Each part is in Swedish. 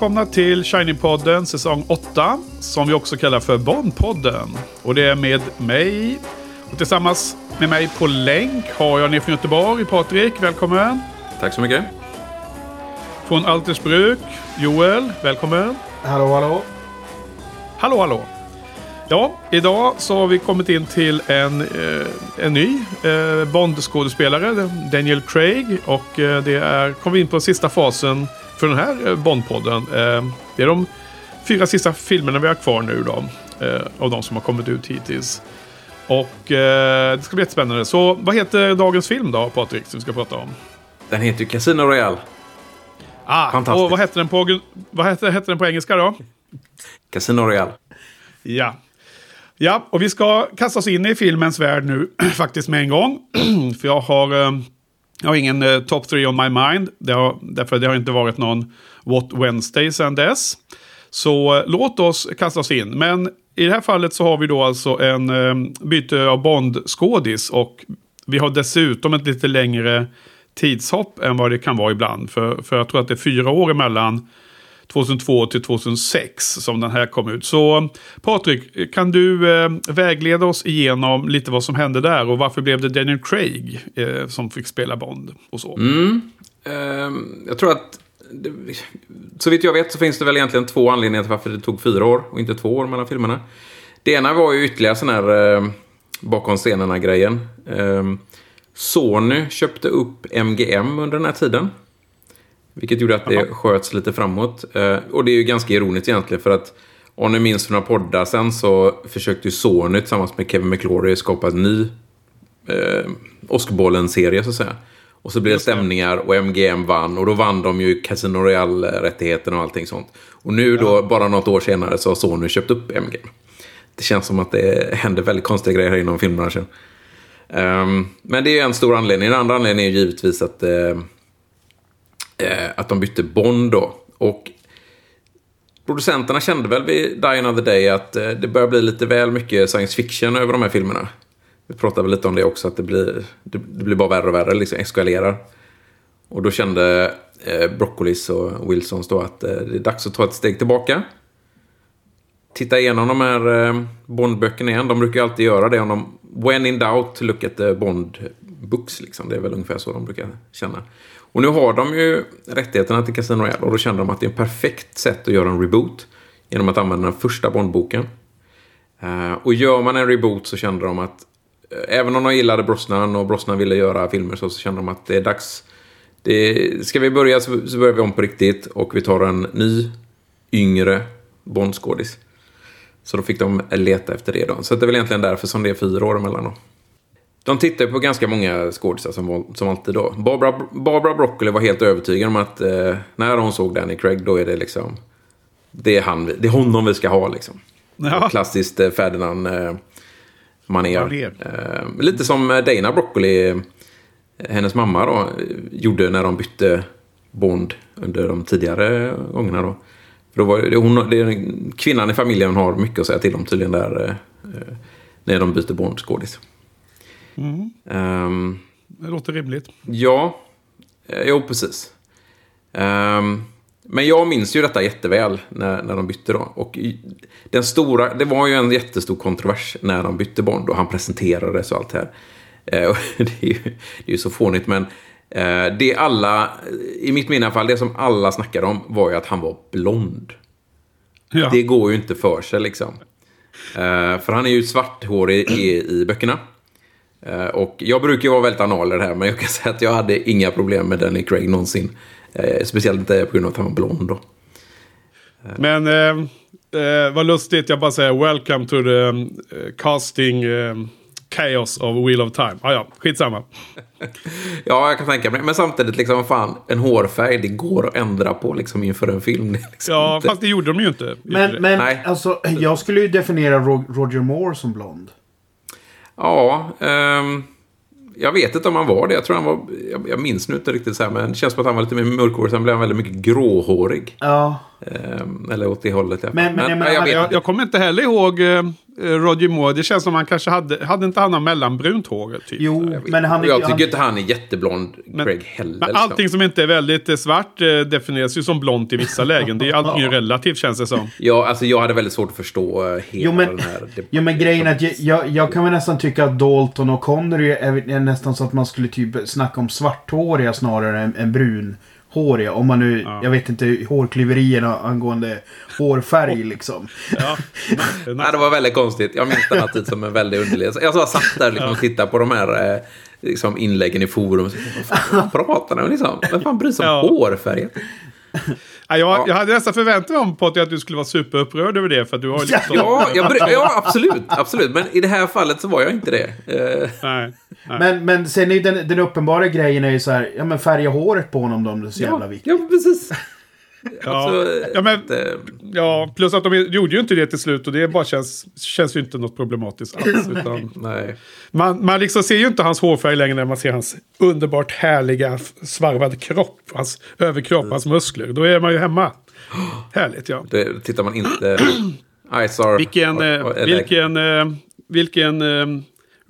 Välkomna till Shiny-podden säsong 8. Som vi också kallar för Bond-podden. Och det är med mig. Och tillsammans med mig på länk har jag ner från Göteborg, Patrik. Välkommen. Tack så mycket. Från Altersbruk, Joel. Välkommen. Hallå, hallå. Hallå, hallå. Ja, idag så har vi kommit in till en, eh, en ny eh, Bond-skådespelare, Daniel Craig. Och eh, det är, kommer vi in på sista fasen för den här eh, Bond-podden. Eh, det är de fyra sista filmerna vi har kvar nu då. Eh, av de som har kommit ut hittills. Och det ska bli jättespännande. Så vad heter dagens film då, Patrik, som vi ska prata om? Den heter ju Casino Royale. Ah, Fantastiskt. och vad hette den på, vad hette, hette den på engelska då? Casino Royale. Ja. Ja, och vi ska kasta oss in i filmens värld nu faktiskt med en gång. För jag har, jag har ingen eh, top 3 on my mind. Det har, därför det har inte varit någon What Wednesday sedan dess. Så eh, låt oss kasta oss in. Men i det här fallet så har vi då alltså en eh, byte av Bond-skådis. Och vi har dessutom ett lite längre tidshopp än vad det kan vara ibland. För, för jag tror att det är fyra år emellan 2002 till 2006 som den här kom ut. Så Patrik, kan du eh, vägleda oss igenom lite vad som hände där och varför blev det Daniel Craig eh, som fick spela Bond och så? Mm. Ehm, jag tror att... Det, så vitt jag vet så finns det väl egentligen två anledningar till varför det tog fyra år och inte två år mellan filmerna. Det ena var ju ytterligare sån här eh, bakom scenerna-grejen. Eh, Sony köpte upp MGM under den här tiden. Vilket gjorde att det sköts lite framåt. Eh, och det är ju ganska ironiskt egentligen för att om ni minns för några poddar sen så försökte ju Sony tillsammans med Kevin McClory skapa en ny eh, Oscarbollen-serie så att säga. Och så blev det stämningar och MGM vann och då vann de ju Casino Royale-rättigheten och allting sånt. Och nu då, bara något år senare, så har Sony köpt upp MGM. Det känns som att det händer väldigt konstiga grejer här inom filmbranschen. Ehm, men det är ju en stor anledning. Den andra anledningen är givetvis att, eh, eh, att de bytte Bond då. Och producenterna kände väl vid Die Another Day att eh, det börjar bli lite väl mycket science fiction över de här filmerna. Vi pratade väl lite om det också, att det blir, det, det blir bara värre och värre, liksom eskalerar. Och då kände eh, Broccolis och Wilsons då att eh, det är dags att ta ett steg tillbaka. Titta igenom de här eh, Bond-böckerna igen. De brukar ju alltid göra det om de... When in doubt, look at the Bond-books. Liksom. Det är väl ungefär så de brukar känna. Och nu har de ju rättigheterna till Casino Royale och då kände de att det är ett perfekt sätt att göra en reboot genom att använda den första Bond-boken. Eh, och gör man en reboot så kände de att eh, även om de gillade Brosnan och Brosnan ville göra filmer så, så kände de att det är dags. Det, ska vi börja så, så börjar vi om på riktigt och vi tar en ny, yngre Bond-skådis. Så då fick de leta efter det då. Så det är väl egentligen därför som det är fyra år emellan då. De tittar ju på ganska många skådisar som, som alltid då. Barbara, Barbara Broccoli var helt övertygad om att eh, när hon såg Danny Craig då är det liksom... Det är, han, det är honom vi ska ha liksom. Ja. Klassiskt eh, Ferdinand eh, manér. Eh, lite som Dana Broccoli, eh, hennes mamma då, eh, gjorde när de bytte Bond under de tidigare gångerna då. För då var det, hon, det är, kvinnan i familjen har mycket att säga till om tydligen där eh, eh, när de byter Bond-skådis. Ehm, Det låter rimligt. Ja, eh, jo precis. Ehm, men jag minns ju detta jätteväl när, när de bytte då. Och den stora, det var ju en jättestor kontrovers när de bytte Bond och han presenterades och allt det här. Eh, det, är ju, det är ju så fånigt men eh, det alla, i mitt minne i alla fall, det som alla snackade om var ju att han var blond. Ja. Det går ju inte för sig liksom. Eh, för han är ju svarthårig i, i böckerna. Eh, och jag brukar ju vara väldigt anal i det här, men jag kan säga att jag hade inga problem med Danny Craig någonsin. Eh, speciellt inte på grund av att han var blond då. Men eh, eh, vad lustigt, jag bara säger welcome to the eh, casting eh, chaos of Wheel of Time. Ah, ja, skitsamma. Ja, jag kan tänka mig. Men samtidigt, liksom, fan, en hårfärg, det går att ändra på liksom, inför en film. Liksom Ja, inte- fast det gjorde de ju inte. Men, men Nej. alltså, jag skulle ju definiera Ro- Roger Moore som blond. Ja, ehm, jag vet inte om han var det. Jag tror han var, jag, jag minns nu inte riktigt så här, men det känns som att han var lite mer mörkhårig. Sen blev han väldigt mycket gråhårig. Ja. Ehm, eller åt det hållet. Ja. Men- men jag menar, nej, jag Jag, inte. jag kommer inte heller ihåg eh, Roger Moore, det känns som han kanske hade, hade inte han mellanbrunt hår? Typ. Jo, men han är jag tycker han, inte han är jätteblond, Craig heller. Men liksom. allting som inte är väldigt eh, svart eh, definieras ju som blont i vissa lägen. Det är allting ju relativt känns det som. Ja, alltså jag hade väldigt svårt att förstå eh, hela Jo men, den här... det- jo, men grejen är att jag, jag, jag kan väl nästan tycka att Dalton och Connery är, är nästan så att man skulle typ snacka om svarthåriga snarare än, än brunhåriga. Om man nu, jag vet inte, hårklyverierna angående hårfärg liksom. Ja. Nej, det var väldigt konstigt. Jag minns den här tiden som en väldigt underlig. Jag satt där liksom, och tittade på de här eh, liksom, inläggen i forum. Och så, Vad fan pratar de om liksom? Vem fan bryr sig om Ja. hårfärgen? Ja, jag, jag hade nästan förväntat mig om Potter att du skulle vara superupprörd över det. För att du har liksom... Ja, jag ja, absolut. absolut. Men i det här fallet så var jag inte det. Eh, Nej. Nej. Men, men sen är ju den, den uppenbara grejen är ju så här, ja men färga håret på honom då om det är så jävla viktigt. ja, precis. Ja. Alltså, Ja, men- det- Ja, plus att de gjorde ju inte det till slut och det bara känns, känns ju inte något problematiskt alls. Utan nej. man, man liksom ser ju inte hans hårfärg längre när man ser hans underbart härliga svarvade kropp. Hans överkropp, hans muskler. Då är man ju hemma. Härligt ja. Det tittar man inte... Isar... Vilken, och- eh, och- vilken, eh, vilken eh,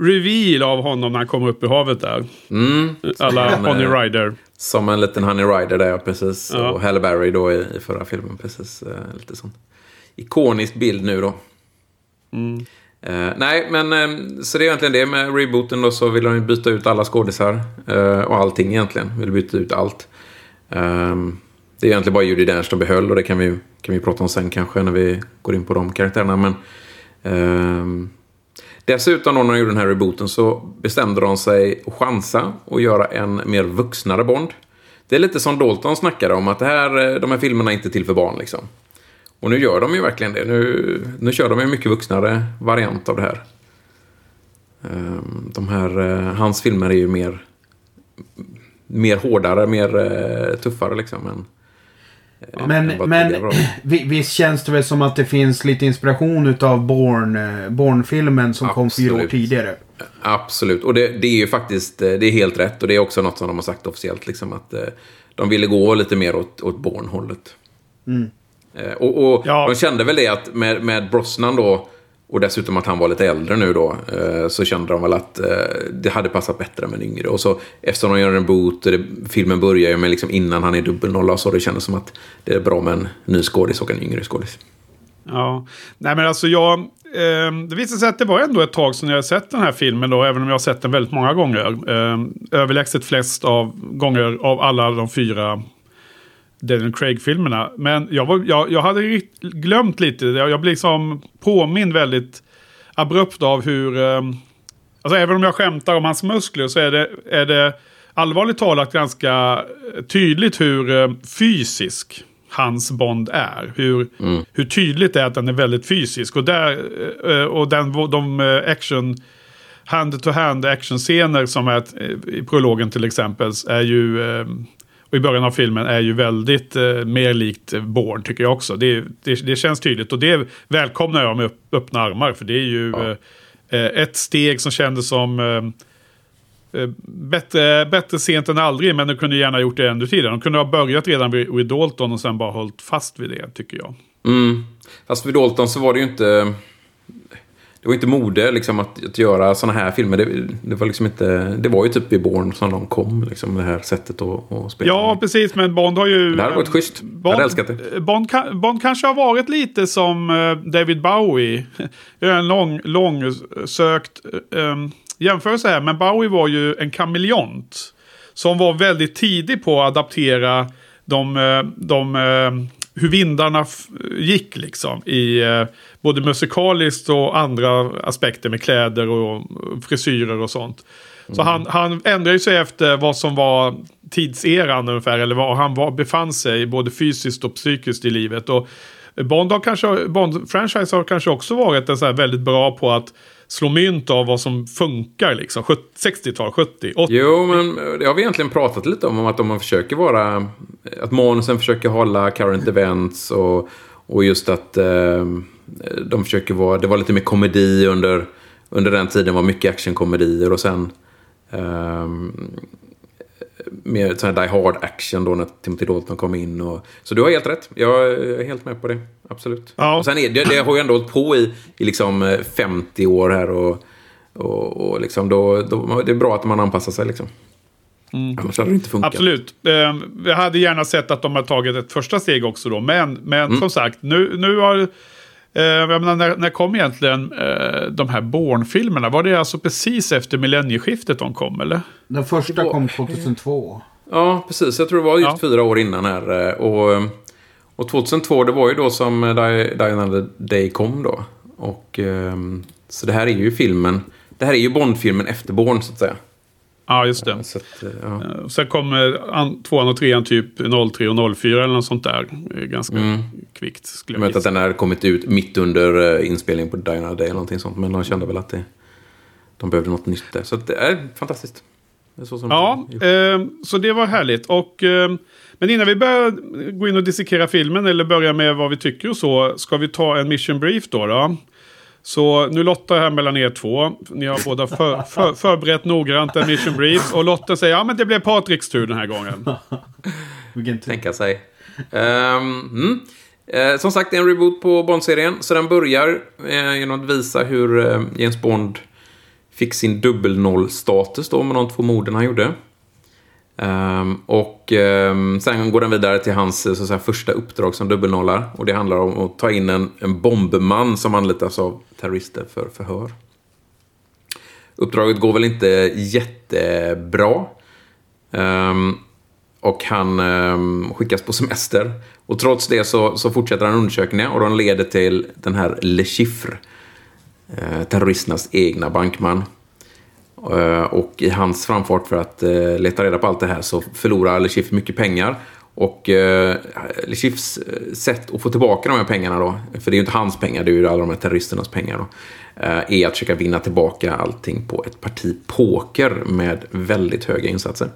reveal av honom när han kommer upp i havet där. Mm, Alla Honey Rider. Som en liten Honey Rider där, precis. Ja. Och Halle Berry då i, i förra filmen, precis. Eh, lite sån ikonisk bild nu då. Mm. Eh, nej, men eh, så det är egentligen det med rebooten då så vill de ju byta ut alla skådisar. eh, och allting egentligen. Vill byta ut allt. Ehm, det är egentligen bara Judi Dench de behöll och det kan vi, kan vi prata om sen kanske när vi går in på de karaktärerna. Men ehm, Dessutom då när de gjorde den här rebooten så bestämde de sig att chansa och göra en mer vuxnare Bond. Det är lite som Dalton snackade om, att det här, eh, de här filmerna är inte till för barn liksom. Och nu gör de ju verkligen det. Nu, nu kör de en mycket vuxnare variant av det här. Ehm, de här, eh, hans filmer är ju mer, mer hårdare, mer eh, tuffare liksom. Än men, men visst känns det väl som att det finns lite inspiration utav Born, eh, Born-filmen som kom fyra år Absolut. tidigare. Absolut, och det, det är ju faktiskt eh, det är helt rätt. Och det är också något som de har sagt officiellt, liksom, att eh, de ville gå lite mer åt, åt Bourne-hållet. Eh, och och Ja. de kände väl det att med, med Brosnan då, och dessutom att han var lite äldre nu då, eh, så kände de väl att eh, det hade passat bättre med en yngre. Och så eftersom de gör en boot, och det, filmen börjar ju med liksom innan han är dubbelnolla, så det kändes som att det är bra med en ny skådis och en yngre skådis. Ja, nej men alltså jag... Eh, det visade sig att det var ändå ett tag sedan jag sett den här filmen då, även om jag har sett den väldigt många gånger. Eh, överlägset flest av gånger av alla de fyra Daniel Craig-filmerna. Men jag, var, jag, jag hade glömt lite, jag, jag blev liksom påmind väldigt abrupt av hur... Eh, alltså även om jag skämtar om hans muskler så är det, är det allvarligt talat ganska tydligt hur eh, fysisk hans Bond är. Hur, hur tydligt det är att den är väldigt fysisk. Och, där, eh, och den, de eh, action hand-to-hand actionscener som är eh, i prologen till exempel är ju eh, och i början av filmen är ju väldigt eh, mer likt Bourne tycker jag också. Det, det, det känns tydligt och det välkomnar jag med upp, öppna armar för det är ju eh, eh, ett steg som kändes som eh, eh, bättre, bättre sent än aldrig men de kunde gärna gjort det ännu tidigare. De kunde ha börjat redan vid, vid Dalton och sen bara hållit fast vid det tycker jag. Mm. Fast vid Dalton så var det ju inte... Det var inte mode liksom, att, att göra såna här filmer. Det, det, var liksom inte, det var ju typ vid Bourne som de kom, liksom, det här sättet att, att spela. Ja, precis. Men Bond har ju... Det hade varit schysst. Jag hade älskat det. Bond, Bond kanske har varit lite som eh, David Bowie. En lång, lång sökt um, jämförelse här. Men Bowie var ju en kameleont. Som var väldigt tidig på att adaptera de, eh, de eh, hur vindarna gick liksom. I eh, både musikaliskt och andra aspekter med kläder och frisyrer och sånt. Så han, han ändrade ju sig efter vad som var tidseran ungefär. Eller var han var, befann sig både fysiskt och psykiskt i livet. Och Bond har kanske, Bond-franchise har kanske också varit en så här väldigt bra på att slå mynt av vad som funkar liksom. 60-tal, 70, 80. Jo, men eh, det har vi egentligen pratat lite om, om att om man försöker vara... Eh, att manusen försöker hålla current events och, och just att eh, eh, de försöker vara... Det var lite mer komedi under, under den tiden, var mycket actionkomedier och sen... Eh, mer sån här Die Hard action då när Timothy Dalton kom in. Och, så du har helt rätt. Jag är helt med på det. Absolut. Ja. Och sen är det, det har ju ändå hållit på i, i liksom 50 år här. Och, och, och liksom då, då, det är bra att man anpassar sig liksom. Mm. Annars hade det inte funkat. Absolut. Eh, vi hade gärna sett att de har tagit ett första steg också då. Men, men mm. som sagt, nu, nu har... Eh, jag menar, när, när kom egentligen eh, de här Bourne-filmerna? Var det alltså precis efter millennieskiftet de kom, eller? Den första kom 2002. Ja, precis. Jag tror det var just ja. fyra år innan här. Eh, och, och 2002, det var ju då som Die Another Day kom då. Och, ehm, så det här är ju filmen... Det här är ju Bond-filmen efter Bourne, så att säga. Ja, just det. Så att, ja. Eh, sen kommer tvåan och trean typ 03 och 04 eller något sånt där. Ganska mm. kvickt. Skulle jag vet att den har kommit ut mitt under eh, inspelningen på Diner Day eller någonting sånt. Men de kände väl att det, de behövde något nytt där. Så det är fantastiskt. Det är så ja, eh, så det var härligt. Och, eh, men innan vi börjar gå in och dissekera filmen eller börja med vad vi tycker och så. Ska vi ta en mission brief då? då? Så nu lottar jag här mellan er två. Ni har båda för, för, förberett noggrant en mission brief. Och Lotta säger ja men det blev Patriks tur den här gången. Vilken tur. Tänka sig. Um, mm. eh, som sagt, det är en reboot på Bond-serien. Så den börjar eh, genom att visa hur eh, James Bond fick sin dubbelnoll-status då med de två morden han gjorde. Um, och um, sen går den vidare till hans så säga, första uppdrag som dubbelnollar. Och det handlar om att ta in en, en bombman som anlitas av terrorister för förhör. Uppdraget går väl inte jättebra. Um, och han skickas på semester. Och trots det så, så fortsätter han undersökningen och de leder till den här Le Chiffre. Uh, terroristernas egna bankman. Eh, och i hans framfart för att eh, leta reda på allt det här så förlorar Lechif mycket pengar. Och eh, Lechifs sätt att få tillbaka de här pengarna då, för det är ju inte hans pengar, det är ju alla de här terroristernas pengar då, är att försöka vinna tillbaka allting på ett parti poker med väldigt höga insatser.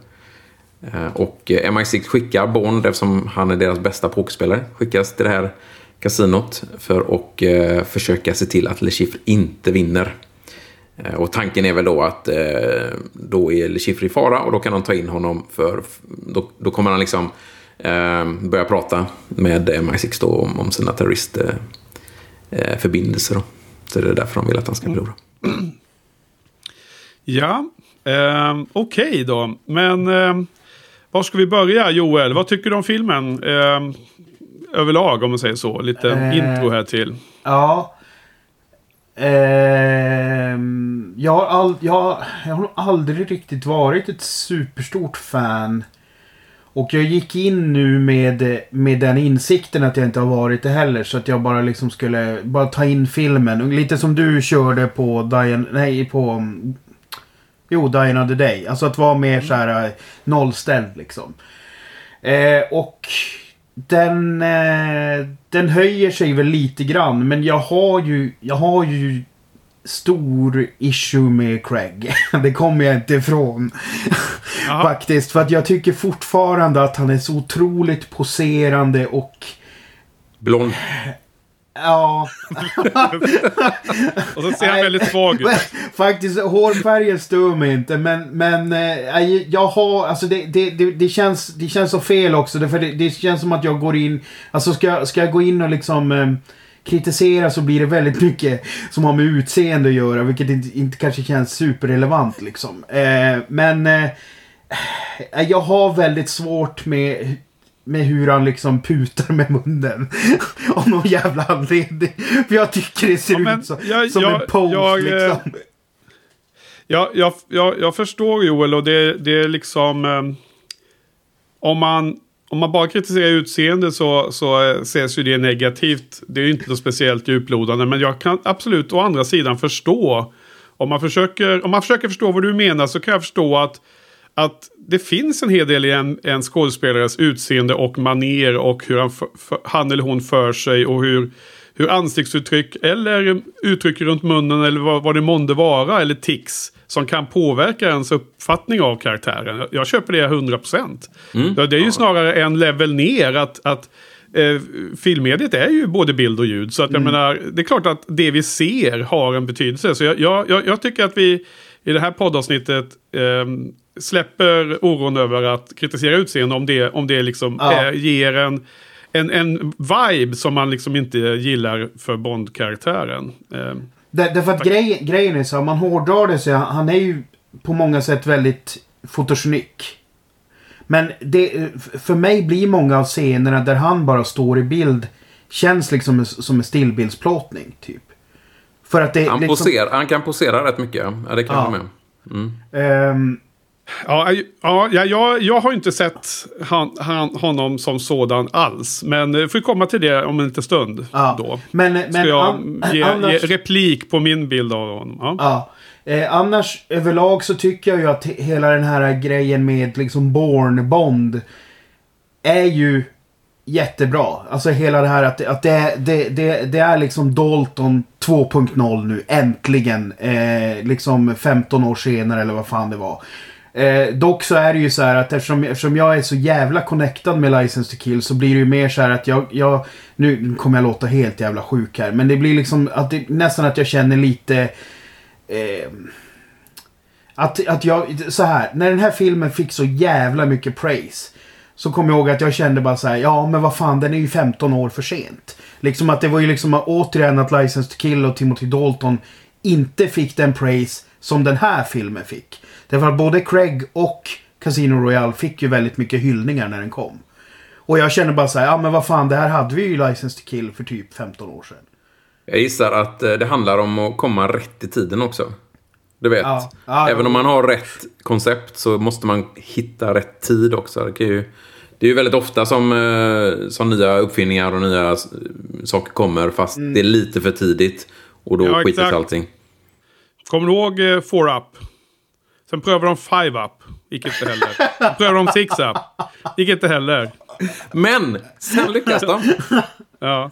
Och MI6 skickar Bond, eftersom han är deras bästa pokerspelare, skickas till det här kasinot för att försöka se till att Lechif inte vinner. Eh, och tanken är väl då att eh, då är Le i fara och då kan de ta in honom för då, då kommer han liksom eh, börja prata med MI6 då om, om sina terroristförbindelser. Eh, Så det är därför de vill att han ska förlora. Ja, eh, okej okay då. Men eh, var ska vi börja Joel? Vad tycker du om filmen? Eh, överlag om man säger så. Lite intro här till. Ja, Eh, jag, har all, jag, jag har aldrig riktigt varit ett superstort fan. Och jag gick in nu med, med den insikten att jag inte har varit det heller. Så att jag bara liksom skulle bara ta in filmen. Lite som du körde på Diana, nej på... Jo, Diana of the Day. Alltså att vara mer så här eh, nollställd liksom. Eh, och den, eh, den höjer sig väl lite grann. Men jag har ju, jag har ju stor issue med Craig. det kommer jag inte ifrån. Faktiskt. För att jag tycker fortfarande att han är så otroligt poserande och... Blond. Ja. och så ser han väldigt svag ut. Faktiskt, hårfärgen stör mig inte. Men, men äh, jag har, alltså det, det, det, känns, det känns så fel också. För det, det känns som att jag går in, alltså ska, ska jag gå in och liksom äh, kritisera så blir det väldigt mycket som har med utseende att göra. Vilket inte, inte kanske känns superrelevant liksom. Äh, men jag har väldigt svårt med med hur han liksom putar med munnen. Av någon jävla anledning. För jag tycker det ser ja, ut så, jag, som jag, en pose jag, eh, liksom. Jag, jag, jag, jag förstår Joel och det, det är liksom... Um, om, man, om man bara kritiserar utseende så, så uh, ses ju det negativt. Det är ju inte så speciellt djuplodande. Men jag kan absolut å andra sidan förstå. Om man försöker, om man försöker förstå vad du menar så kan jag förstå att att det finns en hel del i en, en skådespelares utseende och maner och hur han, för, han eller hon för sig och hur, hur ansiktsuttryck eller uttryck runt munnen eller vad, vad det månde vara eller tics som kan påverka ens uppfattning av karaktären. Jag köper det 100%. Mm. Det är ju snarare en level ner att, att eh, filmmediet är ju både bild och ljud. Så att jag mm. menar, det är klart att det vi ser har en betydelse. Så jag, jag, jag, jag tycker att vi i det här poddavsnittet eh, släpper oron över att kritisera utseende om det, om det liksom Ja. eh, ger en, en, en vibe som man liksom inte gillar för Bond-karaktären. Eh, Där, därför att grej, grejen är så, om man hårdrar det så är han, han är ju på många sätt väldigt fotogenik. Men det, för mig blir många av scenerna där han bara står i bild känns liksom som en stillbildsplåtning, typ. För att det Han, liksom, poserar, han kan posera rätt mycket, ja. det kan jag Ja. hålla med. Mm. ehm, Ja, ja, ja, jag, jag har inte sett han, han, honom som sådan alls. Men eh, får komma till det om en liten stund. Ja. Då. Men, Ska men jag an, ge, annars, ge replik på min bild av honom. Ja. ja. Eh, annars överlag så tycker jag ju att he- hela den här grejen med liksom Born Bond är ju jättebra. Alltså hela det här att, att det, det, det, det är liksom Dalton 2.0 nu, äntligen. Eh, liksom 15 år senare eller vad fan det var. Eh, dock så är det ju så här att eftersom, eftersom jag är så jävla connectad med License to Kill så blir det ju mer så här att jag, jag nu kommer jag låta helt jävla sjuk här, men det blir liksom att det, nästan att jag känner lite eh, att, att jag, så här, när den här filmen fick så jävla mycket praise. Så kommer jag ihåg att jag kände bara så här, ja men vad fan den är ju 15 år för sent. Liksom att det var ju liksom återigen att License to Kill och Timothy Dalton inte fick den praise som den här filmen fick. Därför att både Craig och Casino Royale fick ju väldigt mycket hyllningar när den kom. Och jag känner bara så här, ja men vad fan det här hade vi ju i License to Kill för typ 15 år sedan. Jag gissar att eh, det handlar om att komma rätt i tiden också. Du vet, Ja. Ja, även om man har rätt koncept så måste man hitta rätt tid också. Det, kan ju, det är ju väldigt ofta som, eh, som nya uppfinningar och nya saker kommer fast Mm. det är lite för tidigt. Och då Ja, skiter sig allting. Kommer du ihåg eh, 4 Up? Sen prövade de 5 Up. Gick inte heller. Sen prövade de 6 Up. Gick inte heller. Men sen lyckas de. Ja.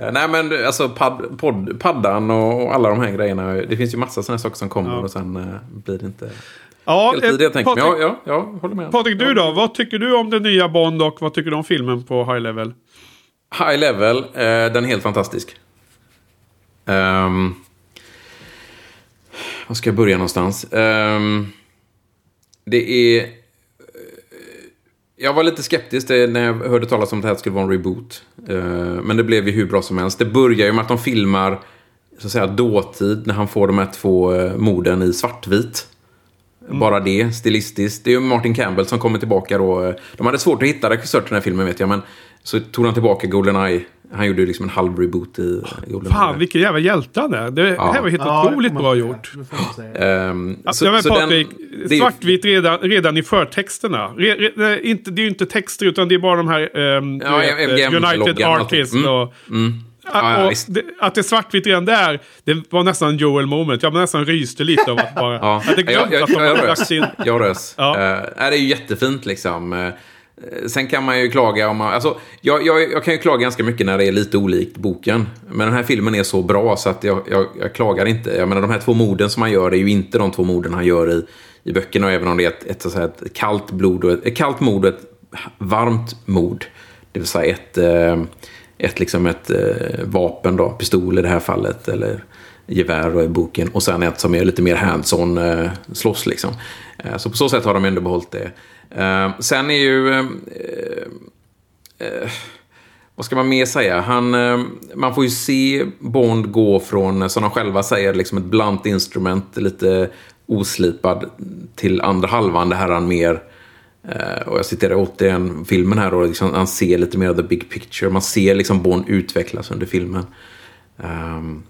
Eh, Nej men alltså pad, podd, paddan och alla de här grejerna. Det finns ju massa sådana saker som kommer Ja. och sen eh, blir det inte Ja, eh, Patrik, ja, ja, jag håller med. Patrik, du då? Vad tycker du om den nya Bond och vad tycker du om filmen på High Level? High Level, eh, den är helt fantastisk. Ehm, var ska jag börja någonstans? Ehm, det är... eh, Jag var lite skeptisk när jag hörde talas om att det här skulle vara en reboot. Eh, men det blev ju hur bra som helst. Det börjar ju med att de filmar så att säga, dåtid när han får de här två eh, morden i svartvit. Bara det, stilistiskt. Det är ju Martin Campbell som kommer tillbaka då. De hade svårt att hitta regissör till den här filmen vet jag, men så tog han tillbaka Goldeneye. Han gjorde liksom en halv reboot i Goldeneye. Fan, vilken jävla hjälte han är. Det här var helt Ja, det otroligt bra gjort. Det. Ehm, Så, ja, men så den- Patrik, det är- svartvit redan, redan i förtexterna. Re, re, det, är inte, det är ju inte texter utan det är bara de här um, Ja, MGM-loggan United och Artists. allting. Och, Mm. Ja, ja, det, att det är svartvitt redan där, det var nästan en Joel moment. Jag nästan ryste lite av att bara... Ja, jag hade glömt jag, jag, att de jag, hade rös. lagt in... Jag rös. Ja. Eh, nej, det är ju jättefint liksom. Eh, sen kan man ju klaga om man... Alltså, jag, jag, jag kan ju klaga ganska mycket när det är lite olikt boken. Men den här filmen är så bra så att jag, jag, jag klagar inte. Jag menar, de här två morden som han gör är ju inte de två morden han gör i, i böckerna. Även om det är ett, ett, ett, ett kallt blod och ett, ett kallt mord och ett varmt mord. Det vill säga ett, eh, ett, liksom ett eh, vapen, då, pistol i det här fallet. Eller gevär i boken. Och sen ett som är lite mer hands-on slåss liksom. Så på så sätt har de ändå behållit det. Eh, sen är ju... Eh, eh, vad ska man mer säga? Han, eh, man får ju se Bond gå från, som de själva säger, liksom ett blunt instrument, lite oslipad, till andra halvan, det här han mer... Eh, och jag citerar återigen filmen här och liksom, han ser lite mer av the big picture. Man ser liksom Bond utvecklas under filmen. Um,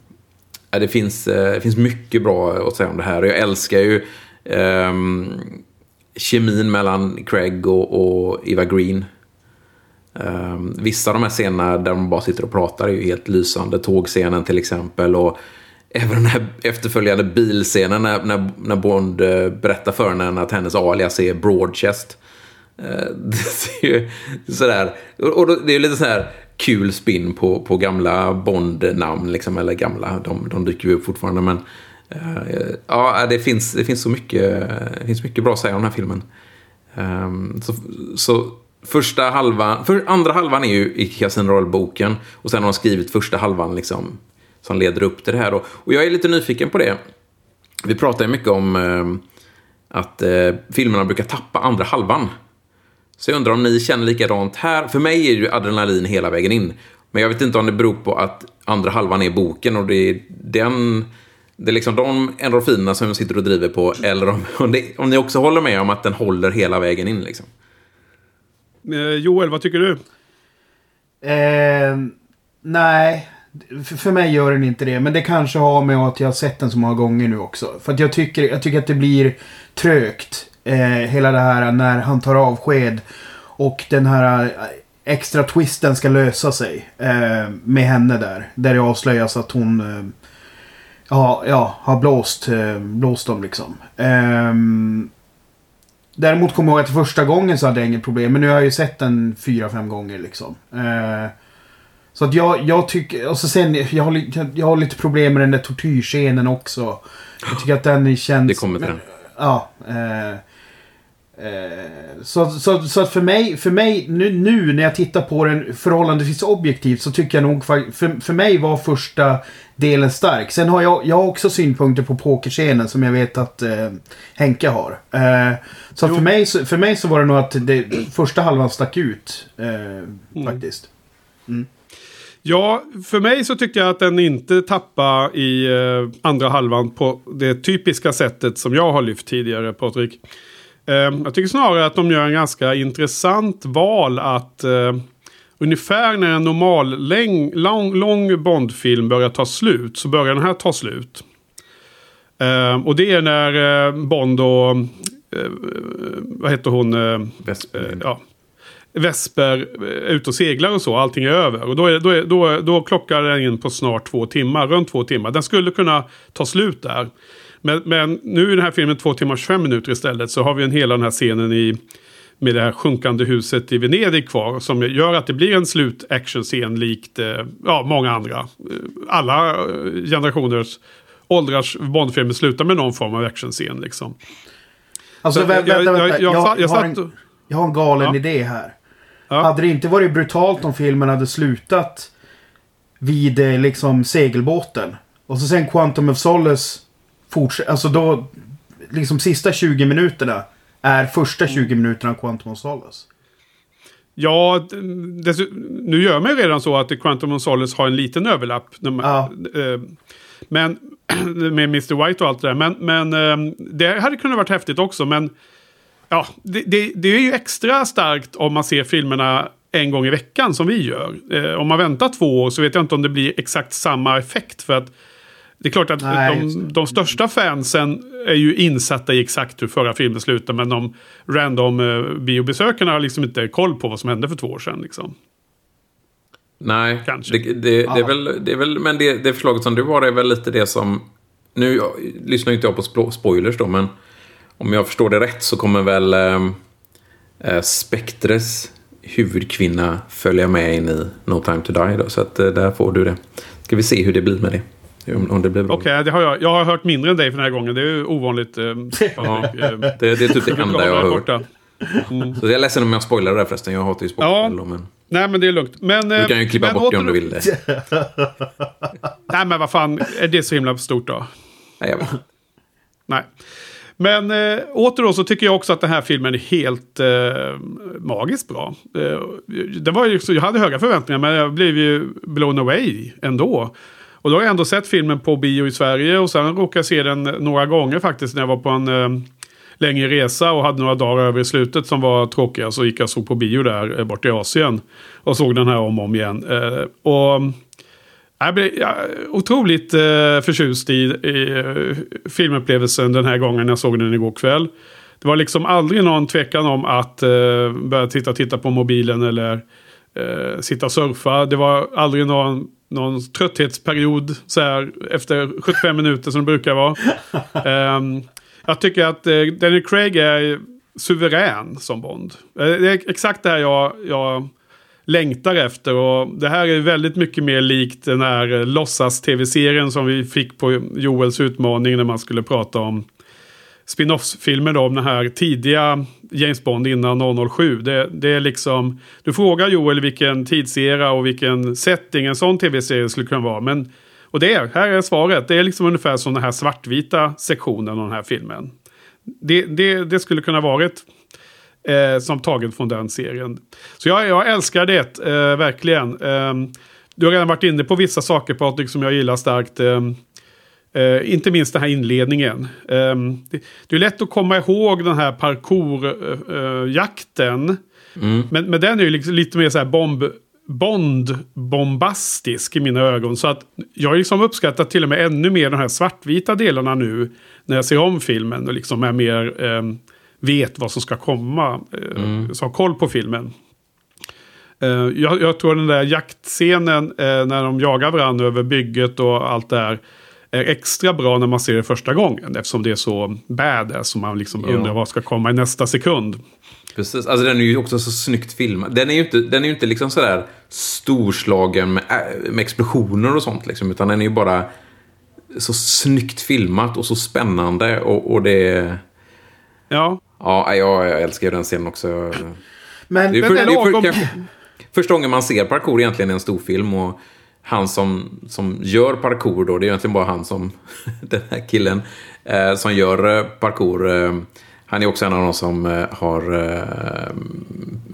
det, finns, eh, det finns mycket bra att säga om det här. Jag älskar ju um, kemin mellan Craig och, och Eva Green. Um, vissa av de här scenerna där de bara sitter och pratar är ju helt lysande. Tågscenen till exempel. Och även den här efterföljande bilscenen när, när, när Bond eh, berättar för henne att hennes alias är Broadchest. Ehm, det är ju sådär. Och det är ju lite sådär kul spin på, på gamla Bond-namn. Liksom, eller gamla, de, de dyker ju upp fortfarande. Men Eh, ja, eh, det finns, det finns så mycket, eh, det finns mycket bra att säga om den här filmen. Ehm, så, så första halvan, för andra halvan är ju i Casino Royale-boken. Och sen har de skrivit första halvan liksom, som leder upp till det här. Då. Och jag är lite nyfiken på det. Vi pratar ju mycket om ehm, att filmerna brukar tappa andra halvan. Så jag undrar om ni känner likadant här. För mig är ju adrenalin hela vägen in. Men jag vet inte om det beror på att andra halvan är boken och det är den... Det är liksom de endorfinerna som jag sitter och driver på. Eller om, om, det, om ni också håller med om att den håller hela vägen in liksom. Eh, Joel, vad tycker du? Eh, nej, för, för mig gör den inte det. Men det kanske har med att jag har sett den så många gånger nu också. För att jag tycker, jag tycker att det blir trögt. Eh, hela det här när han tar avsked. Och den här eh, extra twisten ska lösa sig. Eh, med henne där. Där det avslöjas att hon eh, ja, ja, har blåst, eh, blåst dem liksom. Ehm, däremot kommer jag ihåg att första gången så hade jag inget problem. Men nu har jag ju sett den fyra, fem gånger liksom. Eh, så att jag, jag tycker, och så sen, jag har, jag har lite problem med den där tortyrscenen också. Jag tycker att den känns... Det kommer till den. Ja. Eh, så, så, så att för mig, för mig nu, nu när jag tittar på den förhållandevis objektivt så tycker jag nog för, för mig var första delen stark. Sen har jag, jag har också synpunkter på pokerscenen som jag vet att eh, Henke har. Eh, så för mig, så- för mig så var det nog att det, första halvan stack ut. Eh, Faktiskt. Ja, för mig så tyckte jag att den inte tappade i eh, andra halvan på det typiska sättet som jag har lyft tidigare, Patrik. Eh, jag tycker snarare att de gör en ganska intressant val att eh, ungefär när en normal läng, lång, lång Bondfilm börjar ta slut så börjar den här ta slut. Eh, och det är när eh, Bond och, eh, vad heter hon? Eh, Vesper. Ja, Vesper är ute och seglar och så, allting är över. Och då, är, då, är, då, då klockar den in på snart två timmar, runt två timmar. Den skulle kunna ta slut där. Men, men nu är den här filmen två timmar och 25 minuter istället. Så har vi en hela den här scenen i, med det här sjunkande huset i Venedig kvar. Som gör att det blir en slut actionscen likt eh, ja, många andra. Eh, Alla eh, generationers åldrars Bondfilmer slutar med någon form av actionscen liksom. Alltså, Så vä- jag- vänta, jag- vänta. jag Jag, sa- jag har en, jag har en galen Ja. idé här. Ja. Hade det inte varit brutalt om filmen hade slutat vid liksom segelbåten. Och så sen Quantum of Solace fortsätter. Alltså då, liksom sista 20 minuterna är första 20 minuterna av Quantum of Solace. Ja, d- dessu- nu gör man ju redan så att Quantum of Solace har en liten överlapp. Man, Ja. eh, men med Mr. White och allt det där. Men, men eh, det hade kunnat varit häftigt också. Men ja, det, det, det är ju extra starkt om man ser filmerna en gång i veckan som vi gör. Eh, om man väntar två år så vet jag inte om det blir exakt samma effekt. För att det är klart att Nej, de, de största fansen är ju insatta i exakt hur förra filmen slutar. Men de random eh, biobesökarna har liksom inte koll på vad som hände för två år sedan. Liksom. Nej, Kanske. Det, det, det, är väl, det är väl... Men det, det förslaget som du har är väl lite det som... Nu jag, lyssnar inte jag på spo- spoilers då, men om jag förstår det rätt så kommer väl eh, eh, Spectres huvudkvinna följa med in i No time to die. Då, så att eh, där får du det. Ska vi se hur det blir med det. Om, om det blir bra. Okej, det har jag. Jag har hört mindre än dig för den här gången. Det är ju ovanligt. Eh, Ja, eh, det, det är typ det enda jag har hört. borta. Så jag är ledsen om jag spoilar det där förresten. Jag hatar ju spoiler. Ja. Men Nej, men det är lugnt. Men, eh, du kan ju klippa bort det om du vill det. Nej, men vad fan. Är det så himla stort då? Nej, jag vet. Nej. Men eh, åter då så tycker jag också att den här filmen är helt eh, magiskt bra. Eh, det var ju, jag hade höga förväntningar men jag blev ju blown away ändå. Och då har jag ändå sett filmen på bio i Sverige och sen råkade jag se den några gånger faktiskt när jag var på en eh, längre resa och hade några dagar över i slutet som var tråkiga. Så gick jag och såg på bio där eh, bort i Asien. Och såg den här om och om igen. Eh, och eh, jag blev ja, otroligt eh, förtjust i, i eh, filmupplevelsen den här gången jag såg den igår kväll. Det var liksom aldrig någon tvekan om att eh, börja titta, titta på mobilen eller eh, sitta och surfa. Det var aldrig någon, någon trötthetsperiod så här, efter 75 minuter som det brukar vara. Ehm, jag tycker att eh, Daniel Craig är suverän som Bond. Eh, Det är exakt det här jag, jag längtar efter. Och det här är väldigt mycket mer likt den här eh, låtsas-tv-serien som vi fick på Joels utmaning när man skulle prata om spin-off-filmer då, om den här tidiga James Bond innan 007. Det, det är liksom, du frågar Joel vilken tidsera och vilken setting en sån tv-serie skulle kunna vara. Men, och det är, här är svaret, det är liksom ungefär som den här svartvita sektionen av den här filmen. det, det, det skulle kunna varit eh, som taget från den serien. Så jag, jag älskar det, eh, verkligen. Eh, du har redan varit inne på vissa saker Patrik som jag gillar starkt. Ehm, Uh, inte minst den här inledningen. Uh, det, det, är lätt att komma ihåg den här parkourjakten. Uh, mm. men, men den är ju liksom lite mer så här bomb, Bond-bombastisk i mina ögon. Så att jag liksom uppskattat till och med ännu mer de här svartvita delarna nu. När jag ser om filmen och liksom är mer ehm, vet vad som ska komma. Mm. Så har koll på filmen. Uh, jag, jag, tror den där jaktscenen uh, när de jagar varandra över bygget och allt det här är extra bra när man ser det första gången. Eftersom det är så badass som man liksom ja. undrar vad ska komma i nästa sekund. Precis, alltså den är ju också så snyggt filmad. Den är ju inte, den är ju inte liksom sådär storslagen med, äh, med explosioner och sånt liksom. Utan den är ju bara så snyggt filmat och så spännande och, och det... Ja. Ja, jag, jag älskar den scenen också. Men, det är, för, det är för, kanske, första gången man ser parkour egentligen i en stor film. Och han som, som gör parkour då, det är egentligen bara han som, den här killen, eh, som gör eh, parkour. Eh, han är också en av de som eh, har eh,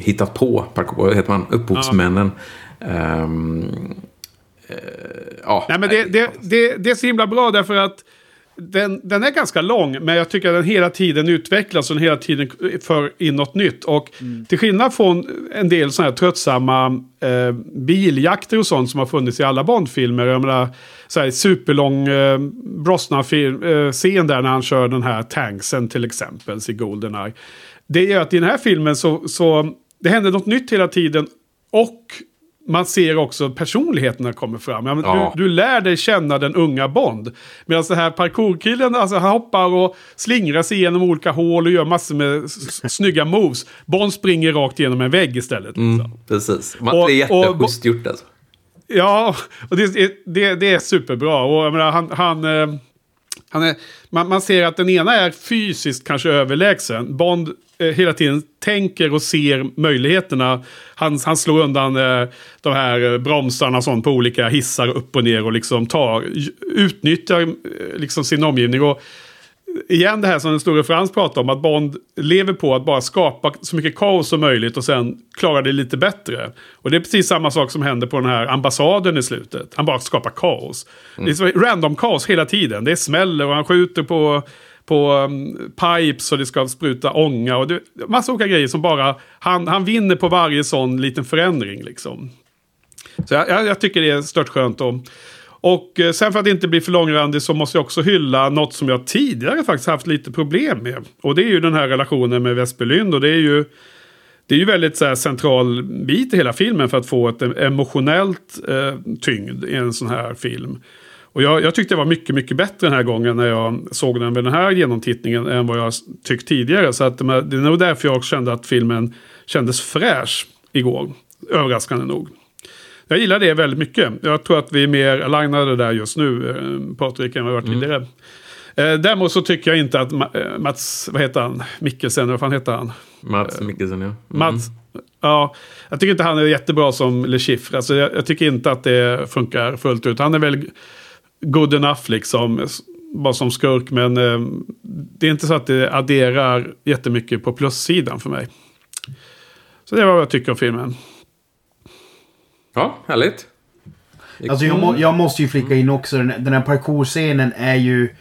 hittat på parkour, vad heter man, upphovsmännen. Ja. Ja. Nej, men det, det, det, det är så himla bra därför att den, den är ganska lång, men jag tycker att den hela tiden utvecklas och den hela tiden för in något nytt. Och mm. till skillnad från en del sådana här tröttsamma eh, biljakter och sånt som har funnits i alla Bondfilmer. Jag menar, så här, superlång eh, Brosnan-scen eh, där när han kör den här tanksen till exempel i Goldeneye. Det gör att i den här filmen så, så det händer något nytt hela tiden. Och man ser också personligheterna kommer fram. Ja, ja. Du, du, lär dig känna den unga Bond. Medan den här parkourkillen, alltså han hoppar och slingrar sig igenom olika hål och gör massor med snygga moves. Bond springer rakt igenom en vägg istället. Mm, liksom. precis. Man, och, det är jätteschysst gjort alltså. Ja, och det, det, det är superbra. Och jag menar, han... han eh, han är, man, man ser att den ena är fysiskt kanske överlägsen. Bond eh, hela tiden tänker och ser möjligheterna. Han, han slår undan eh, de här eh, bromsarna och sånt på olika hissar upp och ner och liksom tar, utnyttjar eh, liksom sin omgivning. Och igen det här som den store Frans pratar om, att Bond lever på att bara skapa så mycket kaos som möjligt och sen klara det lite bättre. Och det är precis samma sak som händer på den här ambassaden i slutet. Han bara skapar kaos. Mm. Det är random kaos hela tiden. Det smäller och han skjuter på, på um, pipes och det ska spruta ånga och det, massa olika grejer som bara, han, han vinner på varje sån liten förändring liksom. Så jag, jag, jag tycker det är stört skönt. Och, och eh, sen för att inte bli för långrandig så måste jag också hylla något som jag tidigare faktiskt haft lite problem med. Och det är ju den här relationen med Vesperlynd. Och det är ju, det är ju väldigt så här, central bit i hela filmen för att få ett emotionellt eh, tyngd i en sån här film. Och jag, jag, tyckte det var mycket, mycket bättre den här gången när jag såg den vid den här genomtittningen än vad jag tyckt tidigare. Så att, det är nog därför jag kände att filmen kändes fräsch igår. Överraskande nog. Jag gillar det väldigt mycket. Jag tror att vi är mer alignade där just nu, eh, Patrik, än vad vi varit mm. tidigare. Eh, däremot så tycker jag inte att eh, Mats, vad heter han, Mikkelsen, vad fan heter han? Mats Mikkelsen, ja. Mm. Mats, ja. Jag tycker inte han är jättebra som Le Chiffre. Alltså jag, jag, tycker inte att det funkar fullt ut. Han är väl good enough liksom, bara som skurk. Men eh, det är inte så att det adderar jättemycket på plussidan för mig. Så det är vad jag tycker om filmen. Ja, härligt. Alltså jag, må, jag måste ju flika in också, den, den här parkourscenen är ju...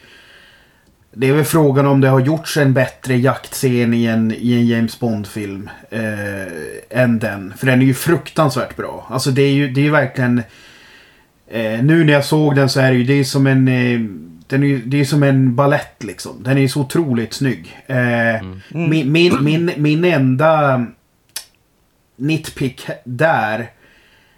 Det är väl frågan om det har gjorts en bättre jaktscen i en, i en James Bond-film. Eh, än den. För den är ju fruktansvärt bra. Alltså det är ju, det är ju verkligen... Eh, nu när jag såg den så är det ju det är som en... Eh, den är, det är som en ballett liksom. Den är så otroligt snygg. Eh, mm. Min, min, min, min enda nitpick där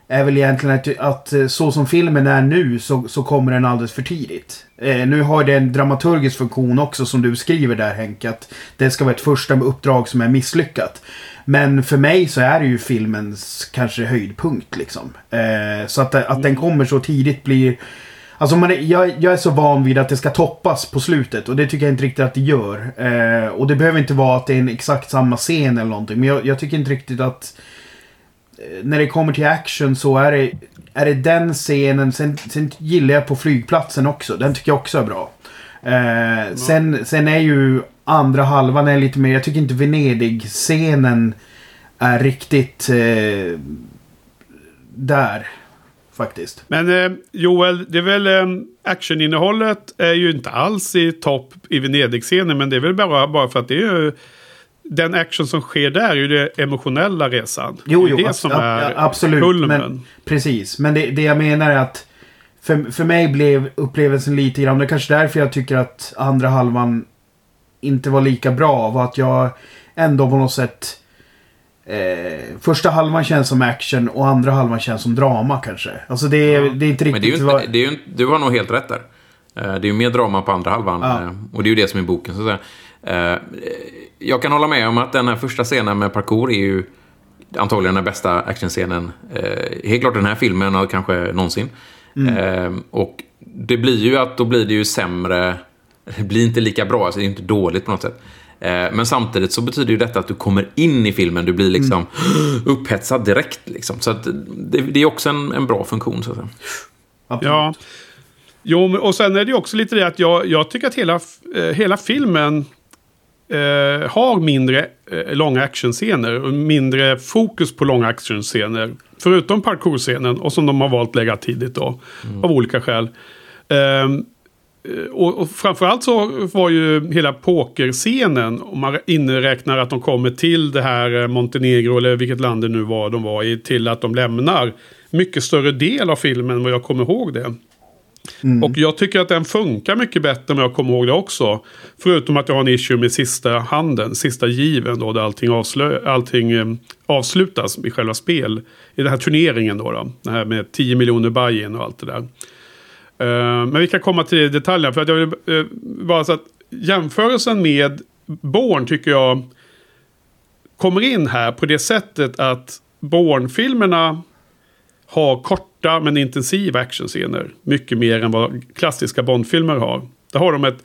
är väl egentligen att, att eh, så som filmen är nu så, så kommer den alldeles för tidigt. Eh, nu har det en dramaturgisk funktion också som du skriver där Henk. Att det ska vara ett första uppdrag som är misslyckat. Men för mig så är det ju filmens kanske höjdpunkt liksom. Eh, så att, att den kommer så tidigt blir... Alltså man är, jag, jag, är så van vid att det ska toppas på slutet och det tycker jag inte riktigt att det gör. Eh, och det behöver inte vara att det är en exakt samma scen eller någonting. Men jag, jag tycker inte riktigt att när det kommer till action så är det, är det den scenen. Sen, sen gillar jag på flygplatsen också. Den tycker jag också är bra. Eh, sen, sen är ju andra halvan är lite mer, jag tycker inte Venedig-scenen är riktigt eh, där. Faktiskt. Men eh, Joel, det är väl eh, actioninnehållet är ju inte alls i topp i Venedig-scenen. Men det är väl bara, bara för att det är ju den action som sker där är ju den emotionella resan. Jo, det är jo, det som är absolut. Men, precis, men det, det jag menar är att för, för mig blev upplevelsen lite grann, det är kanske därför jag tycker att andra halvan inte var lika bra, var att jag ändå på något sätt Eh, första halvan känns som action och andra halvan känns som drama kanske. Alltså det är, ja. det är inte riktigt... Men det är ju inte, det är ju, du har nog helt rätt där. Eh, det är ju mer drama på andra halvan. Ja. Eh, och det är ju det som är boken, så att säga. Jag kan hålla med om att den här första scenen med parkour är ju antagligen den bästa actionscenen. Eh, helt klart den här filmen och kanske någonsin. Mm. Eh, och det blir ju att då blir det ju sämre. Det blir inte lika bra, alltså det är inte dåligt på något sätt. Eh, men samtidigt så betyder ju detta att du kommer in i filmen, du blir liksom mm. upphetsad direkt. Liksom. Så att det, det är också en, en, bra funktion. Så att säga. Ja. Jo, och sen är det ju också lite det att jag, jag tycker att hela, eh, hela filmen eh, har mindre eh, långa actionscener och mindre fokus på långa actionscener. Förutom parkourscenen och som de har valt lägga tidigt då. Mm. Av olika skäl. Um, och, och framförallt så var ju hela pokerscenen, om man inräknar att de kommer till det här eh, Montenegro eller vilket land det nu var de var i, till att de lämnar. Mycket större del av filmen vad jag kommer ihåg det. Mm. Och jag tycker att den funkar mycket bättre om jag kommer ihåg det också. Förutom att jag har en issue med sista handen, sista given då, där allting, avslö allting eh, avslutas i själva spel. I den här turneringen då, då. Det här med 10 miljoner buy-in och allt det där. Eh, men vi kan komma till detaljerna. För att jag vill eh, bara så att jämförelsen med Born tycker jag kommer in här på det sättet att Born-filmerna har korta men intensiva actionscener. Mycket mer än vad klassiska Bond-filmer har. Där har de ett,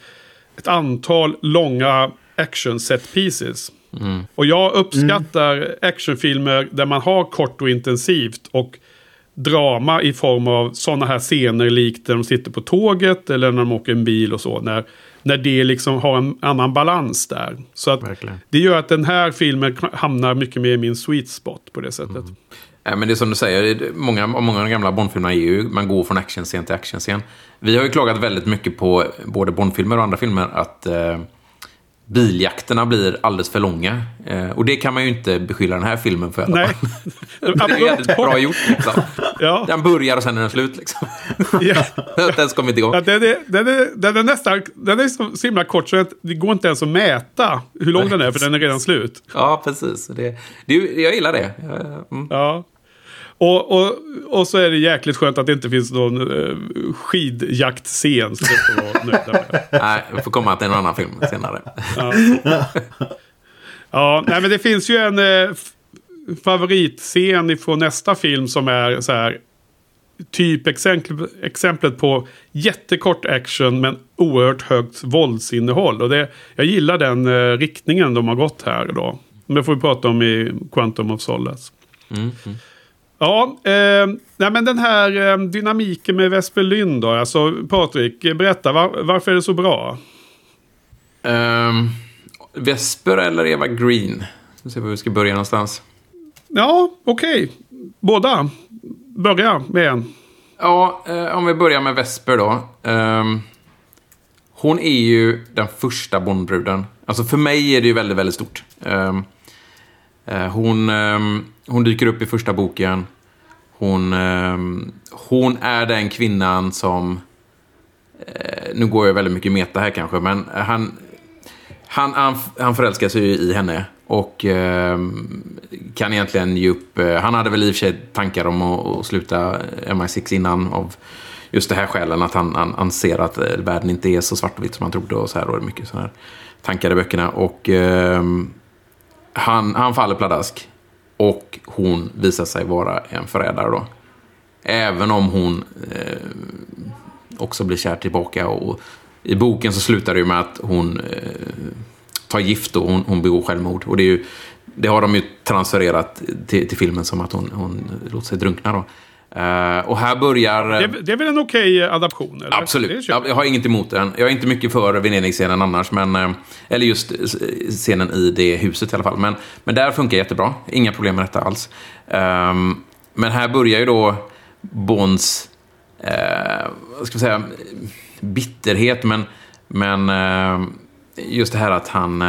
ett antal långa action set pieces. Mm. Och jag uppskattar mm. actionfilmer där man har kort och intensivt. Och drama i form av sådana här scener likt när de sitter på tåget eller när de åker en bil och så. När, när det liksom har en annan balans där. Så att det gör att den här filmen hamnar mycket mer i min sweet spot på det sättet. Mm. Ja, men det är som du säger, många, många av de gamla Bondfilmerna är ju, man går från actionscen till actionscen. Vi har ju klagat väldigt mycket på både Bondfilmer och andra filmer att eh, biljakterna blir alldeles för långa. Eh, och det kan man ju inte beskylla den här filmen för. Nej. det är jävligt bra gjort. Liksom. Ja. Den börjar och sen är den slut. Liksom. Ja. den kommer inte igång. Ja, den, är, den, är, den, är nästan, den är så, så himla kort så att det går inte ens att mäta hur lång den är för den är redan slut. Ja, precis. Det, det, jag gillar det. Mm. Ja. Och, och, och så är det jäkligt skönt att det inte finns någon uh, skidjaktscen. Så det får vara. Nej, vi får komma till en annan film senare. ja, ja nej, men det finns ju en uh, favoritscen från nästa film som är så här. Typ exempel, exemplet på jättekort action men oerhört högt våldsinnehåll. Och det, jag gillar den uh, riktningen de har gått här idag. Men det får vi prata om i Quantum of Solace. Mm, mm. Ja, eh, nej men den här eh, dynamiken med Vesper Lynn då. Alltså Patrik, berätta var, varför är det så bra? Um, Vesper eller Eva Green? Vi se var vi ska börja någonstans. Ja, okej. Okay. Båda. Börja med en. Ja, eh, om vi börjar med Vesper då. Um, hon är ju den första Bondbruden. Alltså för mig är det ju väldigt, väldigt stort. Um, Eh, hon... Ehm, hon dyker upp i första boken. Hon, ehm, hon är den kvinnan som... Eh, nu går jag väldigt mycket meta här kanske, men han, han, han, han förälskar sig i henne. Och eh, kan egentligen ge upp... Eh, han hade väl i och för sig tankar om att, att sluta MI6 innan av just det här skälen. Att han, han, han ser att eh, världen inte är så svartvit som han trodde och så här. Och det är mycket sådana här tankar i böckerna. Och eh, han, han faller pladask. Och hon visar sig vara en förrädare då. Även om hon eh, också blir kär tillbaka. Och I boken så slutar det ju med att hon eh, tar gift och hon, hon begår självmord. Och det, är ju, det har de ju transfererat till, till filmen som att hon, hon låter sig drunkna då. Eh, och här börjar... Det, det är väl en okej adaption? Eller? Det Absolut. Jag, jag har inget emot den. Jag är inte mycket för Venedig-scenen annars. Men, eh, eller just eh, scenen i det huset i alla fall. Men, men där funkar jättebra. Inga problem med detta alls. Ehm, men här börjar ju då Bonds, eh, vad ska vi säga, bitterhet. Men, men eh, just det här att han...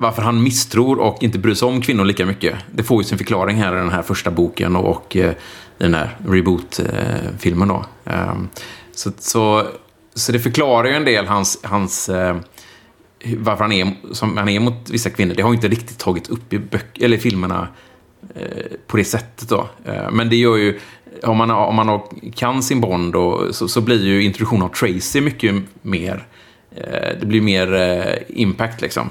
Varför han misstror och inte bryr sig om kvinnor lika mycket. Det får ju sin förklaring här i den här första boken och, och eh, den här reboot-filmen då. Ehm, så, så, så det förklarar ju en del hans, hans eh, varför han är som han är mot vissa kvinnor. Det har ju inte riktigt tagit upp i böcker, eller filmerna eh, på det sättet då. Eh, men det gör ju, om man, om man har, kan sin Bond då, så, så blir ju introduktionen av Tracy mycket mer, eh, det blir mer eh, impact liksom.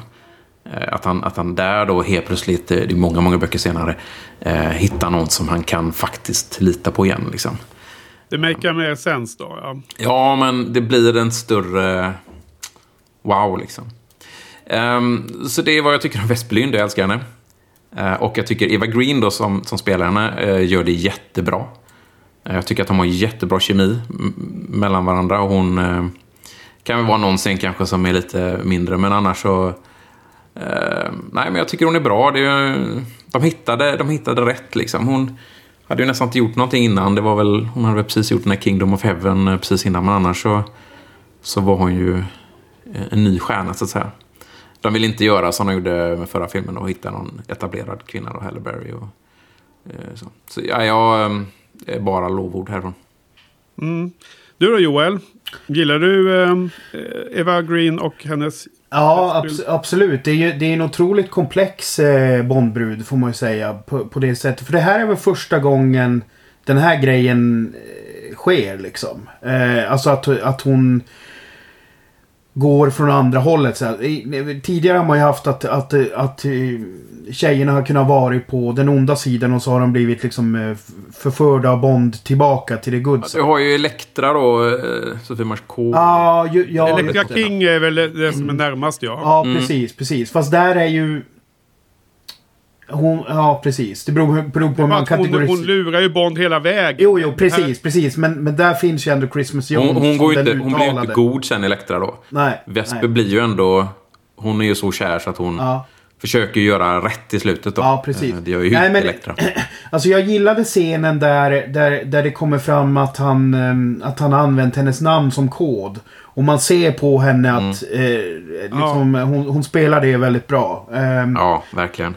Eh, Att han, att han där då helt plötsligt, eh, det är många, många böcker senare, eh, hittar någon som han kan faktiskt lita på igen. Liksom. Det makar mer sens då. Ja. Ja, men det blir en större wow liksom. Ehm, så det är vad jag tycker om Westblyn, jag älskar henne. Eh, och jag tycker Eva Green då som, som spelar henne eh, gör det jättebra. Eh, jag tycker att de har jättebra kemi mellan varandra och hon kan väl vara någon scen kanske som är lite mindre, men annars så Eh, nej, men jag tycker hon är bra. Det är, de, hittade, de hittade rätt liksom. Hon hade ju nästan inte gjort någonting innan. Det var väl, hon hade väl precis gjort den här Kingdom of Heaven eh, precis innan. Men annars så, så var hon ju eh, en ny stjärna så att säga. De vill inte göra som de gjorde med förra filmen och hitta någon etablerad kvinna då, Halle Berry och eh, så. Så ja, jag eh, bara lovord härifrån. Mm. Du då Joel? Gillar du eh, Eva Green och hennes... Ja, abs absolut. Det är ju det är en otroligt komplex eh, Bondbrud får man ju säga. På, på det sättet. För det här är väl första gången den här grejen eh, sker liksom. Eh, alltså att, att hon går från andra hållet. Så här. Tidigare har man ju haft att, att, att eh, tjejerna har kunnat vara på den onda sidan och så har de blivit liksom eh, förförda av Bond tillbaka till det good Du har ju Elektra då, Sofie Marceau. Ja, ju, ja, det. King är väl det som är närmast ja. Ja, precis, precis. Fast där är ju... Hon, ja, precis. Det beror, beror på hur man hon, kategoriserar. hon lurar ju Bond hela vägen. Jo, jo, precis, precis. Men, men där finns ju ändå Christmas Jones. Hon, hon, går inte, hon blir ju inte god sen, Elektra då. Nej. Vesper nej. blir ju ändå... Hon är ju så kär så att hon Ja. försöker göra rätt i slutet då. Ja, precis. Eh, Det gör ju Nej, men- Elektra. Alltså jag gillade scenen där, där, där det kommer fram att han, ehm, att han har använt hennes namn som kod. Och man ser på henne att Mm. eh, liksom, hon, hon spelar det väldigt bra. Ehm, Ja, verkligen.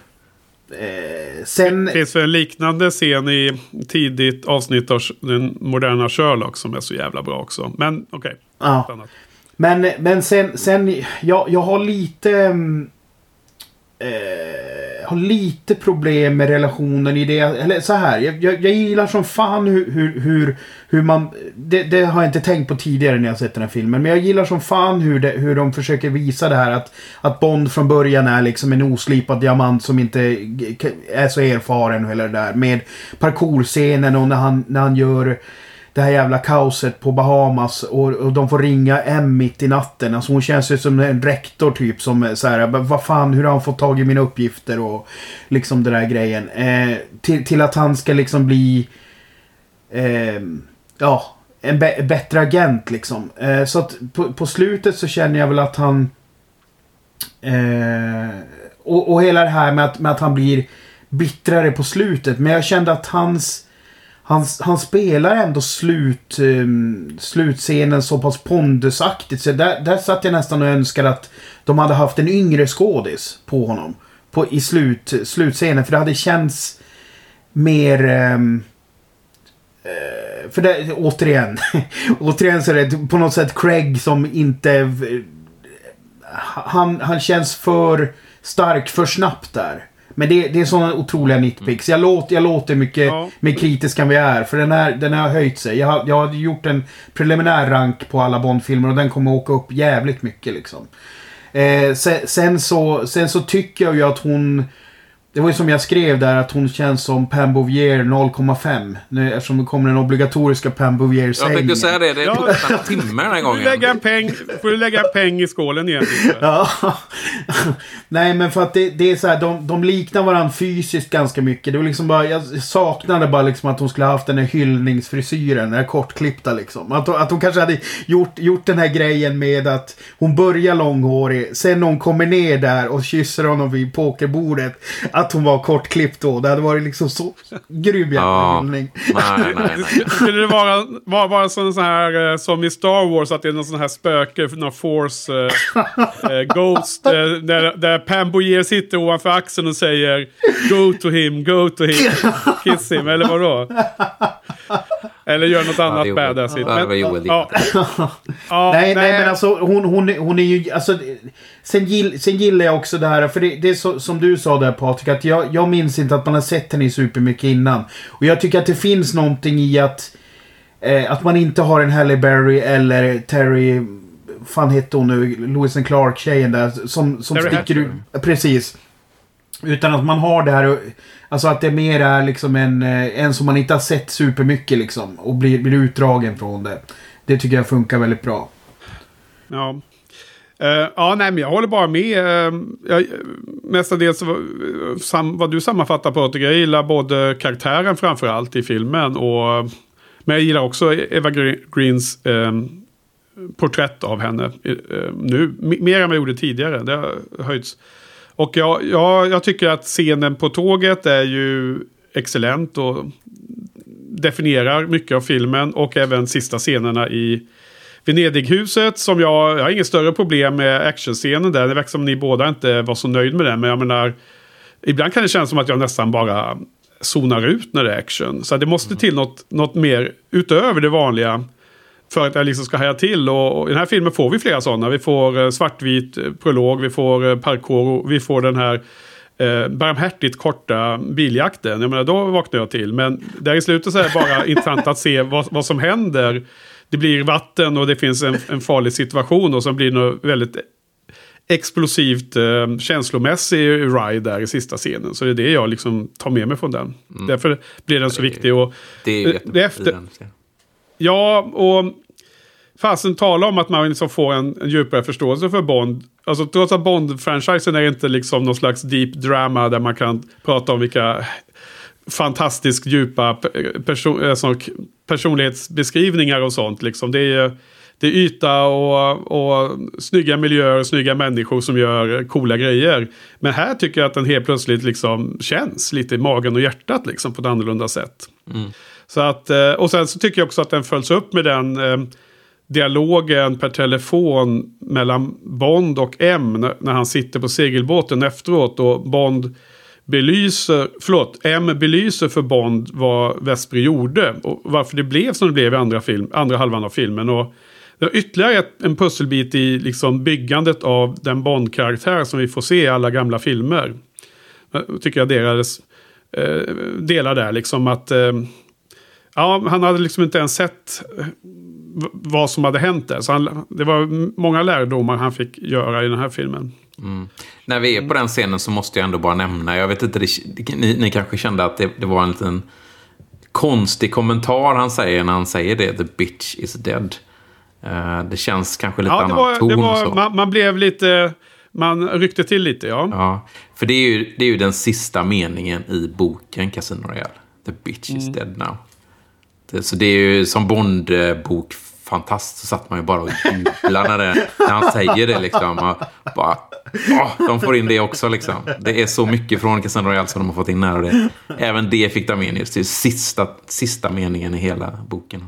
Eh, sen... Det finns en liknande scen i tidigt avsnitt av den moderna Sherlock som är så jävla bra också. Men okej. Ja. Annat. Men, men sen, sen jag, jag har lite... mm, Eh, har lite problem med relationen i det. Eller så här. Jag, jag, jag gillar som fan hur, hur, hur, hur man... Det, det har jag inte tänkt på tidigare när jag sett den här filmen. Men jag gillar som fan hur, det, hur de försöker visa det här att, att Bond från början är liksom en oslipad diamant som inte är så erfaren och hela det där. Med parkourscenen och när han, när han gör det här jävla kaoset på Bahamas och, och de får ringa M mitt i natten. Alltså hon känns ju som en rektor typ som så här, vad fan, hur har han fått tag i mina uppgifter och liksom den där grejen. Eh, till, till att han ska liksom bli, eh, ja, en bättre agent liksom. Eh, så att på, på slutet så känner jag väl att han, eh, och, och hela det här med att, med att han blir bittrare på slutet. Men jag kände att hans han, han spelar ändå slut, um, slutscenen så pass pondusaktigt. Så där, där satt jag nästan och önskade att de hade haft en yngre skådis på honom. På, I slut, slutscenen. För det hade känts mer... Um, uh, för det, återigen. återigen så är det på något sätt Craig som inte... Eh, han, han känns för stark för snabbt där. Men det, det är sådana otroliga nitpicks. Jag, låter, jag låter mycket Ja. mer kritisk än vi är. För den, här, den har höjt sig. Jag har, jag har gjort en preliminär rank på alla Bond-filmer och den kommer åka upp jävligt mycket liksom. Eh, sen, sen, så, sen så tycker jag ju att hon... Det var ju som jag skrev där att hon känns som Pam Bouvier 0,5. Nu, eftersom det kommer den obligatoriska Pam Bouvier-sägningen. Jag tänkte säga det. Det Ja. tog nästan en timme den här Får du lägga gången. en peng, får du lägga en peng i skålen igen? Ja. Nej men för att det, det är så här, de, de liknar varandra fysiskt ganska mycket. Det var liksom bara, jag saknade bara liksom att hon skulle ha haft den här hyllningsfrisyren, den här kortklippta liksom. Att, hon- att hon kanske hade gjort, gjort den här grejen med att hon börjar långhårig, sen när hon kommer ner där och kysser honom vid pokerbordet, att hon var kortklippt då. Det hade varit liksom så grym jävla Ja. hyllning. Nej, nej, nej. Skulle det vara, vara, vara sån så här eh, som i Star Wars, att det är någon sån här spöke, någon force eh, eh, ghost, eh, där, där Pam Bouvier sitter ovanför axeln och säger Go to him, go to him, kiss him, eller vadå? Eller gör något Ja, annat det gjorde- badass. ja, det var Joel ja, ja, nej, nej, men alltså hon, hon, hon är ju... Alltså, sen, gill, sen gillar jag också det här, för det, det är så, som du sa där Patrik, att jag, jag minns inte att man har sett henne i supermycket innan. Och jag tycker att det finns någonting i att... Eh, att man inte har en Halle Berry eller Terry... fan hette hon nu? Lewis and Clark-tjejen där. Som, som Terry sticker ut. Precis. Utan att man har det här... Alltså att det mer är liksom en, eh, en som man inte har sett supermycket liksom. Och blir, blir utdragen från det. Det tycker jag funkar väldigt bra. Ja. Uh, ja, nej, men jag håller bara med. Uh, jag, mestadels vad, sam, vad du sammanfattar på. Jag gillar både karaktären framför allt i filmen. Och, men jag gillar också Eva Greens porträtt av henne nu. M- mer än vad jag gjorde tidigare. Det har höjts. Och jag, jag, jag tycker att scenen på tåget är ju excellent. Och definierar mycket av filmen. Och även sista scenerna i Venedighuset som jag, jag har inget större problem med actionscenen där. Det verkar som ni båda inte var så nöjd med den. Men jag menar, ibland kan det kännas som att jag nästan bara zonar ut när det är action. Så det måste till något, något mer utöver det vanliga. För att jag liksom ska haja till. Och, och i den här filmen får vi flera sådana. Vi får eh, svartvit eh, prolog, vi får eh, parkour, vi får den här eh, barmhärtigt korta biljakten. Jag menar, då vaknar jag till. Men där i slutet så är det bara intressant att se vad, vad som händer. Det blir vatten och det finns en, en farlig situation och så blir det något väldigt explosivt eh, känslomässig ride där i sista scenen. Så det är det jag liksom tar med mig från den. Därför blir den så viktig. Och, Det är eh, jättebra efter, den. Ja, och fasen tala om att man liksom får en, en djupare förståelse för Bond. Alltså trots att Bond-franchisen är inte liksom någon slags deep drama där man kan prata om vilka fantastiskt djupa perso alltså, eh, personlighetsbeskrivningar och sånt. Liksom. Det är, det är yta och, och snygga miljöer och snygga människor som gör coola grejer. Men här tycker jag att den helt plötsligt liksom känns lite i magen och hjärtat liksom, på ett annorlunda sätt. Mm. Så att, eh, och sen så tycker jag också att den följs upp med den eh, dialogen per telefon mellan Bond och M när, när han sitter på segelbåten efteråt och Bond belyser, förlåt, M belyser för Bond vad Vesper gjorde och varför det blev som det blev i andra, film, andra halvan av filmen. Och det är ytterligare ett, en pusselbit i liksom byggandet av den Bond-karaktär som vi får se i alla gamla filmer. Jag tycker jag deras eh, delar där liksom att eh, Ja, han hade liksom inte ens sett eh, vad som hade hänt där. Så han, det var många lärdomar han fick göra i den här filmen. När vi är på den scenen så måste jag ändå bara nämna, jag vet inte, det, ni, ni kanske kände att det, det var en liten konstig kommentar han säger när han säger det, the bitch is dead. Eh, det känns kanske lite Ja, annan var, ton var, man, man blev lite... Man ryckte till lite, ja. Ja, för det är, ju, det är ju den sista meningen i boken Casino Royale. The bitch is dead now. Så det är ju som Bond-bok fantast så satt man ju bara och jublade när, det, när han säger det liksom. Och bara, åh, de får in det också liksom. Det är så mycket från Casino Royale som de har fått in här. Och det, även det fick de in just det är sista, sista meningen i hela boken.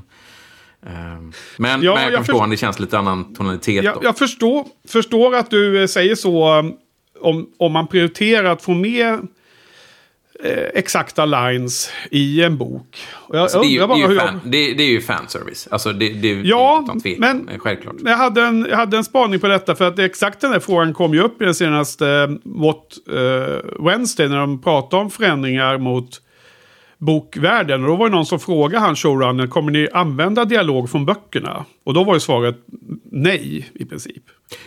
Ehm, Men, Ja, men jag kan förstå det känns lite annan tonalitet. Jag, jag förstår, förstår att du eh, säger så um, om, om man prioriterar att få med eh, exakta lines i en bok. Jag, Alltså, det, är ju, det, är fan, jag- det, det är ju fanservice. Alltså, det, det, Ja, utan tvekan, men- Självklart. Jag hade, en, jag hade en spaning på detta för att det, exakt den här frågan kom ju upp i den senaste eh, What eh, Wednesday när de pratade om förändringar mot bokvärlden. Och då var det någon som frågade han showrunner, kommer ni använda dialog från böckerna? Och då var ju svaret nej i princip.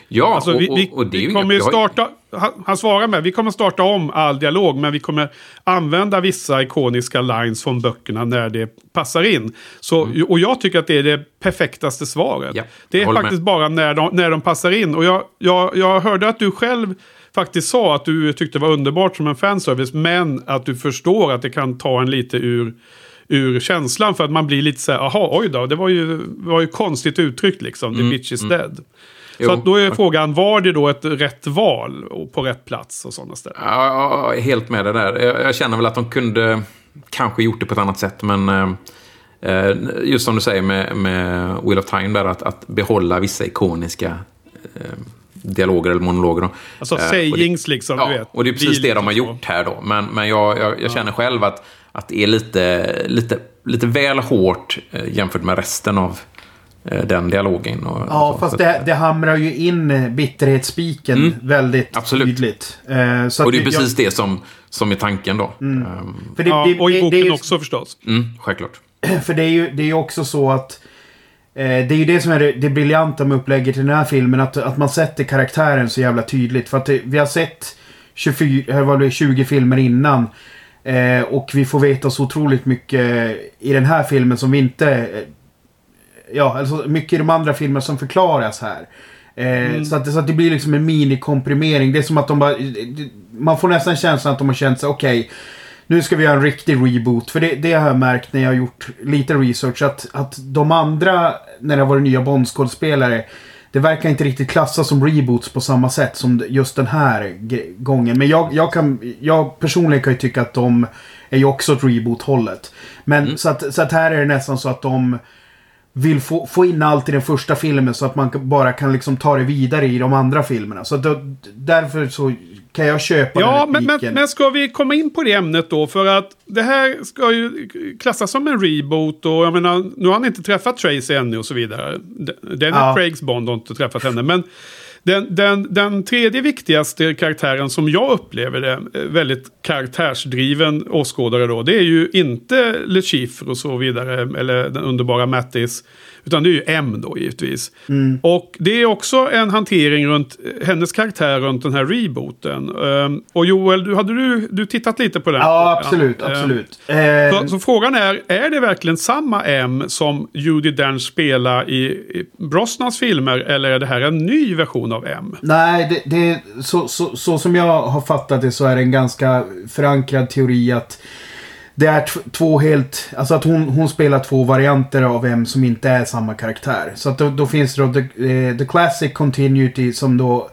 Ja, Alltså, vi, och, och det är ju vi inga- kommer ju- starta, han, han svarar med, vi kommer starta om all dialog, men vi kommer använda vissa ikoniska lines från böckerna när det passar in. Så, Och jag tycker att det är det perfektaste svaret. Mm. Ja, det är faktiskt bara när de, när de passar in. Och jag, jag, jag hörde att du själv faktiskt sa att du tyckte det var underbart som en fanservice, men att du förstår att det kan ta en lite ur ur känslan för att man blir lite så här, jaha, oj då, det var ju, var ju konstigt uttryckt liksom, the bitch is dead. Mm, Jo. Så att då är frågan, var det då ett rätt val på rätt plats och sådana ställen? Ja, är helt med det där. Jag, jag känner väl att de kunde kanske gjort det på ett annat sätt, men eh, just som du säger med, med Wheel of Time där, att, att behålla vissa ikoniska eh, dialoger eller monologer. Då. Alltså Eh, och det- sayings liksom, Ja, du vet. och det är precis det de har liksom gjort här då. Men, men jag, jag, jag känner själv att, att det är lite, lite, lite väl hårt eh, jämfört med resten av eh, den dialogen. Och, Ja, så. fast Så det, det hamrar ju in bitterhetsspiken väldigt Mm. Absolut. tydligt. Eh, så Och det är jag- precis det som, som är tanken då. Ehm, För det, Ja, det, och i boken det är ju- också förstås. mm, självklart. För det är ju det är också så att eh, det är ju det som är det, det briljanta med upplägget i den här filmen. Att, att man sätter karaktären så jävla tydligt. För att det, vi har sett 24, eller vad det är, 20 filmer innan. Eh, och vi får veta så otroligt mycket i den här filmen som vi inte... Eh, ja, alltså mycket i de andra filmerna som förklaras här. Eh, så, att, så att det blir liksom en minikomprimering. Det är som att de bara... Man får nästan känslan att de har känt sig, okej. Nu ska vi göra en riktig reboot. För det, det har jag märkt när jag har gjort lite research. Att, att de andra, när det har varit nya Bondskådespelare. Det verkar inte riktigt klassas som reboots på samma sätt som just den här gången. Men jag, jag, kan, jag personligen kan ju tycka att de är ju också åt reboot-hållet. Men så, att, så att här är det nästan så att de vill få, få in allt i den första filmen så att man bara kan liksom ta det vidare i de andra filmerna. Så då, därför så kan jag köpa Ja, den men, men, men ska vi komma in på det ämnet då? För att det här ska ju klassas som en reboot och jag menar, nu har han inte träffat Tracy ännu och så vidare. Den är Ja. Craigs Bond har inte träffat henne. Men den, den, den tredje viktigaste karaktären som jag upplever det, eh, väldigt karaktärsdriven åskådare då, det är ju inte Le Chiffre och så vidare, eller den underbara Mattis, utan det är ju M då givetvis. Mm. Och det är också en hantering runt eh, hennes karaktär runt den här rebooten. Ehm, och Joel, du, hade du, du tittat lite på den? Ja, absolut, Ehm, absolut. Så, så frågan är, är det verkligen samma M som Judi Dench spelar i, i Brosnans filmer? Eller är det här en ny version av M? Nej, det, det, så, så, så som jag har fattat det så är det en ganska förankrad teori att det är två helt... Alltså att hon, hon spelar två varianter av M som inte är samma karaktär. Så att då, då finns det då the, eh, the Classic Continuity som då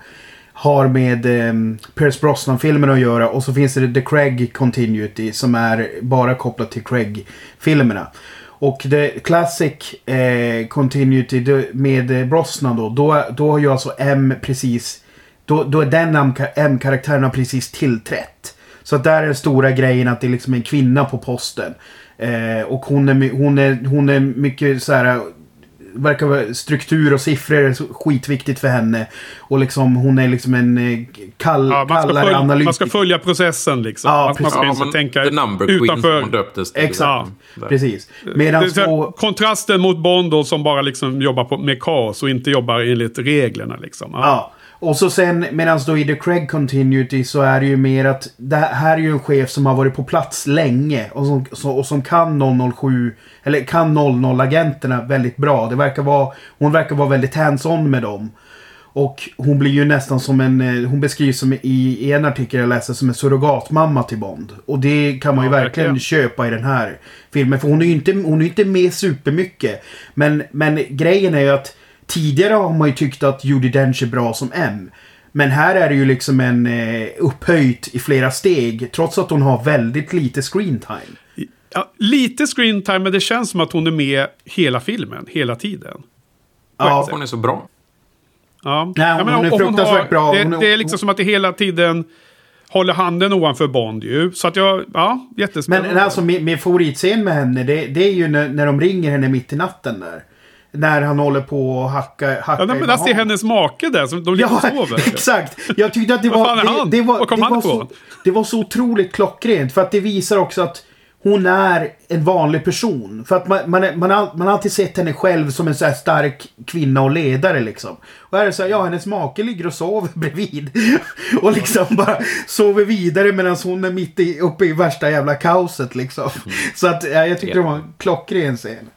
har med eh, Pierce Brosnan-filmen att göra. Och så finns det The Craig Continuity som är bara kopplat till Craig-filmerna. Och The Classic eh, Continuity med eh, Brosnan då, då, då har ju alltså M precis... Då, då är den M- M-karaktären har precis tillträtt. Så att där är den stora grejen att det är liksom en kvinna på posten. Eh, och hon är, hon, är, hon är mycket så här verkar vara struktur och siffror är skitviktigt för henne. Och liksom hon är liksom en eh, kall, Ja, man, ska kallare följa, man analytiker. ska följa processen liksom. Ja, man, man ska precis. inte men tänka The Number Queen utanför. som hon döptes till. Exakt. Där. Precis. Det Medan här, så... kontrasten mot Bond då, som bara liksom jobbar på, med kaos och inte jobbar enligt reglerna. Liksom. Ja. Och så sen medan då i The Craig Continuity så är det ju mer att det här är ju en chef som har varit på plats länge och som, så, och som kan 007 eller kan 00-agenterna väldigt bra. Det verkar vara, hon verkar vara väldigt hands-on med dem. Och hon blir ju nästan som en, eh, hon beskrivs som i, i en artikel jag läste som en surrogatmamma till Bond. Och det kan man ju Ja, verkligen verkligen. köpa i den här filmen. För hon är ju inte, hon är inte med supermycket. Men, men grejen är ju att tidigare har man ju tyckt att Judi Dench är bra som M. Men här är det ju liksom en eh, upphöjt i flera steg. Trots att hon har väldigt lite screen time. Ja, lite screen time, men det känns som att hon är med hela filmen, hela tiden. Ja, Hon är så bra. Ja. Nej, hon- menar, hon är fruktansvärt bra. Det, Hon är- det är liksom som att det hela tiden håller handen ovanför Bond ju. Så att jag, ja, jättespännande. Men alltså min, min favoritscen med henne det, det är ju när, när de ringer henne mitt i natten där. När han håller på och hacka, hacka ja, men i där ser hennes make där, som de ligger och sover. exakt. Jag tyckte att det Vad var... han? Det, det var, det han var så, det var så otroligt klockrent. För att det visar också att hon är en vanlig person. För att man, man, man, har, man har alltid sett henne själv som en så här stark kvinna och ledare liksom. Och här är det så här, ja hennes make ligger och sover bredvid. och liksom bara sover vidare medan hon är mitt i, uppe i värsta jävla kaoset liksom. Så att ja, jag tyckte det var en klockren scen.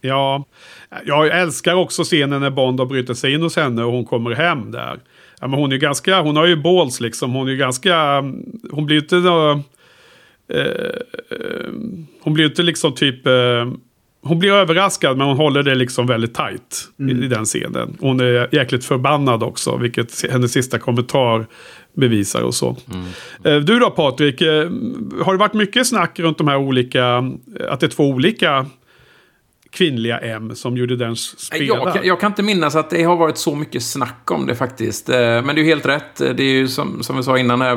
Ja, jag älskar också scenen när Bond har brutit sig in hos henne och hon kommer hem där. Ja, men hon är ganska, hon har ju balls liksom. Hon är ganska, hon blir inte uh, hon blir inte liksom typ, uh, hon blir överraskad men hon håller det liksom väldigt tight mm. i, i, den scenen. Hon är jäkligt förbannad också, vilket hennes sista kommentar bevisar och så. Mm. Uh, du då Patrik, har det varit mycket snack runt de här olika, att det är två olika kvinnliga M som Judi Dench spelar. Jag, jag, kan inte minnas att det har varit så mycket snack om det faktiskt. Eh, men det är ju helt rätt. Det är ju som, som vi sa innan här,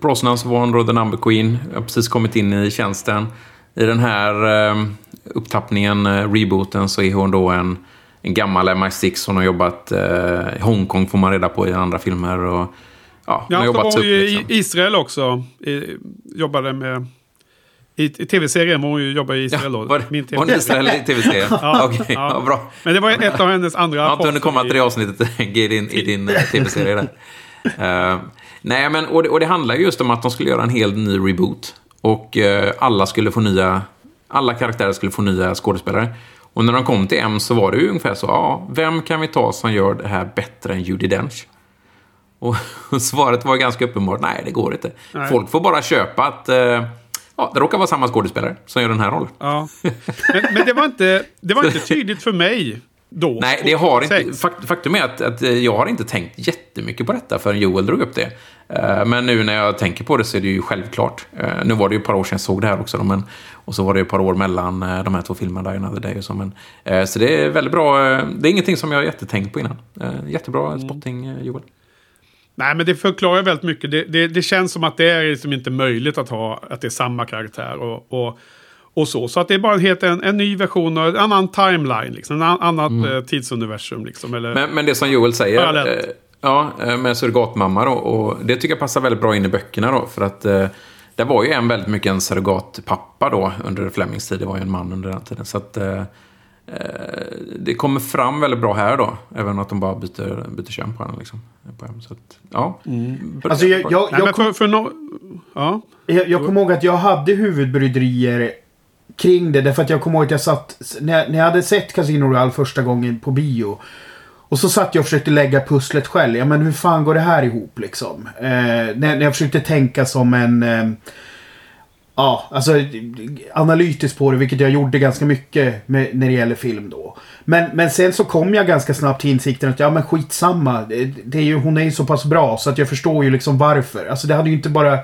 Brosnans var The Number Queen. Jag har precis kommit in i tjänsten. I den här eh, upptappningen, eh, rebooten, så är hon då en, en gammal MI6. Hon har jobbat i Hongkong, får man reda på i andra filmer. Och, ja, hon ja, har jobbat så var hon ju liksom. i Israel också. I, jobbade med i, i tv-serien, hon jobbar i Israel då. var, Min var hon i Israel i tv-serien? ja, okay, ja. ja. bra. Men det var ett av hennes andra Jag har inte hunnit komma till det avsnittet i din, i din eh, tv-serie där. Uh, nej, men och det, och det handlar ju just om att de skulle göra en helt ny reboot. Och uh, alla skulle få nya... Alla karaktärer skulle få nya skådespelare. Och när de kom till M så var det ju ungefär så, ja, vem kan vi ta som gör det här bättre än Judi Dench? Och, och svaret var ganska uppenbart, nej, det går inte. Nej. Folk får bara köpa att... Uh, Ja, det råkar vara samma skådespelare som gör den här rollen. Ja. Men, men det var inte, det var inte tydligt för mig då. Nej, det har inte, faktum är att, att jag har inte tänkt jättemycket på detta förrän Joel drog upp det. Eh, men nu när jag tänker på det så är det ju självklart. Eh, nu var det ju ett par år sedan jag såg det här också. Men, och så var det ett par år mellan eh, de här två filmerna, Die Another Day och så. Men, så det är väldigt bra. Det är ingenting som jag har jättetänkt på innan. Jättebra mm. spotting, Joel. Nej, men det förklarar väldigt mycket. Det, det, det, känns som att det är liksom inte möjligt att ha att det är samma karaktär och, och, och så. Så att det är bara helt en, en ny version och en annan timeline, liksom, en annat mm. eh, tidsuniversum. Liksom, eller, men, men det som Joel säger, eh, ja, eh, med surrogatmamma då, och det tycker jag passar väldigt bra in i böckerna då, för att eh, det var ju en väldigt mycket en surrogatpappa då under Flemings tid, det var ju en man under den tiden. Så att, Eh, det kommer fram väldigt bra här då. Även att de bara byter, byter kön på henne. Liksom, så att, ja. Mm. Alltså jag, jag, jag, kom, för, no ja. jag, jag kommer ihåg att jag hade huvudbryderier kring det. Därför att jag kommer ihåg att jag satt... När, när jag hade sett Casino Royale första gången på bio. Och så satt jag och försökte lägga pusslet själv. Ja men hur fan går det här ihop liksom? Eh, när, när jag försökte tänka som en... Eh, Ja, alltså analytiskt på det, vilket jag gjorde ganska mycket med, när det gäller film då. Men, men sen så kom jag ganska snabbt till insikten att ja men skitsamma. Det, det är ju, hon är ju så pass bra så att jag förstår ju liksom varför. Alltså det hade ju inte bara...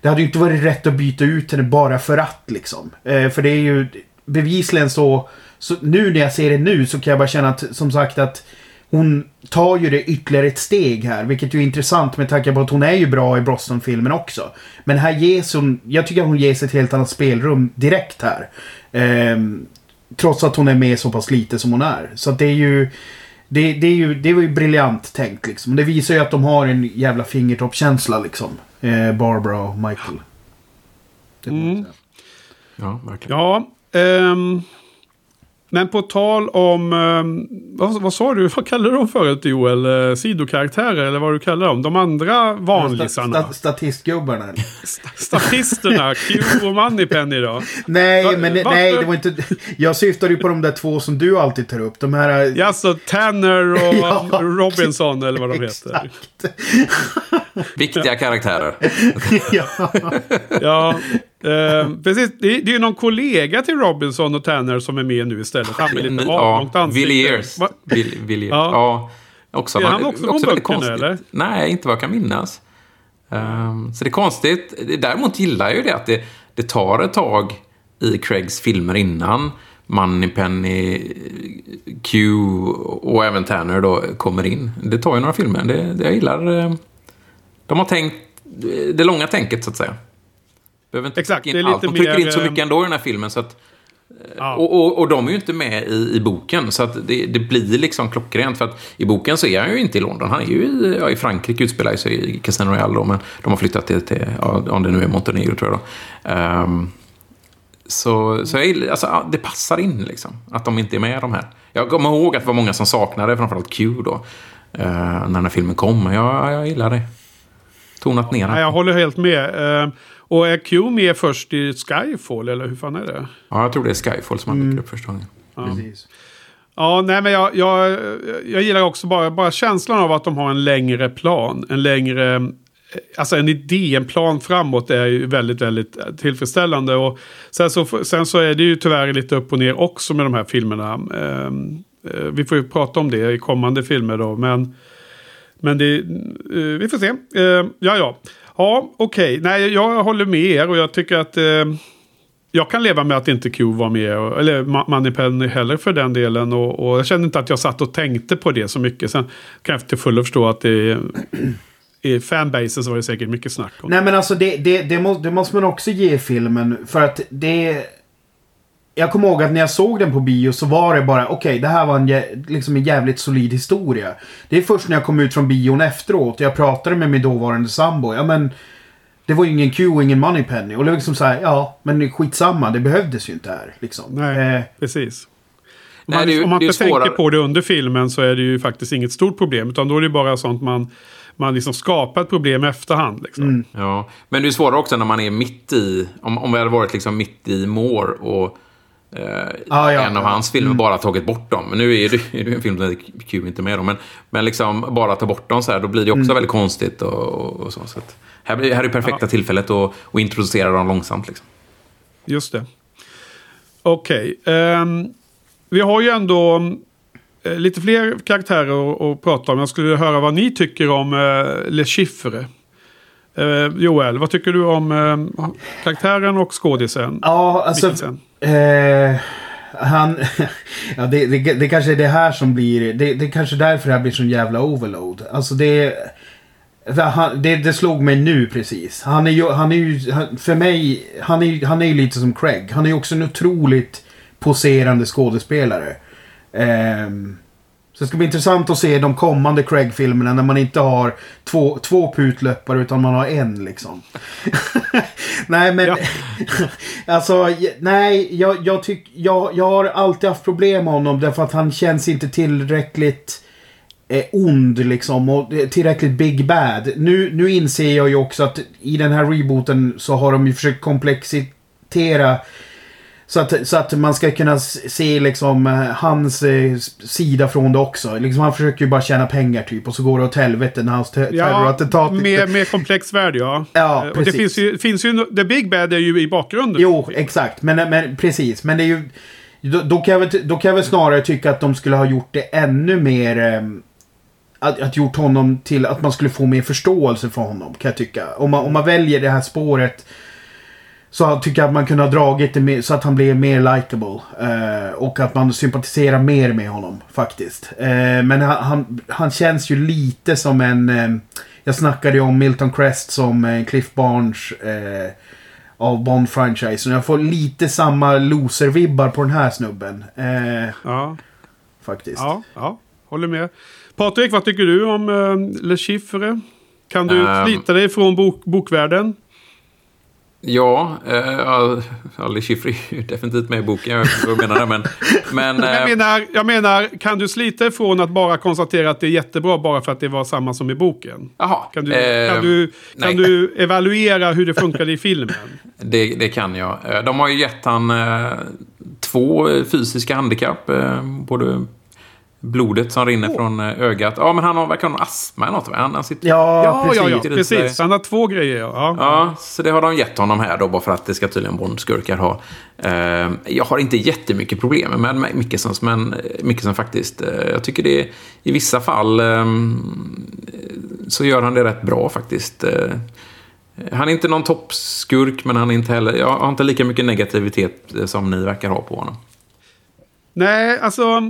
Det hade ju inte varit rätt att byta ut henne bara för att liksom. Eh, för det är ju bevisligen så, så... Nu när jag ser det nu så kan jag bara känna att som sagt att hon tar ju det ytterligare ett steg här, vilket ju är intressant med tanke på att hon är ju bra i Brosnan-filmen också. Men här ges hon, jag tycker att hon ges ett helt annat spelrum direkt här. Ehm, trots att hon är med så pass lite som hon är. Så att det är ju, det, det, är ju, det var ju briljant tänkt liksom. Det visar ju att de har en jävla fingertoppkänsla liksom. Eh, Barbara och Michael. Mm. Ja, verkligen. Ja, um... Men på tal om, eh, vad, vad, sa du, vad kallade du dem förut Joel? Eh, sidokaraktärer eller vad du kallar dem? De andra vanlisarna? Sta, statistgubbarna. Statisterna, Q och Moneypenny då? Nej, va, men va, nej, det var inte... Jag syftade ju på de där två som du alltid tar upp. De här... Ja, så Tanner och ja, Robinson eller vad de heter. Viktiga karaktärer. ja. ja. Eh, precis, det, är ju någon kollega till Robinson och Tanner som är med nu istället. Han med lite avlångt ja, Villiers. Villiers. Ja. ja. Också, är han också, också från böckerna eller? Nej, inte vad jag kan minnas. Um, så det är konstigt. Däremot gillar jag ju det att det, det tar ett tag i Craigs filmer innan Moneypenny, Q och även Tanner då kommer in. Det tar ju några filmer. Det, det jag gillar. Eh, de har tänkt det långa tänket så att säga. Behöver inte Exakt, in det är lite allt. De trycker mer, in så mycket ändå i den här filmen så att Ja. Och, och, och, de är ju inte med i, i boken, så att det, det, blir liksom klockrent. För att i boken så är han ju inte i London, han är ju i, ja, i Frankrike, utspelar sig i Casino Royale då, men de har flyttat till, till ja, om det nu är Montenegro tror jag då. Um, så, så jag, alltså, det passar in liksom, att de inte är med de här. Jag kommer ihåg att det var många som saknade framförallt Q då, uh, när den här filmen kom. Jag, jag gillar det. Tonat ner ja, Jag håller helt med. Och är Q med först i Skyfall, eller hur fan är det? Ja, jag tror det är Skyfall som han dyker mm. upp första gången. Ja. Precis. Ja, nej men jag, jag, jag gillar också bara, bara känslan av att de har en längre plan. En längre Alltså en idé, en plan framåt är ju väldigt, väldigt tillfredsställande. Och sen, så, sen så är det ju tyvärr lite upp och ner också med de här filmerna. Ehm, eh, vi får ju prata om det i kommande filmer då. Men, men det, eh, vi får se. Eh, ja, ja. Ja, okej. Okay. Nej, jag håller med er och jag tycker att eh, jag kan leva med att inte Q var med. Eller Moneypenny heller för den delen. Och, och, jag kände inte att jag satt och tänkte på det så mycket. Sen kan jag till fullo förstå att det i fanbasen så var det säkert mycket snack om. Nej men alltså det, det, det, må, det måste man också ge filmen. För att det... Jag kommer ihåg att när jag såg den på bio så var det bara okej, okay, det här var en, liksom en jävligt solid historia. Det är först när jag kom ut från bion efteråt och jag pratade med min dåvarande sambo. Ja men... Det var ju ingen Q och ingen Moneypenny. Och det var liksom såhär, ja men skitsamma, det behövdes ju inte här. Liksom. Nej, eh, precis. Om man, Nej, det, om man inte tänker på det under filmen så är det ju faktiskt inget stort problem. Utan då är det bara sånt man man liksom skapar ett problem i efterhand. Liksom. Mm. Ja, men det är svårare också när man är mitt i, om, om vi hade varit liksom mitt i Moore och eh, ah, ja, en av hans filmer mm. bara tagit bort dem. Men nu är det, är det en film där Q inte med dem. Men, men liksom bara ta bort dem så här, då blir det också mm. väldigt konstigt. Och, och så, så att, här, här är perfekta ja. tillfället att, att introducera dem långsamt. Liksom. Just det. Okej. Okay. Um, ehm, vi har ju ändå Eh, lite fler karaktärer att, prata om. Jag skulle höra vad ni tycker om eh, Le Chiffre. Eh, Joel, vad tycker du om eh, karaktären och skådisen? Ja, alltså... Eh, han... ja, det, det, det, kanske är det här som blir... Det, det är därför det här blir sån jävla overload. Alltså det... Det, det slog mig nu precis. Han är ju, han är ju för mig, han är, han är ju lite som Craig. Han är ju också en otroligt poserande skådespelare. Eh, så det ska bli intressant att se de kommande Craig-filmerna när man inte har två, två putläppar utan man har en liksom. nej men... Alltså, nej, jag, jag, tyck, jag, jag har alltid haft problem med honom därför att han känns inte tillräckligt eh, ond liksom och tillräckligt big bad. Nu, nu inser jag ju också att i den här rebooten så har de ju försökt komplexitera så att, så att man ska kunna se liksom eh, hans eh, sida från det också. Liksom, han försöker ju bara tjäna pengar typ och så går det åt helvete när hans terrorattentat... Ja, med, med komplex värld ja. Ja, precis. Och det finns ju, finns ju... The Big Bad är ju i bakgrunden. Jo, exakt. Men, men precis. Men det är ju... Då, då, kan jag väl, då kan jag väl snarare tycka att de skulle ha gjort det ännu mer... Eh, att, att gjort honom till att man skulle få mer förståelse för honom, kan jag tycka. Om man, om man väljer det här spåret så tycker jag att man kunde ha dragit det mer, så att han blir mer likable. Eh, och att man sympatiserar mer med honom faktiskt. Eh, men han, han, han, känns ju lite som en... Eh, jag snackade ju om Milton Crest som eh, Cliff Barnes eh, av Bond-franchisen. Jag får lite samma loser-vibbar på den här snubben. Eh, ja. Faktiskt. Ja, ja, håller med. Patrik, vad tycker du om eh, Le Chiffre? Kan du um, slita dig från bok, bokvärlden? Ja, eh, Ali Schiffer är definitivt med i boken. Jag du menar men, men, jag, eh, menar, jag menar, kan du slita ifrån att bara konstatera att det är jättebra bara för att det var samma som i boken? Jaha. Kan du, eh, kan du, kan du evaluera hur det funkade i filmen? Det, det kan jag. Eh, de har ju gett han eh, två fysiska handikapp. Eh, både blodet som rinner oh. från eh, ögat. Ja, men han har verkar ha astma eller något. Han, han sitter, ja, ja, precis. Ja, ja, precis. Han har två grejer. Ja. ja, så det har de gett honom här då, bara för att det ska tydligen Bondskurkar ha. Uh, jag har inte jättemycket problem med Mickelsons, men eh, Mickelson faktiskt. Uh, jag tycker det i vissa fall um, så gör han det rätt bra faktiskt. Uh, han är inte någon toppskurk, men han är inte heller... Jag har inte lika mycket negativitet som ni verkar ha på honom. Nej, alltså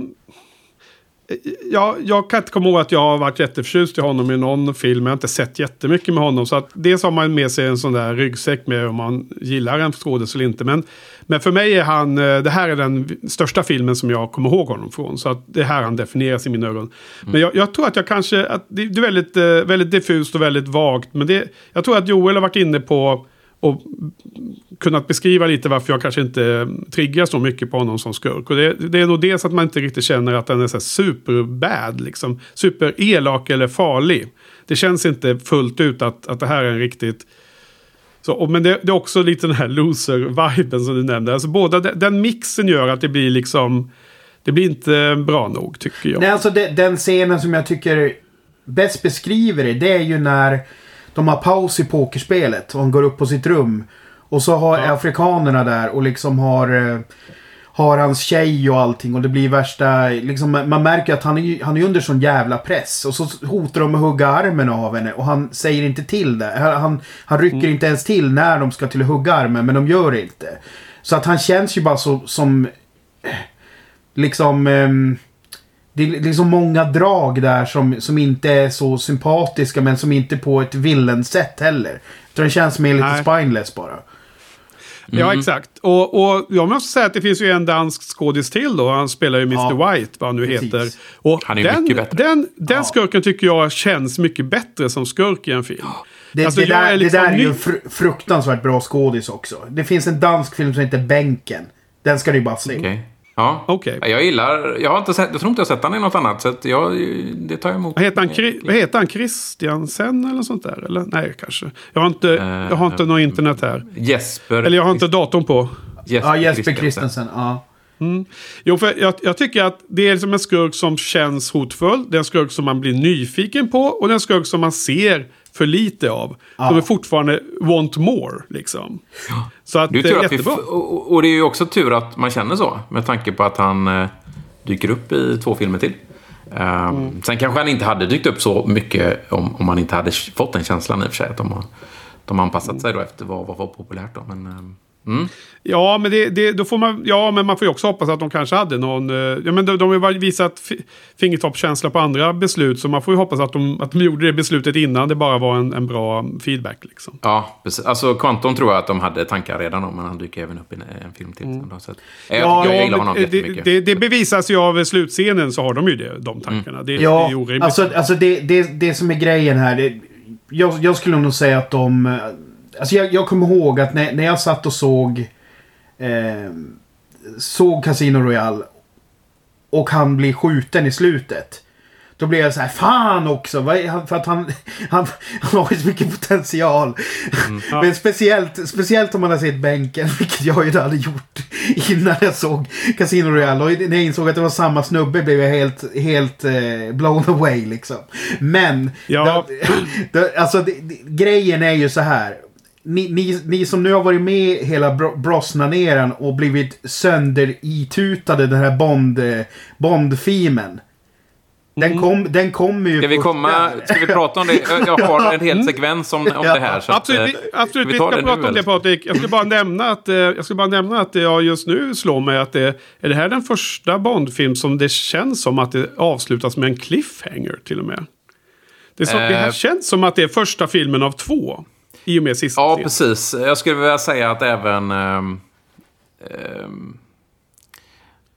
ja, jag kan inte komma ihåg att jag har varit jätteförtjust i honom i någon film. Jag har inte sett jättemycket med honom. Så att dels har man med sig en sån där ryggsäck med om man gillar en skådespelare eller inte. Men, men för mig är han, eh, det här är den största filmen som jag kommer ihåg honom från. Så att det är här han definieras i mina ögon. Mm. Men jag, jag, tror att jag kanske, att det, det är väldigt, eh, väldigt diffust och väldigt vagt. Men det, jag tror att Joel har varit inne på och kunnat beskriva lite varför jag kanske inte triggar så mycket på honom som skurk. Och det, det är nog dels att man inte riktigt känner att den är så superbad, liksom superelak eller farlig. Det känns inte fullt ut att, att det här är en riktigt... Så, men det, det, är också lite den här loser-viben som du nämnde. Alltså båda, den mixen gör att det blir liksom... Det blir inte bra nog tycker jag. Nej, alltså det, den scenen som jag tycker bäst beskriver det, det är ju när de har paus i pokerspelet och han går upp på sitt rum. Och så har ja. afrikanerna där och liksom har... Eh, har hans tjej och allting och det blir värsta... Liksom, man märker att han är, han är under sån jävla press. Och så hotar de att hugga armen av henne och han säger inte till det. Han, han rycker mm. inte ens till när de ska till att hugga armen men de gör det inte. Så att han känns ju bara så, som... Liksom... Um, det är liksom många drag där som, som inte är så sympatiska men som inte på ett villain-sätt heller. Utan det känns mer lite Nej. spineless bara. Mm. Ja, exakt. Och, och jag måste säga att det finns ju en dansk skådis till då. Han spelar ju Mr. Ja, White, vad han nu precis. heter. Och han är den, mycket bättre. Den, den ja. skurken tycker jag känns mycket bättre som skurk i en film. Det, alltså, det, där, liksom det där är ju fr fruktansvärt bra skådis också. Det finns en dansk film som heter Bänken. Den ska du bara se. Okay. Ja, okay. jag gillar... Jag, har inte sett, jag tror inte jag har sett honom i något annat. Så jag, det tar jag emot. Vad heter han? Kri, vad heter han? Christiansen eller sånt där? Eller? Nej, kanske. Jag har inte, jag har inte uh, något internet här. Jesper. Eller jag har inte datorn på. Jesper ja, Jesper Christensen. Ja. Mm. Jo, för jag, jag, tycker att det är liksom en skurk som känns hotfull. Det är en skurk som man blir nyfiken på. Och det är en skurk som man ser för lite av. Ja. Som är fortfarande want more, liksom. Ja. Så att det är tur att jättebra. Vi och, och det är ju också tur att man känner så. Med tanke på att han eh, dyker upp i två filmer till. Um, mm. Sen kanske han inte hade dykt upp så mycket om, om man inte hade fått den känslan i och för sig. Att de har, de har anpassat mm. sig då efter vad, vad var populärt då. Men, um, Mm. Ja, men det, det, då får man, ja, men man får ju också hoppas att de kanske hade någon... Eh, ja, men de, de har ju visat fingertoppskänsla på andra beslut. Så man får ju hoppas att de, att de gjorde det beslutet innan det bara var en, en bra feedback. Liksom. Ja, precis. Alltså Quantum tror jag att de hade tankar redan om. Men han dyker även upp i en, en film till. Mm. Så att, jag, ja, jag, jag gillar honom det, det, det, bevisas ju av slutscenen så har de ju det, de tankarna. Mm. Det, ja, det är orimligt. Alltså, alltså det, det, det som är grejen här. Det, jag, jag skulle nog säga att de Alltså jag, jag kommer ihåg att när, när jag satt och såg... Eh, såg Casino Royale. Och han blir skjuten i slutet. Då blev jag så här, fan också! För att han, han, han har ju så mycket potential. Mm, ja. Men speciellt, speciellt om man har sett bänken, vilket jag ju hade gjort innan jag såg Casino Royale. Och när jag insåg att det var samma snubbe blev jag helt, helt eh, blown away liksom. Men, ja. det, det, alltså det, grejen är ju så här ni, ni, som nu har varit med hela Brosnan-eran och blivit sönderitutade den här Bond, eh, Bond-filmen. Den, mm. kom, den kommer ju... Ska vi, komma, ska vi prata om det? Jag har en hel sekvens om, om ja. det här. Så absolut, att, vi, absolut, vi, vi ska prata nu, om det Patrik. Jag ska bara nämna att, eh, jag ska bara nämna att jag just nu slår mig att det är det här den första Bond-film som det känns som att det avslutas med en cliffhanger till och med. Det, är så, eh. det här känns som att det är första filmen av två. I och med sista Ja, precis. Jag skulle vilja säga att även... Um, um,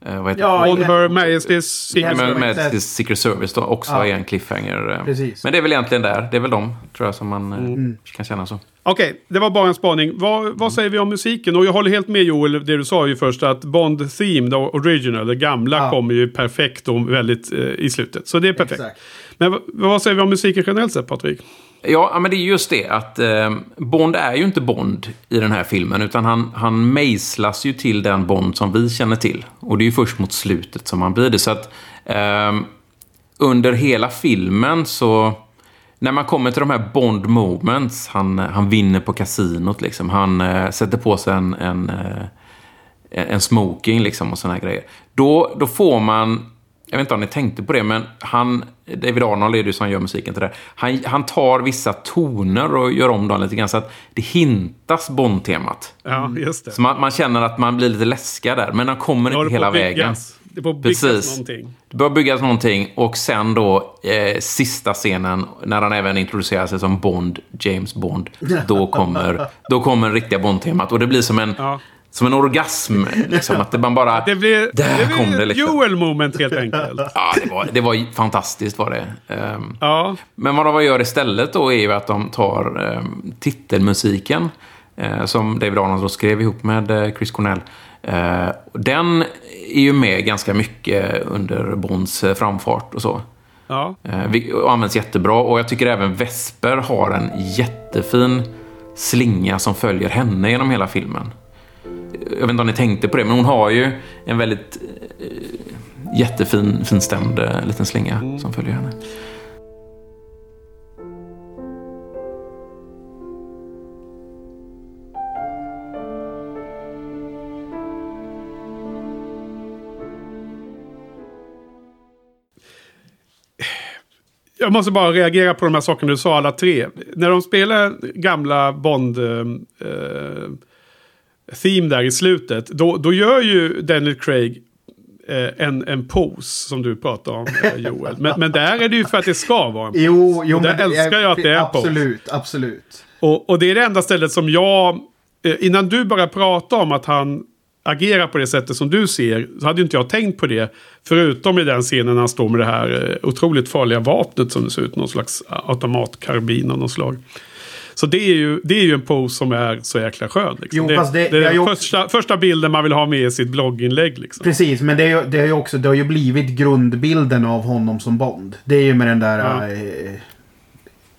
Uh, vad heter ja, On Her Majesty's Secret, Secret Service då också ja. är en cliffhanger. Eh. Precis. Men det är väl egentligen där. Det är väl de, tror jag, som man mm. kan känna så. Okej, okay, det var bara en spaning. Vad, vad mm. säger vi om musiken? Och jag håller helt med Joel, det du sa ju först, att Bond Theme, the original, det gamla, ja. kommer ju perfekt och väldigt eh, i slutet. Så det är perfekt. Exakt. Men vad säger vi om musiken generellt sett, Patrik? Ja, men det är just det att eh, Bond är ju inte Bond i den här filmen. Utan han, han mejslas ju till den Bond som vi känner till. Och det är ju först mot slutet som han blir det. Så att eh, under hela filmen så... När man kommer till de här Bond moments, han, han vinner på kasinot liksom. Han eh, sätter på sig en, en, eh, en smoking liksom och såna här grejer. Då, då får man jag vet inte om ni tänkte på det, men han, David Arnold är det som gör musiken till det. Han, han tar vissa toner och gör om dem lite grann så att det hintas Bond-temat. Ja, just det. Så man, man, känner att man blir lite läskad där, men han kommer inte hela vägen. Det börjar byggas Precis. någonting. Det börjar byggas någonting och sen då eh, sista scenen när han även introducerar sig som Bond, James Bond. Då kommer, då kommer riktiga Bond-temat och det blir som en, Ja. Som en orgasm. Liksom, att det man bara... Det blir, Där det kom det liksom. Joel moment helt enkelt. Ja, det var, det var fantastiskt var det. Ehm, Ja, Men vad de gör istället då är ju att de tar eh, titelmusiken eh, som David Arnold skrev ihop med eh, Chris Cornell. Eh, den är ju med ganska mycket under Bonds framfart och så. ja. Och används jättebra och jag tycker även Vesper har en jättefin slinga som följer henne genom hela filmen. Jag vet inte om ni tänkte på det, men hon har ju en väldigt eh, jättefin, finstämd eh, liten slinga som följer henne. Jag måste bara reagera på de här sakerna du sa alla tre. När de spelar gamla Bond... Eh, eh, theme där i slutet. Då, då gör ju Daniel Craig eh, en, en pose som du pratar om eh, Joel. Men, men där är det ju för att det ska vara en pose. Jo, jo Och där men älskar jag att det är en pose. Absolut, absolut. Och, och det är det enda stället som jag... Eh, innan du började prata om att han agerar på det sättet som du ser. Så hade ju inte jag tänkt på det. Förutom i den scenen när han står med det här otroligt farliga vapnet som det ser ut. Någon slags automatkarbin av något slag. Så det är ju, det är ju en pose som är så jäkla skön. Liksom. Jo, det, fast det- det, är den första, första bilden man vill ha med i sitt blogginlägg. Liksom. Precis, men det, är ju, det, är också, det har ju blivit grundbilden av honom som Bond. Det är ju med den där Ja. eh,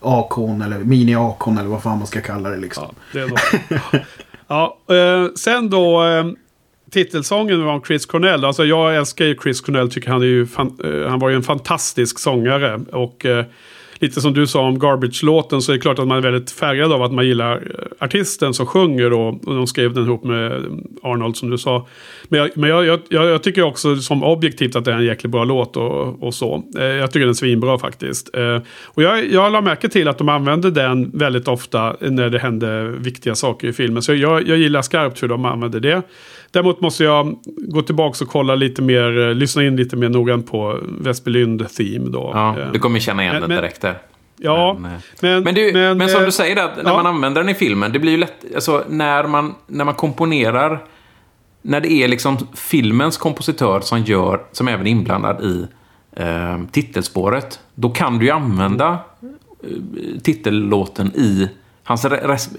akon eller mini-akon eller vad fan man ska kalla det liksom. Ja, det ja, eh, sen då eh, titelsången var om Chris Cornell. Alltså jag älskar ju Chris Cornell. Tycker han, är ju fan, eh, han var ju en fantastisk sångare. Och eh, lite som du sa om Garbage-låten så är det klart att man är väldigt färgad av att man gillar eh, artisten som sjunger. och, och de skrev den ihop med eh, Arnold som du sa. Men, jag, men jag, jag, jag, tycker också som objektivt att det är en jäkligt bra låt och, och så. Eh, jag tycker den är svinbra faktiskt. Eh, och jag, jag la märke till att de använde den väldigt ofta när det hände viktiga saker i filmen. Så jag, jag gillar skarpt hur de använde det. Däremot måste jag gå tillbaka och kolla lite mer, eh, lyssna in lite mer noggrant på Väsby Theme då. Ja, Eh, du kommer känna igen men- den men- direkt där. Ja, Men, eh, men, Men, du, men, som eh, du säger, att när ja. man använder den i filmen, det blir ju lätt... Alltså, när man, när man komponerar... När det är liksom filmens kompositör som gör, som även är inblandad i eh, titelspåret, då kan du ju använda eh, titellåten i hans,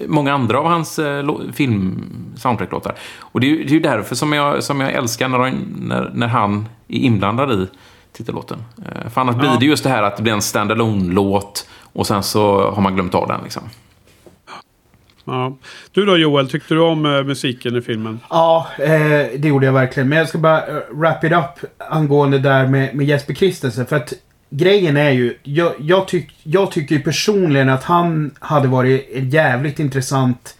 många andra av hans eh, film soundtrack-låtar. Och det är ju det är ju därför som jag, som jag älskar när, de, när, när han är inblandad i titellåten. Eh, för annars blir det just det här att det blir en standalone-låt och sen så har man glömt av den liksom. Ja. Du då Joel, tyckte du om eh, musiken i filmen? Ja, eh, det gjorde jag verkligen. Men jag ska bara eh, wrap it up angående där med, med Jesper Christensen. För att grejen är ju, jag, jag, tyck, jag tycker ju personligen att han hade varit jävligt intressant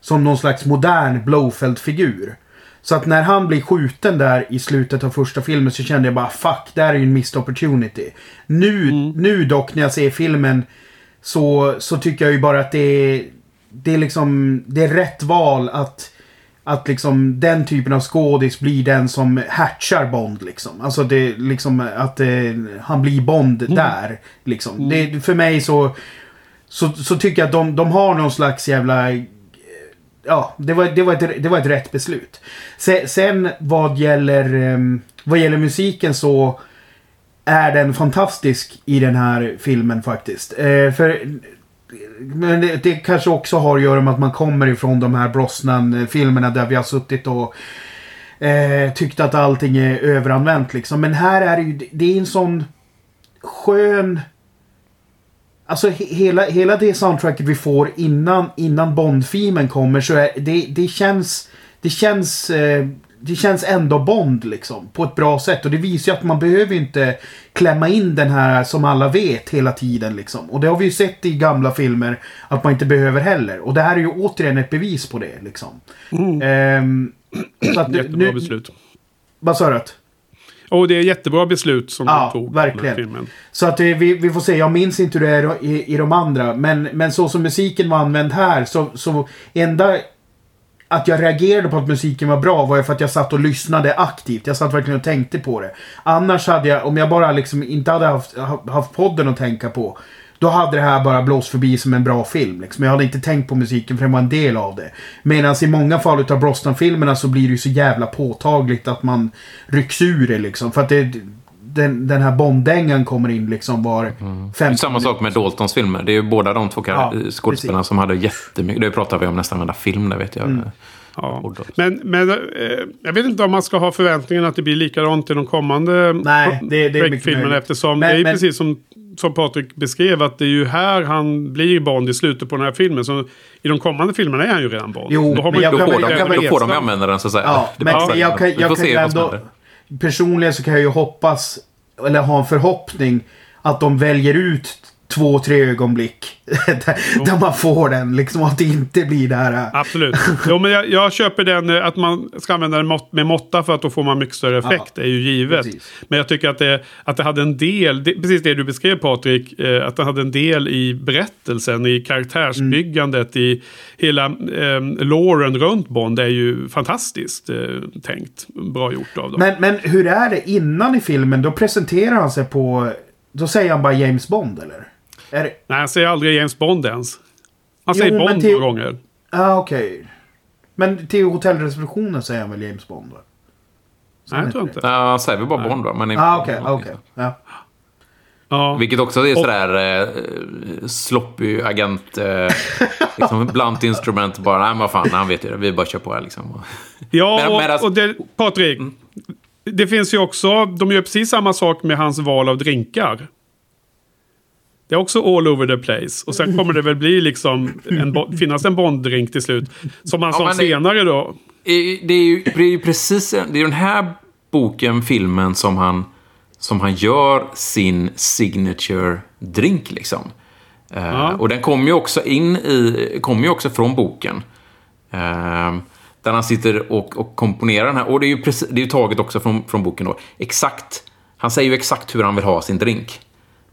som någon slags modern Blowfeld-figur. Så att när han blir skjuten där i slutet av första filmen så kände jag bara fuck, där är ju en missed opportunity. Nu, nu dock när jag ser filmen så, så tycker jag ju bara att det är, det är liksom, det är rätt val att att liksom den typen av skådis blir den som hatchar Bond liksom. Alltså det liksom att eh, han blir Bond där. Liksom. Det, för mig så, så, så tycker jag att de, de har någon slags jävla... eh, Ja, det var, det var, ett, det var ett rätt beslut. Sen, sen vad gäller, ehm, vad gäller musiken så är den fantastisk i den här filmen faktiskt. Eh, för men det, det kanske också har att göra med att man kommer ifrån de här Brosnan-filmerna eh, där vi har suttit och eh, tyckt att allting är överanvänt liksom. Men här är det ju, det är en sån skön... Alltså he, hela, hela det soundtracket vi får innan, innan Bond-filmen kommer så är det, det känns... Det känns... Eh, det känns ändå Bond liksom. På ett bra sätt. Och det visar ju att man behöver inte klämma in den här som alla vet hela tiden liksom. Och det har vi ju sett i gamla filmer att man inte behöver heller. Och det här är ju återigen ett bevis på det liksom. Ehm, så att, Jättebra nu, beslut. Vad sa du? Och det är jättebra beslut som Ja, de tog. verkligen. Filmen. Så att vi, vi får se. Jag minns inte hur det är i, i de andra. Men, men så som musiken var använd här så, så enda att jag reagerade på att musiken var bra var ju för att jag satt och lyssnade aktivt. Jag satt verkligen och tänkte på det. Annars hade jag, om jag bara liksom inte hade haft, haft podden att tänka på. Då hade det här bara blåst förbi som en bra film. Liksom. Jag hade inte tänkt på musiken för den var en del av det. Medan i många fall av Brosnan-filmerna så blir det ju så jävla påtagligt att man rycks ur det liksom. För att det, den, den här Bondängan kommer in liksom var mm. Samma sak med Daltons filmer. Det är ju båda de två ja, skådespelarna som hade jättemycket. Det pratar vi om nästan varenda film där vet jag. Mm. Ja. Men, men eh, jag vet inte om man ska ha förväntningen att det blir likadant i de kommande Nej, det, det är filmerna. Eftersom men, det är men, precis som, som Patrik beskrev att det är ju här han blir Bond i slutet på den här filmen. Så i de kommande filmerna är han ju redan Bond. Jo, då, har man, då, får, de, då får de använda den så att säga. Ja, men ja. jag kan, jag kan ändå, personligen så kan jag ju hoppas, eller ha en förhoppning att de väljer ut två, tre ögonblick. där, man får den. Liksom att det inte blir det här. Äh. Absolut. Jo, men jag, jag, köper den äh, att man ska använda den med måtta för att då får man mycket större effekt. Ja, det är ju givet. Precis. Men jag tycker att det, att det hade en del, det, precis det du beskrev Patrik, eh, att det hade en del i berättelsen, i karaktärsbyggandet, mm. i hela eh, låren runt Bond är ju fantastiskt eh, tänkt. Bra gjort av dem. Men, men hur är det innan i filmen? Då presenterar han sig på då säger han bara James Bond eller? Är det... Nej, han säger aldrig James Bond ens. Han säger jo, Bond till... några gånger. ah, okej. Okay. Men till hotellreceptionen säger han väl James Bond? Va? Nej, jag tror inte. Ja, han säger väl bara Bond va? Men ah, okej. Okay, okay. ja. Ja. Vilket också är sådär eh, sloppy agent. Eh, liksom blunt instrument. Bara, nej men vad fan, han vet ju det. Vi bara kör på här liksom. Ja, men, och, medan... och det, Patrik. Mm. Det finns ju också, de gör precis samma sak med hans val av drinkar. Det är också all over the place. Och sen kommer det väl bli liksom en, finnas en Bonddrink till slut. Som han ja, sa senare då. Det är ju det är precis det är den här boken, filmen, som han, som han gör sin signature drink liksom. Eh, ja. Uh, och den kommer ju också in i, kommer ju också från boken. Uh, där han sitter och, och komponerar den här. Och det är ju, precis, det är ju taget också från, från boken då. Exakt. Han säger ju exakt hur han vill ha sin drink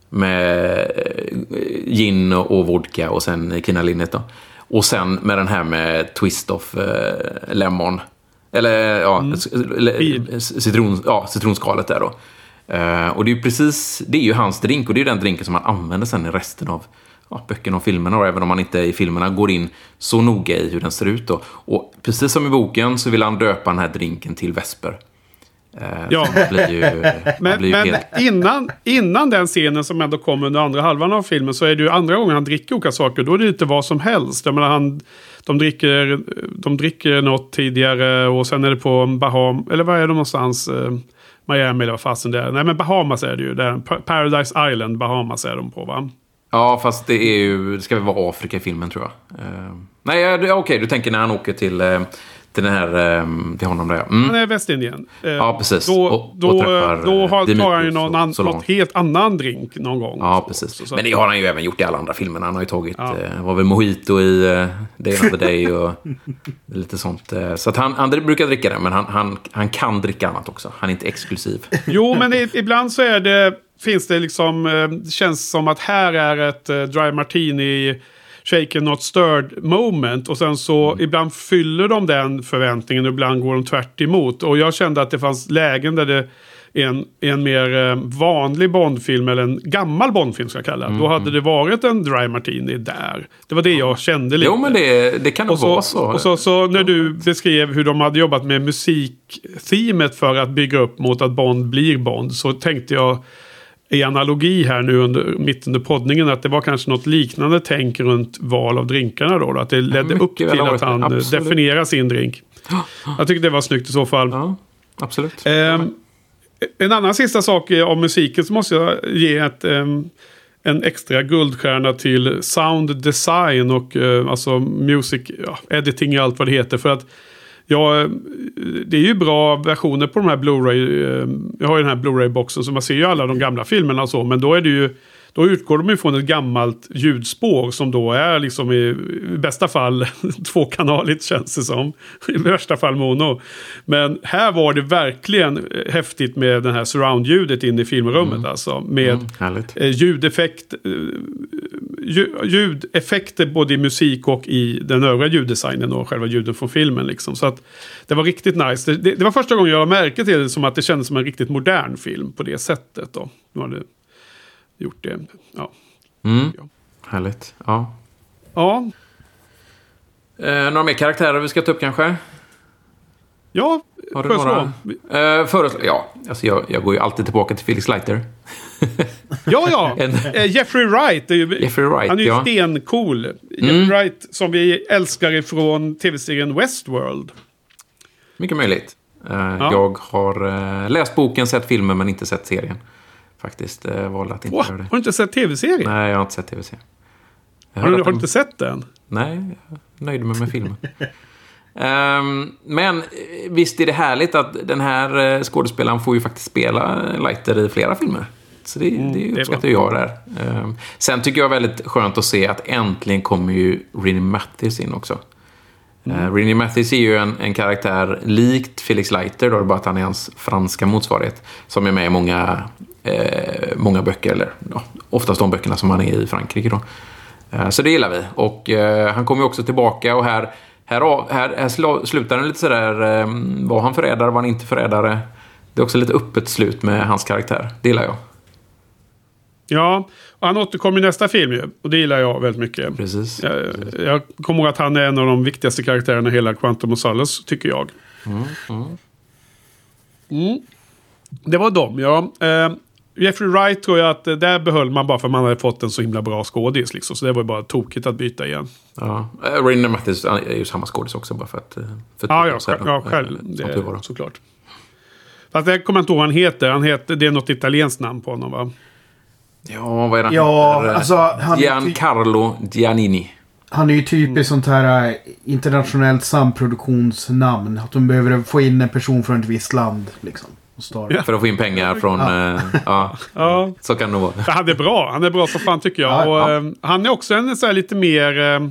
med eh, gin och vodka och sen kinalinnet då. Och sen med den här med twist of eh, lemon. Eller ja, mm. citron, ja, citronskalet där då. Uh, och det är ju precis, det är ju hans drink och det är den drinken som han använder sen i resten av ja, böckerna och filmerna. Och även om man inte i filmerna går in så noga i hur den ser ut. Då. Och precis som i boken så vill han döpa den här drinken till Vesper. Eh, ja. Ju, men, men helt... innan, innan den scenen som ändå kommer under andra halvan av filmen så är det ju andra gången han dricker olika saker. Då är det inte vad som helst. Jag menar, han, de, dricker, de dricker något tidigare och sen är det på Baham, eller var är de någonstans? Eh, Miami eller vad fasen det är. Nej men Bahamas är det ju. Där, Paradise Island, Bahamas är de på va? Ja, fast det är ju, det ska väl vara Afrika i filmen tror jag. Uh, nej, okej, okay, du tänker när han åker till... Uh, till, den här, um, till honom där. Mm. Han är Västindien. Eh, ja, precis. Då, och, då, och träffar, då har, tar han ju någon an, något helt annan drink någon gång. Ja, precis. Så, så. Men det har han ju även gjort i alla andra filmer. Han har ju tagit, ja. eh, var väl mojito i uh, Day of the Day och lite sånt. Så att han, han brukar dricka det, men han, han, han kan dricka annat också. Han är inte exklusiv. Jo, men i, ibland så är det, finns det liksom, det känns som att här är ett uh, dry martini shaken not stirred moment. Och sen så mm. ibland fyller de den förväntningen och ibland går de tvärt emot. Och jag kände att det fanns lägen där det en, en mer eh, vanlig Bondfilm, eller en gammal Bondfilm ska jag kalla det. Mm. Då hade mm. det varit en Dry Martini där. Det var det jag kände lite. Jo, men det, det kan nog vara så. Och så, så när du beskrev hur de hade jobbat med musikteamet för att bygga upp mot att Bond blir Bond. Så tänkte jag i analogi här nu under, mitt under poddningen att det var kanske något liknande tänk runt val av drinkarna då. då att det ledde ja, upp till att han absolut. definierar sin drink. Jag tycker det var snyggt i så fall. Ja, absolut. Eh, en annan sista sak om musiken så måste jag ge ett, eh, en extra guldstjärna till sound design och eh, alltså music ja, editing och allt vad det heter. För att Ja, det är ju bra versioner på de här Blu-ray. Eh, jag har ju den här Blu-ray-boxen så man ser ju alla de gamla filmerna och så. Men då är det ju... Då utgår de ju från ett gammalt ljudspår som då är liksom i, i bästa fall tvåkanaligt känns det som. I värsta fall mono. Men här var det verkligen häftigt med den här surround-ljudet in i filmrummet. Mm. Alltså med mm, ljudeffekt, ju- ljudeffekter både i musik och i den övriga ljuddesignen och själva ljuden från filmen. Liksom. Så att det var riktigt nice. Det, det, det var första gången jag märkte till det som att det kändes som en riktigt modern film på det sättet. Då. Nu hade gjort det. Ja. Mm. Ja. Härligt. Ja. Ja, Eh, några mer karaktärer vi ska ta upp kanske? ja Har du föreslå. några? Eh, föreslå? Ja, alltså jag, jag går ju alltid tillbaka till Felix Leiter. Ja, ja. En- Eh, Jeffrey Wright. Är ju, Jeffrey Wright, han är ju ja. stencool. Jeffrey Wright som vi älskar ifrån tv-serien Westworld. Mycket möjligt. Eh, Jag har eh, läst boken, sett filmen men inte sett serien. Faktiskt eh, valde att inte Åh, göra det. har du inte sett tv-serien? Nej, jag har inte sett tv-serien. Har du, har den- inte sett den? Nej, jag nöjde mig med filmen. Ehm, men eh, visst är det härligt att den här eh, skådespelaren får ju faktiskt spela Lighter i flera filmer. Så det, det Mm, det uppskattar bra. jag där. Ehm, sen tycker jag väldigt skönt att se att äntligen kommer ju Rini Mattis in också. Mm. Uh, Rini Mattis är ju en, en karaktär likt Felix Leiter, då, det bara att han är hans franska motsvarighet. Som är med i många, eh, många böcker, eller ja, oftast de böckerna som han är i Frankrike. Då. Eh, Så det gillar vi. Och eh, han kommer ju också tillbaka och här, här, av- här, här slutar den lite sådär, eh, var han förrädare, var han inte förrädare? Det är också lite öppet slut med hans karaktär. Det gillar jag. Ja, och han återkommer i nästa film ju. Och det gillar jag väldigt mycket. Precis. Jag, jag kommer ihåg att han är en av de viktigaste karaktärerna i hela Quantum of Solace, tycker jag. Mm. Det var dem, ja. Eh, Jeffrey Wright tror jag att eh, där behöll man bara för att man hade fått en så himla bra skådis. Liksom. Så det var ju bara tokigt att byta igen. Ja. Eh, Rini Mattis är ju samma skådis också, bara för att... eh, För Ja, ja, att- så här, ja själv. Det, tur var såklart. Fast jag kommer inte ihåg vad han heter. han heter. Det är något italienskt namn på honom va? Ja, vad är det han Ja, heter? alltså, han Giancarlo Giannini. Han är ju typiskt sånt här internationellt samproduktionsnamn. Att de behöver få in en person från ett visst land. Liksom. Ja. För att få in pengar från... eh, ja, Ja. så kan det vara. Ja, Han är bra. Han är bra så fan tycker jag. Ja, och, ja. eh, han är också en så här lite mer... Eh,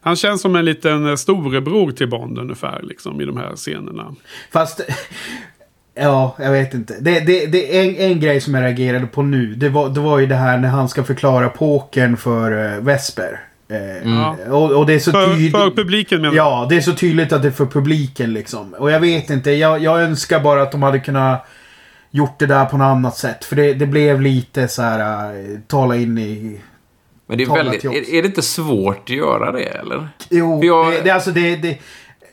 han känns som en liten eh, storebror till Bond ungefär. Liksom, I de här scenerna. Fast... Ja, jag vet inte. Det, det, det är en, en grej som jag reagerade på nu. Det var, det var ju det här när han ska förklara pokern för uh, Vesper. Eh, Ja. och, och det är så För, tydligt. för publiken menar. Ja, det är så tydligt att det är för publiken liksom. Och jag vet inte, jag, jag önskar bara att de hade kunnat gjort det där på något annat sätt. För det, det blev lite så här, äh, tala in i... Men det är, väldigt, är, är det inte svårt att göra det, eller? Jo, För jag- det, det, är alltså det, det...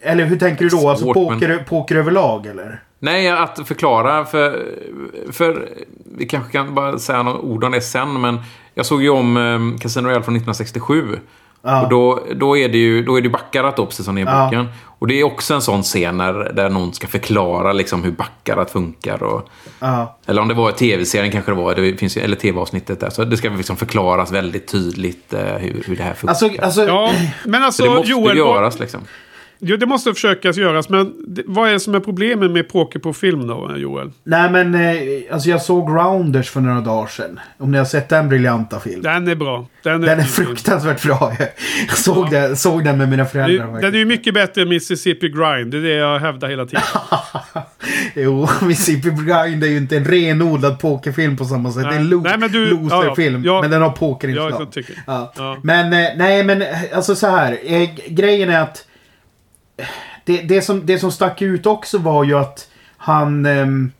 Eller hur tänker du då? Alltså Svårt, poker, poker överlag eller? Nej, att förklara för... För vi kanske kan bara säga några ord om det sen, men jag såg ju om um, Casino Royale från 1967. Ja. Och då, då är det ju då är det Baccarat då, precis som det är i Ja. boken. Och det är också en sån scen där, där någon ska förklara liksom hur Baccarat funkar. Och, Ja. eller om det var i tv-serien kanske det var, det finns ju, eller tv-avsnittet där. Så det ska liksom förklaras väldigt tydligt eh, hur, hur det här funkar. Alltså, alltså Ja, men alltså så det måste Joel, göras liksom. Jo, det måste försökas göras. Men det, vad är det som är problemet med poker på film då, Joel? nej men eh, alltså jag såg Grounders för några dagar sedan. Om ni har sett den briljanta filmen. Den är bra. Den är, Den är fruktansvärt bra. Jag såg, den, såg den med mina föräldrar. Den är ju mycket bättre än Mississippi Grind. Det är det jag hävdar hela tiden. Jo, Mississippi Grind är ju inte en renodlad pokerfilm på samma sätt. Det är en Nej. lo- Nej, men du- loserfilm. ja, ja. men den har Ja, pokerinslag. Ja. Ja. Men eh, nej, men eh, alltså så här. Eh, grejen är att det, det, som, det som stack ut också var ju att han... Ehm,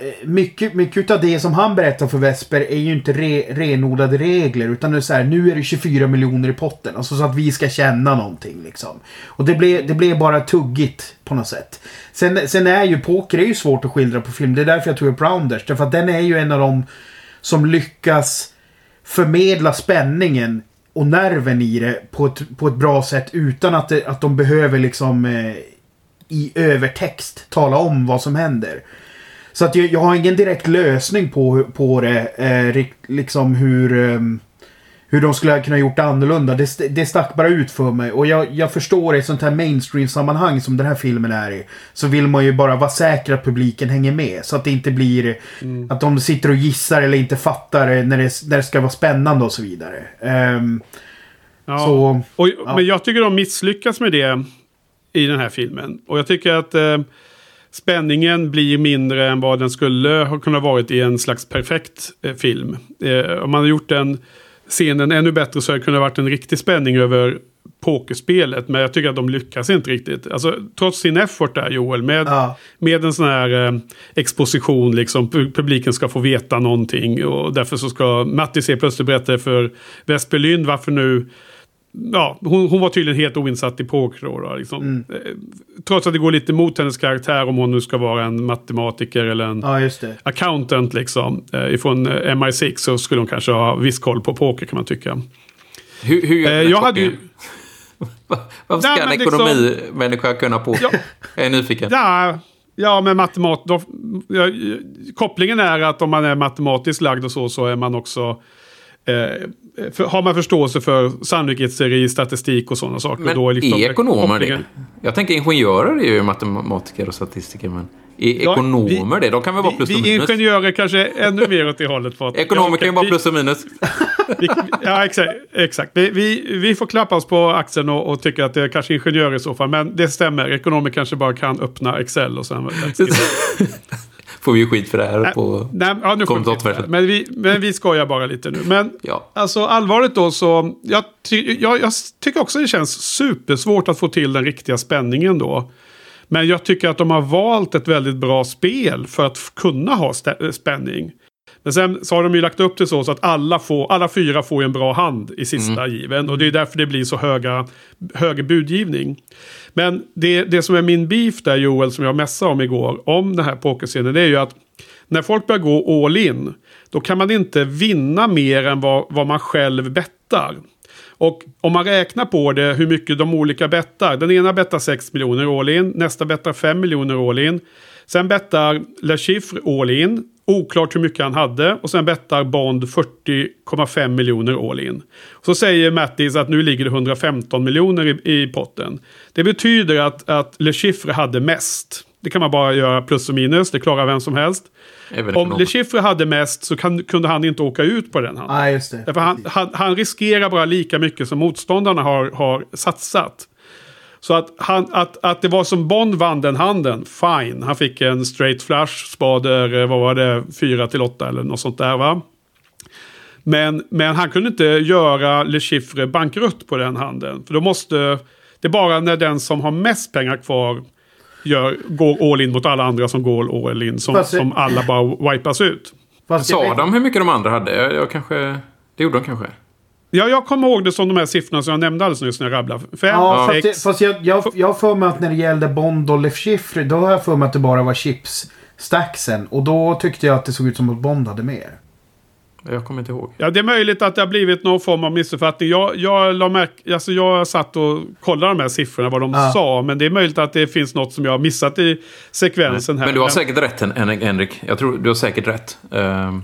eh, mycket, mycket av det som han berättar för Vesper är ju inte re, renodlade regler. Utan det är så här, nu är det 24 miljoner i potten. Alltså så att vi ska känna någonting liksom. Och det blev, det blev bara tuggigt på något sätt. Sen, sen är ju poker är ju svårt att skildra på film. Det är därför jag tog upp Rounders. Därför att den är ju en av de som lyckas förmedla spänningen och nerven i det på ett, på ett bra sätt utan att, det, att de behöver liksom eh, i övertext tala om vad som händer. Så att jag, jag har ingen direkt lösning på, på det. Eh, liksom hur, ehm, hur de skulle ha kunnat gjort det annorlunda. Det, det stack bara ut för mig. Och jag, jag förstår i ett sånt här mainstream-sammanhang som den här filmen är i. Så vill man ju bara vara säker att publiken hänger med. Så att det inte blir att de sitter och gissar eller inte fattar när det, när det ska vara spännande och så vidare. Ehm, Ja. Så, och, ja. Men jag tycker de misslyckas med det i den här filmen. Och jag tycker att eh, spänningen blir mindre än vad den skulle ha kunnat varit i en slags perfekt eh, film. Eh, om man har gjort en scenen ännu bättre så hade det kunnat varit en riktig spänning över pokerspelet. Men jag tycker att de lyckas inte riktigt. Alltså, trots sin effort där Joel, med, Ja. med en sån här eh, exposition, liksom, pu- publiken ska få veta någonting. Och därför så ska Matti se plötsligt berätta för Vesper Lynd varför nu Ja, hon, hon var tydligen helt oinsatt i poker då. liksom. Eh, Trots att det går lite mot hennes karaktär om hon nu ska vara en matematiker eller en Ja, just det. accountant liksom. Eh, ifrån eh, MI6 så skulle hon kanske ha viss koll på poker kan man tycka. Hur, hur gör Eh, jag hade ju... Varför ska Nej, en men liksom- ekonomimänniska kunna poker? Ja. Jag är nyfiken. Ja, ja men matemat... Då, ja, kopplingen är att om man är matematiskt lagd och så, så är man också... Eh, för, har man förståelse för sannolikhetsteori, statistik och sådana saker. Men då är, liksom är ekonomer det? Jag tänker ingenjörer är ju matematiker och statistiker, men är Ja, ekonomer det? De kan väl vara plus Vi, och vi minus? ingenjörer kanske är ännu mer åt det hållet. För att- Ekonomer kan ju vara vi- plus och minus. Vi, ja, exakt. exakt. Vi, vi, vi får klappa oss på axeln och, och tycka att det är kanske ingenjörer i så fall. Men det stämmer. Ekonomer kanske bara kan öppna Excel och sen... Får vi ju skit för det här på... Nej, ja, nu får men, vi, men vi skojar bara lite nu. Men Ja. alltså allvarligt då så... Jag, jag, jag tycker också det känns supersvårt att få till den riktiga spänningen då. Men jag tycker att de har valt ett väldigt bra spel för att kunna ha stä- spänning. Men sen så har de ju lagt upp det så, så att alla, får, alla fyra får en bra hand i sista given. Och det är därför det blir så höga, hög budgivning. Men det, det som är min beef där Joel, som jag mässade om igår, om den här pokerscenen, det är ju att när folk börjar gå all in, då kan man inte vinna mer än vad, vad man själv bettar. Och om man räknar på det hur mycket de olika bettar. Den ena bettar 6 miljoner all in. Nästa bettar 5 miljoner all in. Sen bettar Le Chiffre all in. Oklart hur mycket han hade. Och sen bettar Bond 40,5 miljoner all in. Så säger Mattis att nu ligger det 115 miljoner i, i potten. Det betyder att, att Le Chiffre hade mest. Det kan man bara göra plus och minus. Det klarar vem som helst. Om ekonomer. Le Chiffre hade mest så kan, kunde han inte åka ut på den. Han. Ja, just det. Därför han, han, han riskerar bara lika mycket som motståndarna har, har satsat. Så att, han, att, att det var som Bond vann den handen, fine. Han fick en straight flush, spader, eh, vad var det, 4 till 8 eller något sånt där va. Men, men han kunde inte göra Le Chiffre bankrutt på den handen. För då måste, det är bara när den som har mest pengar kvar gör, går all in mot alla andra som går all in som, som alla bara wipas ut. Fast Sa de hur mycket de andra hade? Jag, jag kanske... Det gjorde de kanske. Ja, jag kommer ihåg det som de här siffrorna som jag nämnde alldeles nyss när jag rabblade. Fem, Ja, fast, sex. det, fast jag, jag, jag har för mig att när det gällde Bond och Le Chiffre, då har jag för mig att det bara var chips-stacksen. Och då tyckte jag att det såg ut som att Bond hade mer. Jag kommer inte ihåg. Ja, det är möjligt att det har blivit någon form av missuppfattning. Jag, jag, la märk, alltså jag satt och kollade de här siffrorna, vad de Ja. sa. Men det är möjligt att det finns något som jag har missat i sekvensen här. Men du har säkert rätt, Hen- Henrik. Jag tror du har säkert rätt. Men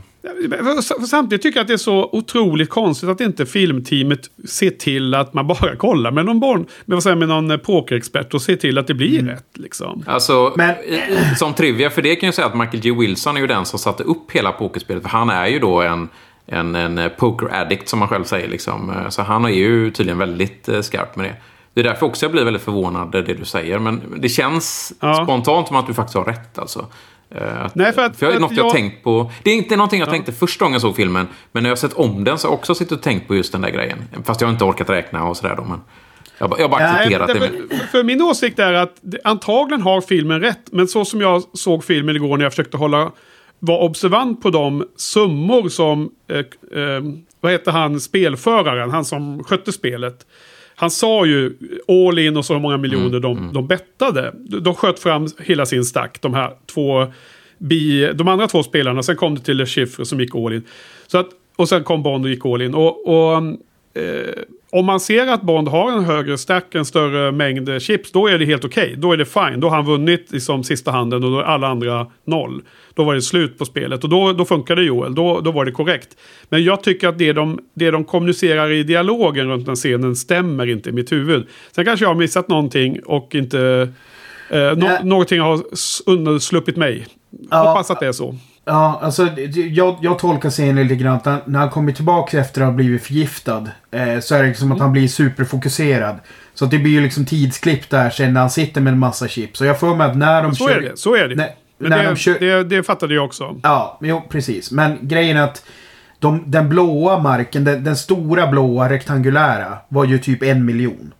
Samtidigt tycker jag att det är så otroligt konstigt att inte filmteamet ser till att man bara kollar med någon, barn, med, vad säger, med någon eh, pokerexpert och ser till att det blir rätt. Liksom. Alltså, Men- som trivia för det kan jag säga att Michael G. Wilson är ju den som satte upp hela pokerspelet. För han är ju då en, en, en eh, poker addict som man själv säger. Liksom. Eh, Så han är ju tydligen väldigt skarp med det. Det är därför också jag blir väldigt förvånad det du säger. Men det känns Ja. spontant som att du faktiskt har rätt alltså. Eh, Att, Nej, för att- för jag, för något jag jag- tänkt på. Det är inte någonting jag tänkte första gången jag såg filmen. Men när jag sett om den så har jag också suttit och tänkt på just den där grejen. Fast jag har inte orkat räkna och sådär då. Men jag bara- jag bara Nej, accepterat det. Men, För min åsikt är att antagligen har filmen rätt. Men så som jag såg filmen igår när jag försökte hålla var observant på de summor som, eh, eh, vad heter han, spelföraren, han som skötte spelet. Han sa ju all in och så många miljoner de, de bettade. De, de sköt fram hela sin stack, de här två, bi, de andra två spelarna. Sen kom det till Le Chiffre som gick all in. Så att, och sen kom Bond och gick all in. Och, och eh, om man ser att Bond har en högre stack, en större mängd chips, då är det helt okej. Då är det fine. Då har han vunnit liksom sista handen och då är alla andra noll. Då var det slut på spelet och då, då funkar det Joel. Då, då var det korrekt. Men jag tycker att det de, det de kommunicerar i dialogen runt den scenen stämmer inte i mitt huvud. Sen kanske jag har missat någonting och inte... Eh, Nej. någonting har undansluppit mig. Ja. Hoppas att det är så. Ja, alltså jag, jag tolkar scenen lite grann att när, när han kommer tillbaka efter att ha blivit förgiftad. Eh, så är det liksom att han blir superfokuserad. Så att det blir ju liksom tidsklipp där sen när han sitter med en massa chips. Och jag får mig att när de Så kör... är det. Så är det. Nej, Men när det, de kör- det, det fattade jag också. Ja, jo precis. Men grejen är att De, den blåa marken, den, den stora blåa rektangulära var ju typ en miljon.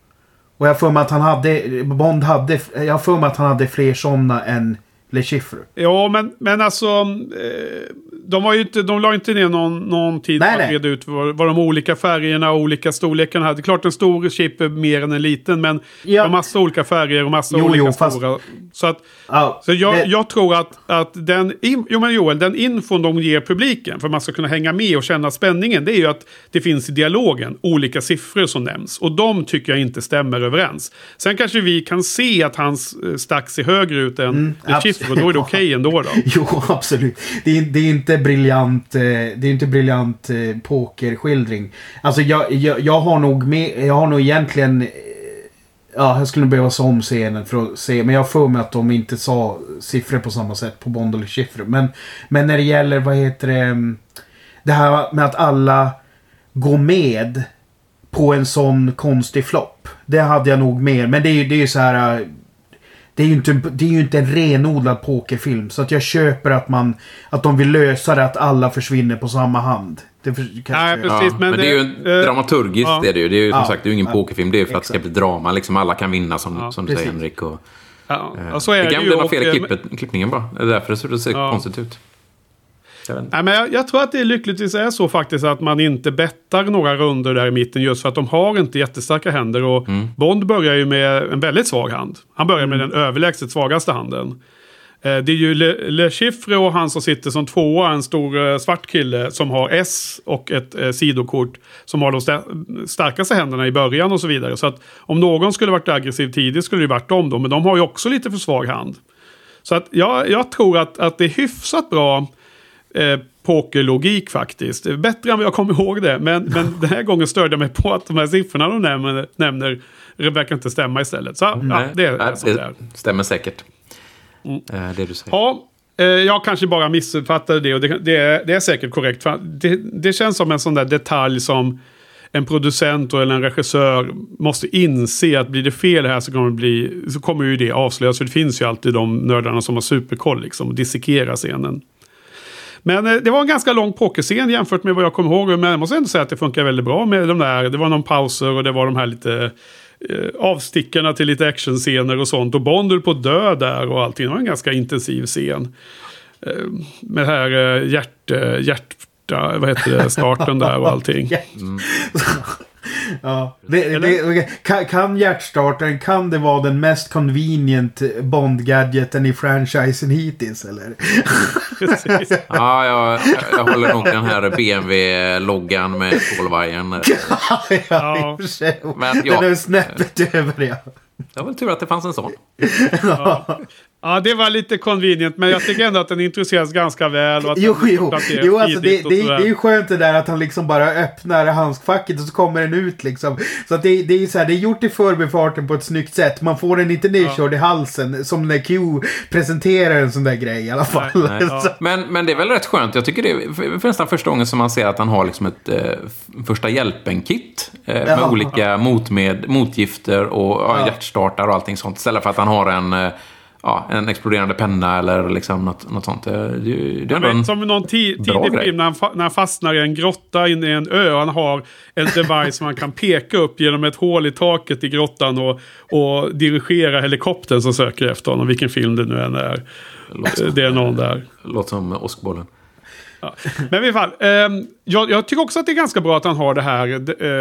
Och jag för mig att han hade, Bond hade, jag för mig att han hade fler sådana än Le Chiffre. Ja, men, men alltså... Eh, de, var ju inte, de la inte ner någon, någon tid Nej, på att reda ut vad, vad de olika färgerna och olika storlekarna hade. Det är klart en stor chip är mer än en liten, men Ja. det har massa olika färger och massa Jo, olika jo, fast- stora. Så, att, Ja, så jag, det- jag tror att, att den, in, jo, men Joel, den infon de ger publiken för att man ska kunna hänga med och känna spänningen, det är ju att det finns i dialogen olika siffror som nämns. Och de tycker jag inte stämmer överens. Sen kanske vi kan se att hans eh, stack ser högre ut än mm, absolut. Chiffre, och då är det okej ändå då. Jo, absolut. Det är, det är inte briljant, eh, det är inte briljant eh, pokerskildring. Alltså jag, jag, jag har nog med, jag har nog egentligen... Eh, ja, jag skulle behöva se om scenen för att se. Men jag har för mig att de inte sa siffror på samma sätt på Bond eller siffror. Men, men när det gäller, vad heter det? Mm, det här med att alla går med på en sån konstig flopp. Det hade jag nog mer. Men det är ju det är så här... Det är, ju inte, det är ju inte en renodlad pokerfilm. Så att jag köper att man... Att de vill lösa det att alla försvinner på samma hand. Det för, kanske, Nej, precis. Ja, men men, det är ju det- en, eh, dramaturgiskt. ja. är det, ju. det är ju som Ja. sagt det är ingen Ja. pokerfilm. Det är ju för att det ska Exakt. bli drama. Liksom, alla kan vinna som, Ja, som du säger. Henrik. Och, Ja, eh, så är det, kan ju. bli något fel i eh, klippningen bara. Det är därför det ser- det ser Ja. konstigt ut. Jag vet inte. Nej, men jag, jag tror att det lyckligtvis är så faktiskt att man inte bettar några runder där i mitten just för att de har inte jättestarka händer. Och Mm. Bond börjar ju med en väldigt svag hand. Han börjar med den överlägset svagaste handen. Eh, det är ju Le, Le Chiffre och han som sitter som tvåa, en stor eh, svart kille som har S och ett eh, sidokort som har de sta- starkaste händerna i början och så vidare. Så att om någon skulle varit aggressiv tidigt skulle det varit dem då, men de har ju också lite för svag hand. Så att jag, jag tror att, att det är hyfsat bra eh, pokerlogik faktiskt. Bättre än vad jag kommer ihåg det. Men, men den här gången störde jag mig på att de här siffrorna de nämner, nämner verkar inte stämma istället. Så ja, Nej, det är nej, det stämmer säkert. Eh, det du säger. Ja, eh, jag kanske bara missuppfattade det och det, det, är, det är säkert korrekt. Det, det känns som en sån där detalj som en producent eller en regissör måste inse att blir det fel här så kommer, det bli, så kommer ju det avslöjas. För det finns ju alltid de nördarna som har superkoll liksom och dissekerar scenen. Men eh, det var en ganska lång pokerscen jämfört med vad jag kommer ihåg. Men jag måste ändå säga att det funkar väldigt bra med de där. Det var någon pauser och det var de här lite eh, avstickarna till lite actionscener och sånt. Och Bond höll på att dö där och allting. Det var en ganska intensiv scen. Eh, med det här eh, hjärt, eh, hjärta, vad heter det, starten där och allting. Ja. Det, det, kan, kan hjärtstartaren, kan det vara den mest convenient Bond-gadgeten i franchisen hittills eller? Ja, jag, jag håller nog den här BMW-loggan med kolvajern. Ja. Men, ja. Den är snäppet över ja. Det var väl tur att det fanns en sån. Ja, det var lite convenient, men jag tycker ändå att den introduceras ganska väl. Och att Jo, jo, jo alltså det, det, det är ju skönt det där att han liksom bara öppnar handskfacket och så kommer den ut liksom. Så att det, det är så här, det är gjort i förbifarten på ett snyggt sätt. Man får den inte nedkörd i halsen som när Q presenterar en sån där grej i alla fall. Nej. Så- Men, men det är väl rätt skönt. Jag tycker det är för- för nästan första gången som man ser att han har liksom ett eh, första hjälpen-kit. Eh, med Ja. olika motmed, motgifter och ja, Ja. hjärtstartare och allting sånt. Istället för att han har en, eh, ja, en exploderande penna eller liksom något, något sånt. Eh, Det, det Ja, men en, som någon tidig film när han, när han fastnar i en grotta inne i en ö. Han har en device som han kan peka upp genom ett hål i taket i grottan och, och dirigera helikoptern som söker efter honom. Vilken film det nu än är. låter, Eh, Det är någon där. låter som åskbollen. Men i alla fall, ehm, jag, jag tycker också att det är ganska bra att han har det här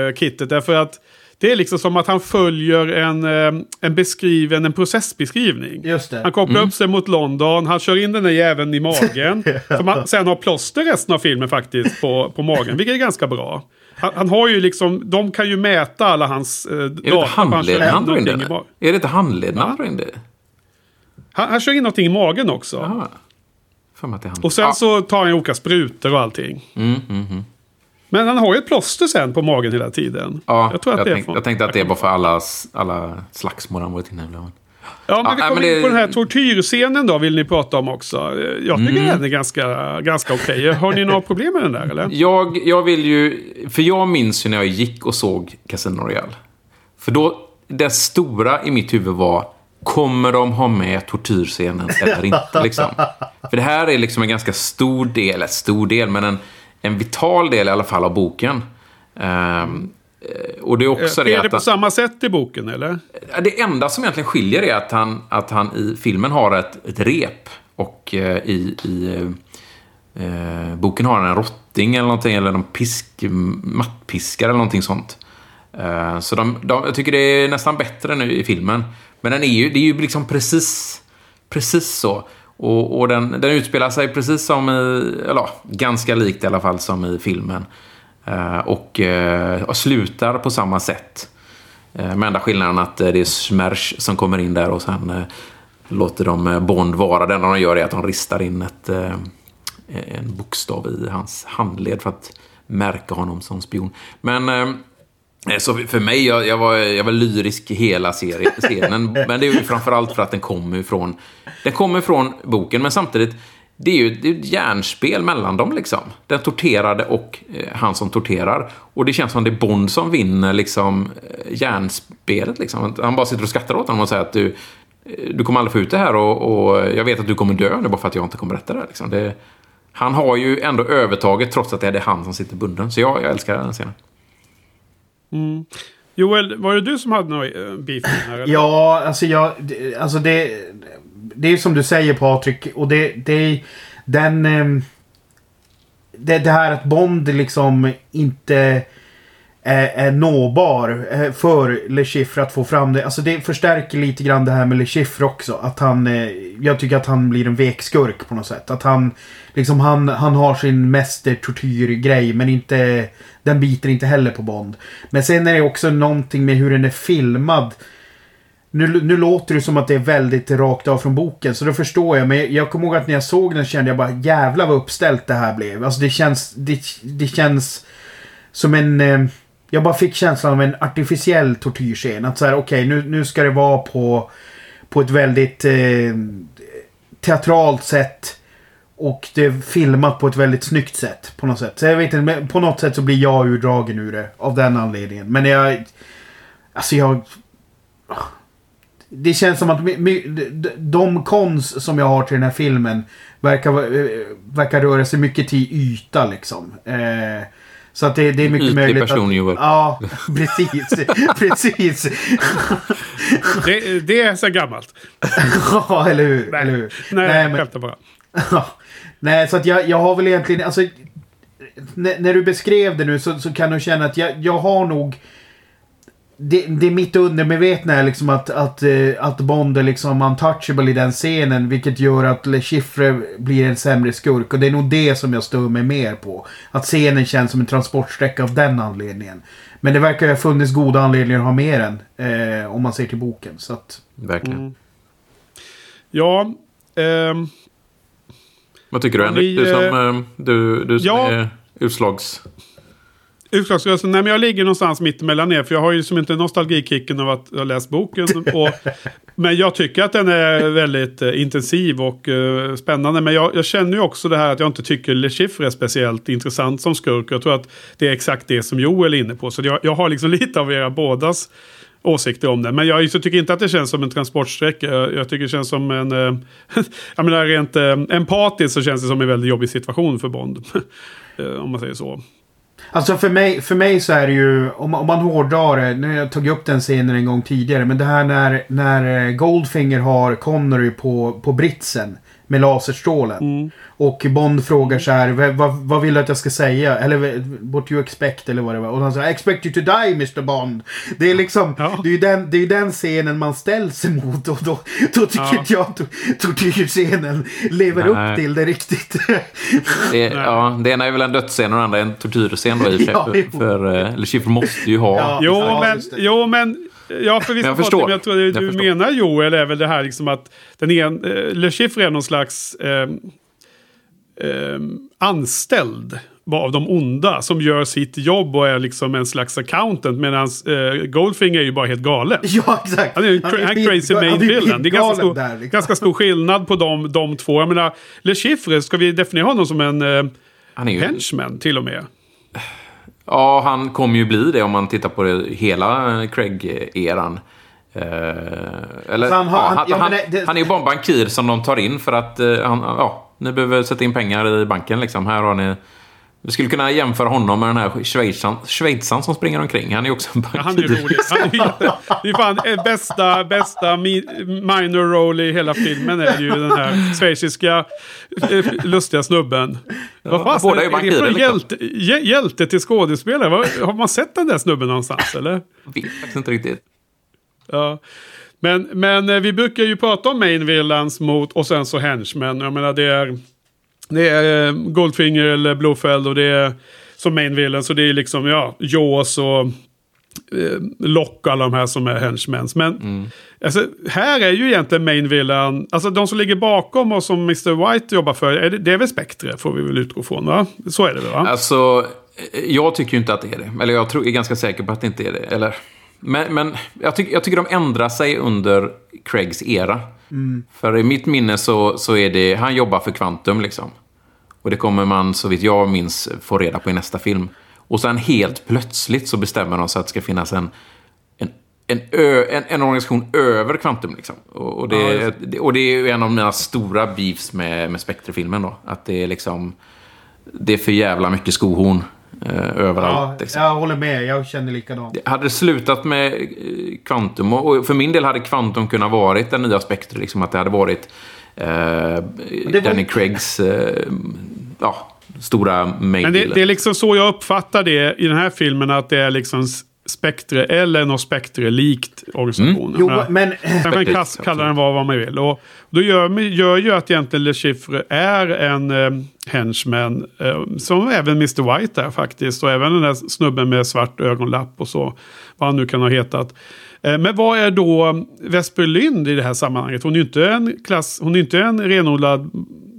eh, kittet. Därför att det är liksom som att han följer en, ehm, en beskriven, en processbeskrivning. Just det. Han kopplar upp sig mot London, han kör in den där jäveln i magen. Som han sen har plåster resten av filmen faktiskt på, på magen, vilket är ganska bra. Han, han har ju liksom, de kan ju mäta alla hans eh, Är det inte handleden han drar in det? Är det inte handleden han drar in det? Han, han kör in någonting i magen också. Han. Och sen ja. så tar han olika sprutor och allting. Mm, mm, mm. Men han har ju ett plåster sen på magen hela tiden. Ja, jag, tror att jag, det är tänk, från- jag tänkte att det var för alla, alla slagsmål han varit inne i. Ja, men Ja, vi kommer men in det- på den här tortyrscenen då, vill ni prata om också. Jag tycker Mm. den är ganska, ganska okej. Har ni några problem med den där eller? Jag, jag vill ju... För jag minns ju när jag gick och såg Casino Royale. För då, det stora i mitt huvud var... Kommer de ha med tortyrscenen eller inte? Liksom. För det här är liksom en ganska stor del, eller stor del, men en, en vital del i alla fall av boken. Um, och det är också är det det att... på samma sätt i boken, eller? Det enda som egentligen skiljer är att han, att han i filmen har ett, ett rep. Och eh, i, i eh, boken har han en rotting eller någonting. Eller en pisk, mattpiskare eller någonting sånt. Eh, så de, de, jag tycker det är nästan bättre nu i filmen. Men den är ju, det är ju liksom precis, precis så. Och, och den, den utspelar sig precis som i, eller ganska likt i alla fall som i filmen. Eh, och, eh, och, slutar på samma sätt. Eh, med enda skillnaden att eh, det är Smersh som kommer in där och sen eh, låter de Bond vara. Det enda de gör är att de ristar in ett, en bokstav i hans handled för att märka honom som spion. Men så för mig, jag, jag, var, jag var lyrisk hela serien, scenen. men det är ju framförallt för att den kommer från, den kommer från boken, men samtidigt, det är ju det är ett järnspel mellan dem liksom. Den torterade och eh, han som torterar. Och det känns som det är Bond som vinner liksom eh, järnspelet liksom. Han bara sitter och skrattar åt honom och säger att du, eh, du kommer aldrig få ut det här och, och jag vet att du kommer dö är bara för att jag inte kommer berätta det. Liksom. det han har ju ändå övertaget trots att det är han som sitter bunden. Så jag, jag älskar den scenen. Mm. Joel, var det du som hade någon eh, beef här? Eller? Ja, alltså jag... Alltså det... Det är som du säger Patrik. Och det... det den... Ehm, det, det här att Bond liksom inte är, är nåbar eh, för Le Chiffre att få fram det. Alltså det förstärker lite grann det här med Le Chiffre också. Att han... Eh, jag tycker att han blir en vekskurk på något sätt. Att han... Liksom han, han har sin mästertortyrgrej men inte... Den biter inte heller på Bond. Men sen är det också någonting med hur den är filmad. Nu, nu låter det som att det är väldigt rakt av från boken, så då förstår jag. Men jag, kommer ihåg att när jag såg den kände jag bara jävlar vad uppställt det här blev. Alltså det känns... Det, det känns som en... Eh, jag bara fick känslan av en artificiell tortyrscen. Att så här, okej, okay, nu, nu ska det vara på, på ett väldigt eh, teatralt sätt. Och det är filmat på ett väldigt snyggt sätt. På något sätt. Så jag vet inte, på något sätt så blir jag urdragen ur det. Av den anledningen. Men jag... Alltså jag... Det känns som att de kons som jag har till den här filmen verkar, eh, verkar röra sig mycket till yta liksom. Eh, så att det, det är mycket möjligt person, att... Joel. Ja, precis. precis. det, det är så gammalt. ja, eller hur? Nej, eller hur? nej, nej men... bara. nej, så att jag, jag har väl egentligen... Alltså, när, när du beskrev det nu så, så kan du känna att jag, jag har nog det, det är mitt undermedvetna är liksom att, att, eh, att Bond är liksom untouchable i den scenen. Vilket gör att Le Chiffre blir en sämre skurk. Och det är nog det som jag stör mig mer på. Att scenen känns som en transportsträcka av den anledningen. Men det verkar ha funnits goda anledningar att ha med den. Eh, om man ser till boken. Så att... Verkligen. Mm. Ja. Ehm, Vad tycker du Henrik? Du som, eh, du, du som ja, är utslags... Utslagsrösten? Nej, men jag ligger någonstans mitt emellan er. För jag har ju som inte nostalgikicken av att ha läst boken. Och, men jag tycker att den är väldigt eh, intensiv och eh, spännande. Men jag, jag, känner ju också det här att jag inte tycker Le Chiffre är speciellt intressant som skurk. Jag tror att det är exakt det som Joel är inne på. Så jag, jag har liksom lite av era bådas åsikter om det. Men jag tycker inte att det känns som en transportsträcka. Jag, jag tycker det känns som en... Eh, jag menar rent eh, empatiskt så känns det som en väldigt jobbig situation för Bond. eh, om man säger så. Alltså för mig, för mig så är det ju, om, om man hårdrar det, nu har jag tagit upp den scenen en gång tidigare, men det här när, när Goldfinger har Connery på, på britsen med laserstrålen. Mm. Och Bond frågar så här, vad, vad vill du att jag ska säga? Eller what you expect eller vad det var. Och han säger I expect you to die Mr Bond. Det är liksom, ja. det är ju den, det är den scenen man ställs emot. Och då, då tycker ja. jag att tortyrscenen lever Nej. upp till det riktigt. det, ja, det ena är väl en dödsscen och den andra en tortyrscen då i ja, för, för, eller Schiffer måste ju ha. Ja, jo, men, jo, men Ja, för visst jag förstår. Men jag tror det jag du förstår. menar Joel är väl det här liksom att den en, eh, Le Chiffre är någon slags eh, eh, anställd av de onda som gör sitt jobb och är liksom en slags accountant medan eh, Goldfinger är ju bara helt galen. Ja, exakt. Han är en cra är crazy made villain. Det är ganska stor, där, liksom. ganska stor skillnad på de, de två. Jag menar, Le Chiffre, ska vi definiera honom som en eh, han är ju... henchman till och med? Ja, han kommer ju bli det om man tittar på det, hela Craig-eran. Eh, eller, han, har, ja, han, ja, han, det, han, är ju bara en bankir som de tar in för att eh, han, ja, ni behöver sätta in pengar i banken. Liksom. Här har ni Vi skulle kunna jämföra honom med den här schweizan, schweizan som springer omkring. Han är också en Ja, han är rolig. Han är det är fan bästa, bästa mi- minor roll i hela filmen är ju den här schweiziska eh, lustiga snubben. Vad fan, båda är är det för liksom. hjälte, hjä- hjälte till skådespelare? Har man sett den där snubben någonstans eller? Jag vet faktiskt inte riktigt. Ja. Men, men eh, vi brukar ju prata om main villains mot och sen så henchmen. Jag menar det är, det är eh, Goldfinger eller Blofeld och det är som main villains. Så det är liksom ja, Jaws och eh, Lock alla de här som är henchmen. Men alltså, här är ju egentligen main villain, alltså de som ligger bakom och som Mr. White jobbar för, är det, det är väl Spectre får vi väl utgå från va? Så är det väl va? Alltså, eh, jag tycker ju inte att det är det. Eller jag tror, är ganska säker på att det inte är det. Eller, men men jag, tycker, jag tycker de ändrar sig under Craigs era. För i mitt minne så, så är det, han jobbar för Quantum liksom. Och det kommer man, så vitt jag minns, få reda på i nästa film. Och sen helt plötsligt så bestämmer de sig att det ska finnas en, en, en, ö, en, en organisation över Quantum. Liksom. Och, och, det, det- och det är ju en av mina stora beefs med, med Spectre-filmen då. Att det är liksom... Det är för jävla mycket skohorn överallt. Ja, liksom. jag håller med. Jag känner likadant. Hade det slutat med eh, Quantum, och för min del hade Quantum kunnat varit den nya Spectre, liksom att det hade varit eh, var- Danny Craigs eh, ja, stora main Men det, det är liksom så jag uppfattar det i den här filmen. Att det är liksom s- Spectre eller något Spectre-likt organisation. Jo, Jag menar, men... Man kan kalla den vad, vad man vill. Och då gör, gör ju att egentligen Le Chiffre är en eh, henchman. Eh, som även Mr. White är faktiskt. Och även den där snubben med svart ögonlapp och så. Vad han nu kan ha hetat. Eh, men vad är då Vesper Lynd i det här sammanhanget? Hon är ju inte en, klass, hon är inte en renodlad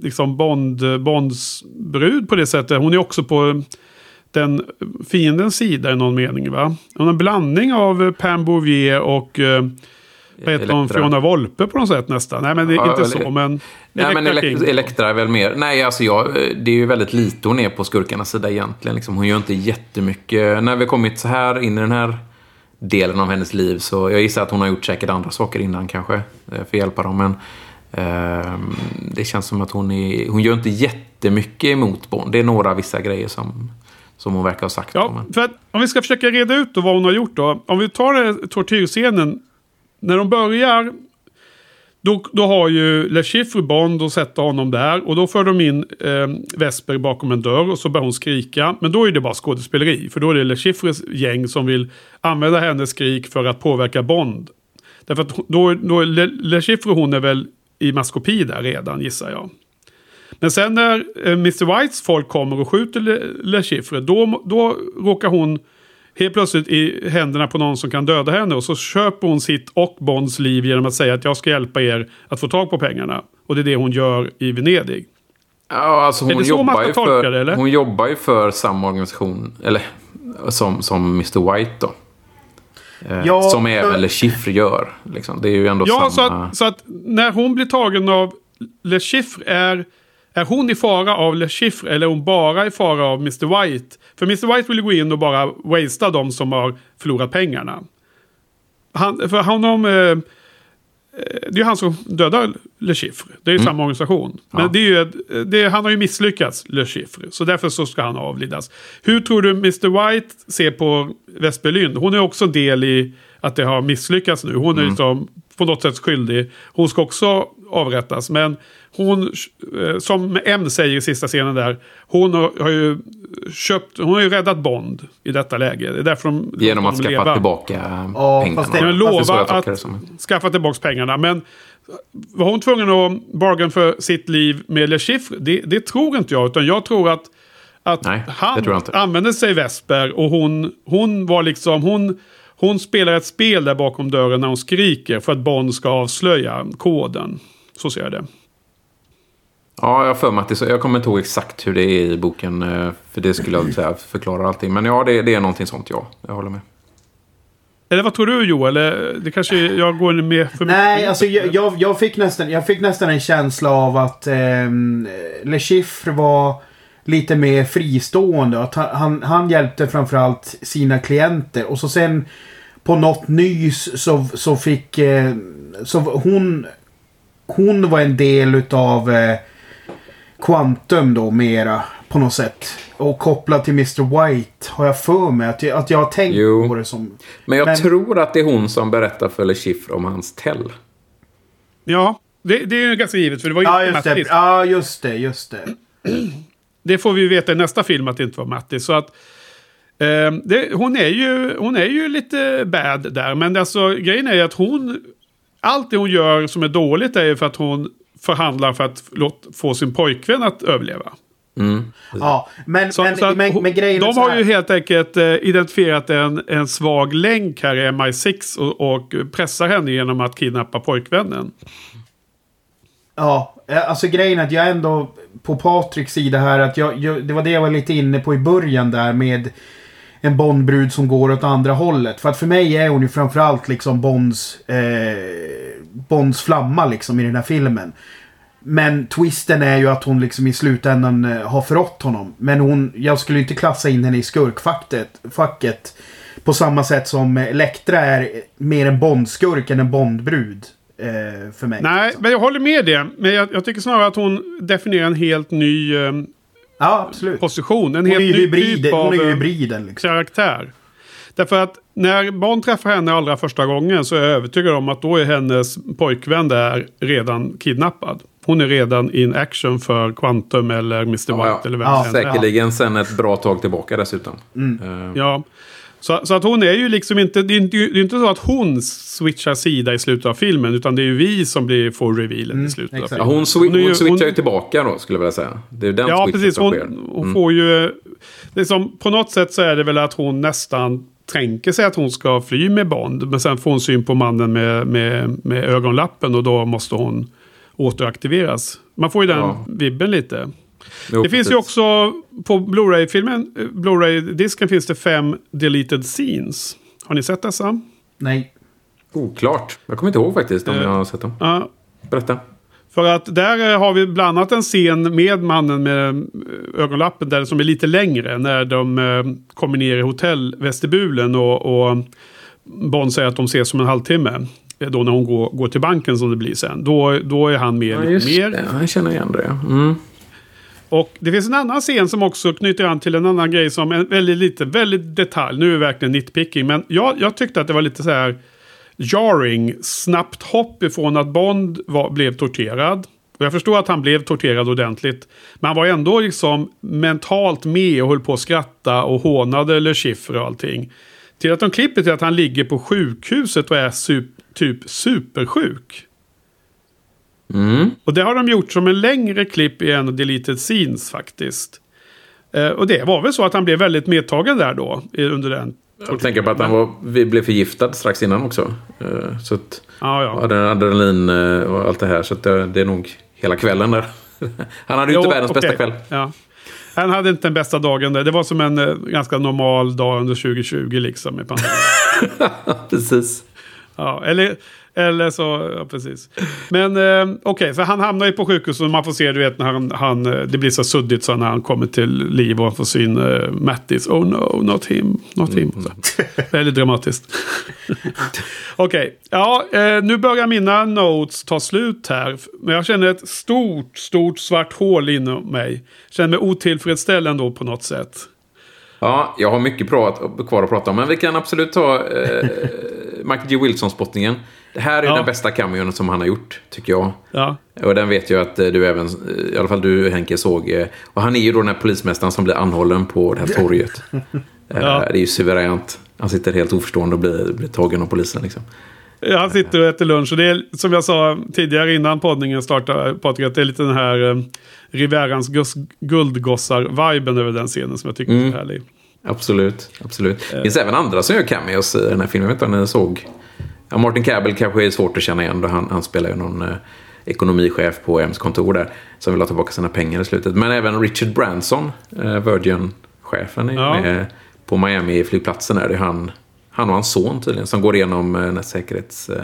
liksom Bond, Bondsbrud på det sättet. Hon är också på den fiendens sida i någon mening. Va? En blandning av eh, Pam Bouvier och eh, vad heter hon? Fiona Volpe på något sätt nästan. Nej men det är Ja, inte eller- så. Men Nej, men Elektra Elek- King. Elektra är väl mer... Nej, alltså jag, det är ju väldigt lite hon är på skurkarnas sida egentligen. Liksom, hon gör inte jättemycket. När vi kommit så här in i den här delen av hennes liv så jag gissar att hon har gjort säkert andra saker innan kanske. eh, För att hjälpa dem. Men ehm, det känns som att hon är... Hon gör inte jättemycket emot Bond. Det är några vissa grejer som, som hon verkar ha sagt. Ja, för att om vi ska försöka reda ut då vad hon har gjort då. Om vi tar den tortyrscenen. När de börjar. Då, då har ju Le Chiffre Bond och sätter honom där. Och då för de in eh, Vesper bakom en dörr och så börjar hon skrika. Men då är det bara skådespeleri. För då är det Le Chiffres gäng som vill använda hennes skrik för att påverka Bond. Därför att då, då Le, Le Chiffre hon är väl i maskopi där redan gissar jag. Men sen när eh, Mr. Whites folk kommer och skjuter Le, Le Chiffre, då, då råkar hon helt plötsligt i händerna på någon som kan döda henne. Och så köper hon sitt och Bonds liv genom att säga att jag ska hjälpa er att få tag på pengarna. Och det är det hon gör i Venedig. Ja, alltså hon så jobbar ju för, det, eller? Hon jobbar ju för samma organisation, eller som, som Mr. White då. Eh, Ja, som även för- Le Chiffre gör. Liksom. Det är ju ändå Ja, så samma... att, så att när hon blir tagen av Le Chiffre är... Är hon i fara av Le Chiffre eller är hon bara i fara av Mr. White? För Mr. White vill ju gå in och bara wastea de som har förlorat pengarna. Han, för honom... Eh, eh, det är ju han som dödar Le Chiffre. Det är ju samma organisation. Men Ja. det är ju, det, han har ju misslyckats, Le Chiffre. Så därför så ska han avlidas. Hur tror du Mr. White ser på Vesperlyn? Hon är också del i att det har misslyckats nu. Hon är ju som på något sätt skyldig. Hon ska också avrättas. Men hon, eh, som M säger i sista scenen där, hon har, har ju köpt, hon har ju räddat Bond i detta läge. Det är därför de Genom att skaffa leva. tillbaka Ja, pengarna. fast det- Jag Fast lovar att det skaffa tillbaka pengarna. Men var hon tvungen att bargain för sitt liv med Le Chiffre? Det, det tror inte jag. Utan jag tror att, att Nej, han tror jag inte. använde sig Vesper och hon, hon var liksom... Hon, hon spelar ett spel där bakom dörren när hon skriker för att Bond ska avslöja koden. Så ser jag det. Ja, jag för mig att det så. Jag kommer inte ihåg exakt hur det är i boken. eh, För det skulle jag säga förklara allting. Men ja, det, det är någonting sånt, ja. Jag håller med. Eller vad tror du Joel? Eller det kanske jag går med för Nej, mycket? alltså jag, jag, jag, fick nästan, jag fick nästan en känsla av att ehm, Le Chiffre var lite mer fristående. Att han, han, han hjälpte framförallt sina klienter. Och så sen på något nys så, så fick... Eh, så hon... Hon var en del utav eh, Quantum då mera. på något sätt. Och kopplat till Mr White har jag för mig att jag, att jag har tänkt Jo. på det som... Men jag Men- tror att det är hon som berättar för Le Chiffre om hans tell. Ja, det, det är ju ganska givet för det var ju Ja, inte just det. Mattis. Ja, just det. Just det. Det får vi ju veta i nästa film att det inte var Mattis. Så att, eh, det, hon, är ju, hon är ju lite bad där. Men alltså, grejen är ju att hon... Allt det hon gör som är dåligt är ju för att hon förhandlar för att få sin pojkvän att överleva. Ja, men, Så, men, så att men, men grejen är de så har ju helt enkelt eh, identifierat en, en svag länk här i MI6 och, och pressar henne genom att kidnappa pojkvännen. Ja, eh, alltså grejen är att jag ändå på Patriks sida här att jag, jag, det var det jag var lite inne på i början där med en Bondbrud som går åt andra hållet. För att för mig är hon ju framförallt liksom Bonds, eh, Bonds flamma liksom i den här filmen. Men twisten är ju att hon liksom i slutändan eh, har förrått honom. Men hon, jag skulle inte klassa in henne i skurkfacket facket, på samma sätt som eh, Elektra är mer en Bondskurk än en Bondbrud. Eh, för mig. Nej, men jag håller med det. Men jag, jag tycker snarare att hon definierar en helt ny eh, Ja, absolut. position. En Hon är helt ju ny hybrid, typ hon av är ju eh, hybriden liksom. karaktär. Därför att när Bond träffar henne allra första gången så är jag övertygad om att då är hennes pojkvän där redan kidnappad. Hon är redan in action för Quantum eller Mr. White Ja, eller vem ja, det är. Säkerligen sen ett bra tag tillbaka dessutom. Eh, Ja. Så, så att hon är ju liksom inte, det är inte, det är inte så att hon switchar sida i slutet av filmen. Utan det är ju vi som blir, får revealen i slutet exakt. av Ja, filmen. hon, swi- Hon ju- hon switchar hon- ju tillbaka då, skulle jag vilja säga. Det är den Ja, switchen precis. som sker. Hon, hon får ju... Det är som, på något sätt så är det väl att hon nästan tänker sig att hon ska fly med Bond. Men sen får hon syn på mannen med, med, med ögonlappen och då måste hon återaktiveras. Man får ju den Ja. vibben lite. Jo, Det finns precis. ju också på Blu-ray-filmen, eh, Blu-ray-disken finns det fem deleted scenes. Har ni sett dessa? Nej. Oklart. Jag kommer inte ihåg faktiskt om Eh. jag har sett dem. Ja, Berätta. För att där eh, har vi bland annat en scen med mannen med ögonlappen där som är lite längre. När de kommer ner i hotellvestibulen och, och Bond säger att de ses om en halvtimme. Då när hon går, går till banken som det blir sen. Då, då är han med Ja, lite mer. det. Jag känner igen det. Mm. Och det finns en annan scen som också knyter an till en annan grej som är väldigt liten, väldigt detalj. Nu är det verkligen nitpicking. Men jag, jag tyckte att det var lite så här jarring. Snabbt hopp ifrån att Bond var, blev torterad. Och jag förstår att han blev torterad ordentligt. Men han var ändå liksom mentalt med och höll på att skratta och hånade Le Chiffre och allting. Till att de klipper till att han ligger på sjukhuset och är sup, typ supersjuk. Mm. Och det har de gjort som en längre klipp i en av deleted scenes faktiskt. Eh, och det var väl så att han blev väldigt medtagen där då under den. Jag tänker på att han var, vi blev förgiftad strax innan också. Eh, Så att, Ja, ja. adrenalin eh, och allt det här. Så att det, det är nog hela kvällen där. Han hade ju inte Jo, världens okej. bästa kväll. Ja. Han hade inte den bästa dagen där. Det var som en eh, ganska normal dag under 2020 liksom. Med. Precis. ja, eller, eller så, ja precis. Men eh, okej, så han hamnar ju på sjukhus och man får se, du vet, när han, han, eh, det blir så suddigt så när han kommer till liv och han får syn uh, Mattis. Oh no, not him, not him. Så. Väldigt dramatiskt. Okej, ja, eh, nu börjar mina notes ta slut här. Men jag känner ett stort, stort svart hål inom mig. Känner mig otillfredsställd ändå på något sätt. Ja, jag har mycket prat, kvar att prata om. Men vi kan absolut ta eh, Michael G. Wilson-spottningen. Det här är Ja. den bästa cameon som han har gjort, tycker jag. Ja, Och den vet jag att eh, du även, i alla fall du Henke, såg. eh, Och han är ju då den här polismästaren som blir anhållen på det här torget. Eh, Ja. Det är ju suveränt. Han sitter helt oförstående och blir, blir tagen av polisen liksom. Han sitter och äter lunch och det är som jag sa tidigare innan poddningen startade Patrik. Att det är lite den här eh, Riverans guldgossar-viben över den scenen som jag tycker är så härlig. Absolut, absolut. Det finns även andra som gör cameos i den här filmen. Jag vet inte om ni såg. Ja, Martin Cabell kanske är svårt att känna igen. Då han, han spelar ju någon eh, ekonomichef på Ems kontor där. Som vill ha tillbaka sina pengar i slutet. Men även Richard Branson, eh, Virgin-chefen, är Ja. med på Miami-flygplatsen. Där. Det är han, han och hans son tydligen som går igenom eh, säkerhets... Eh,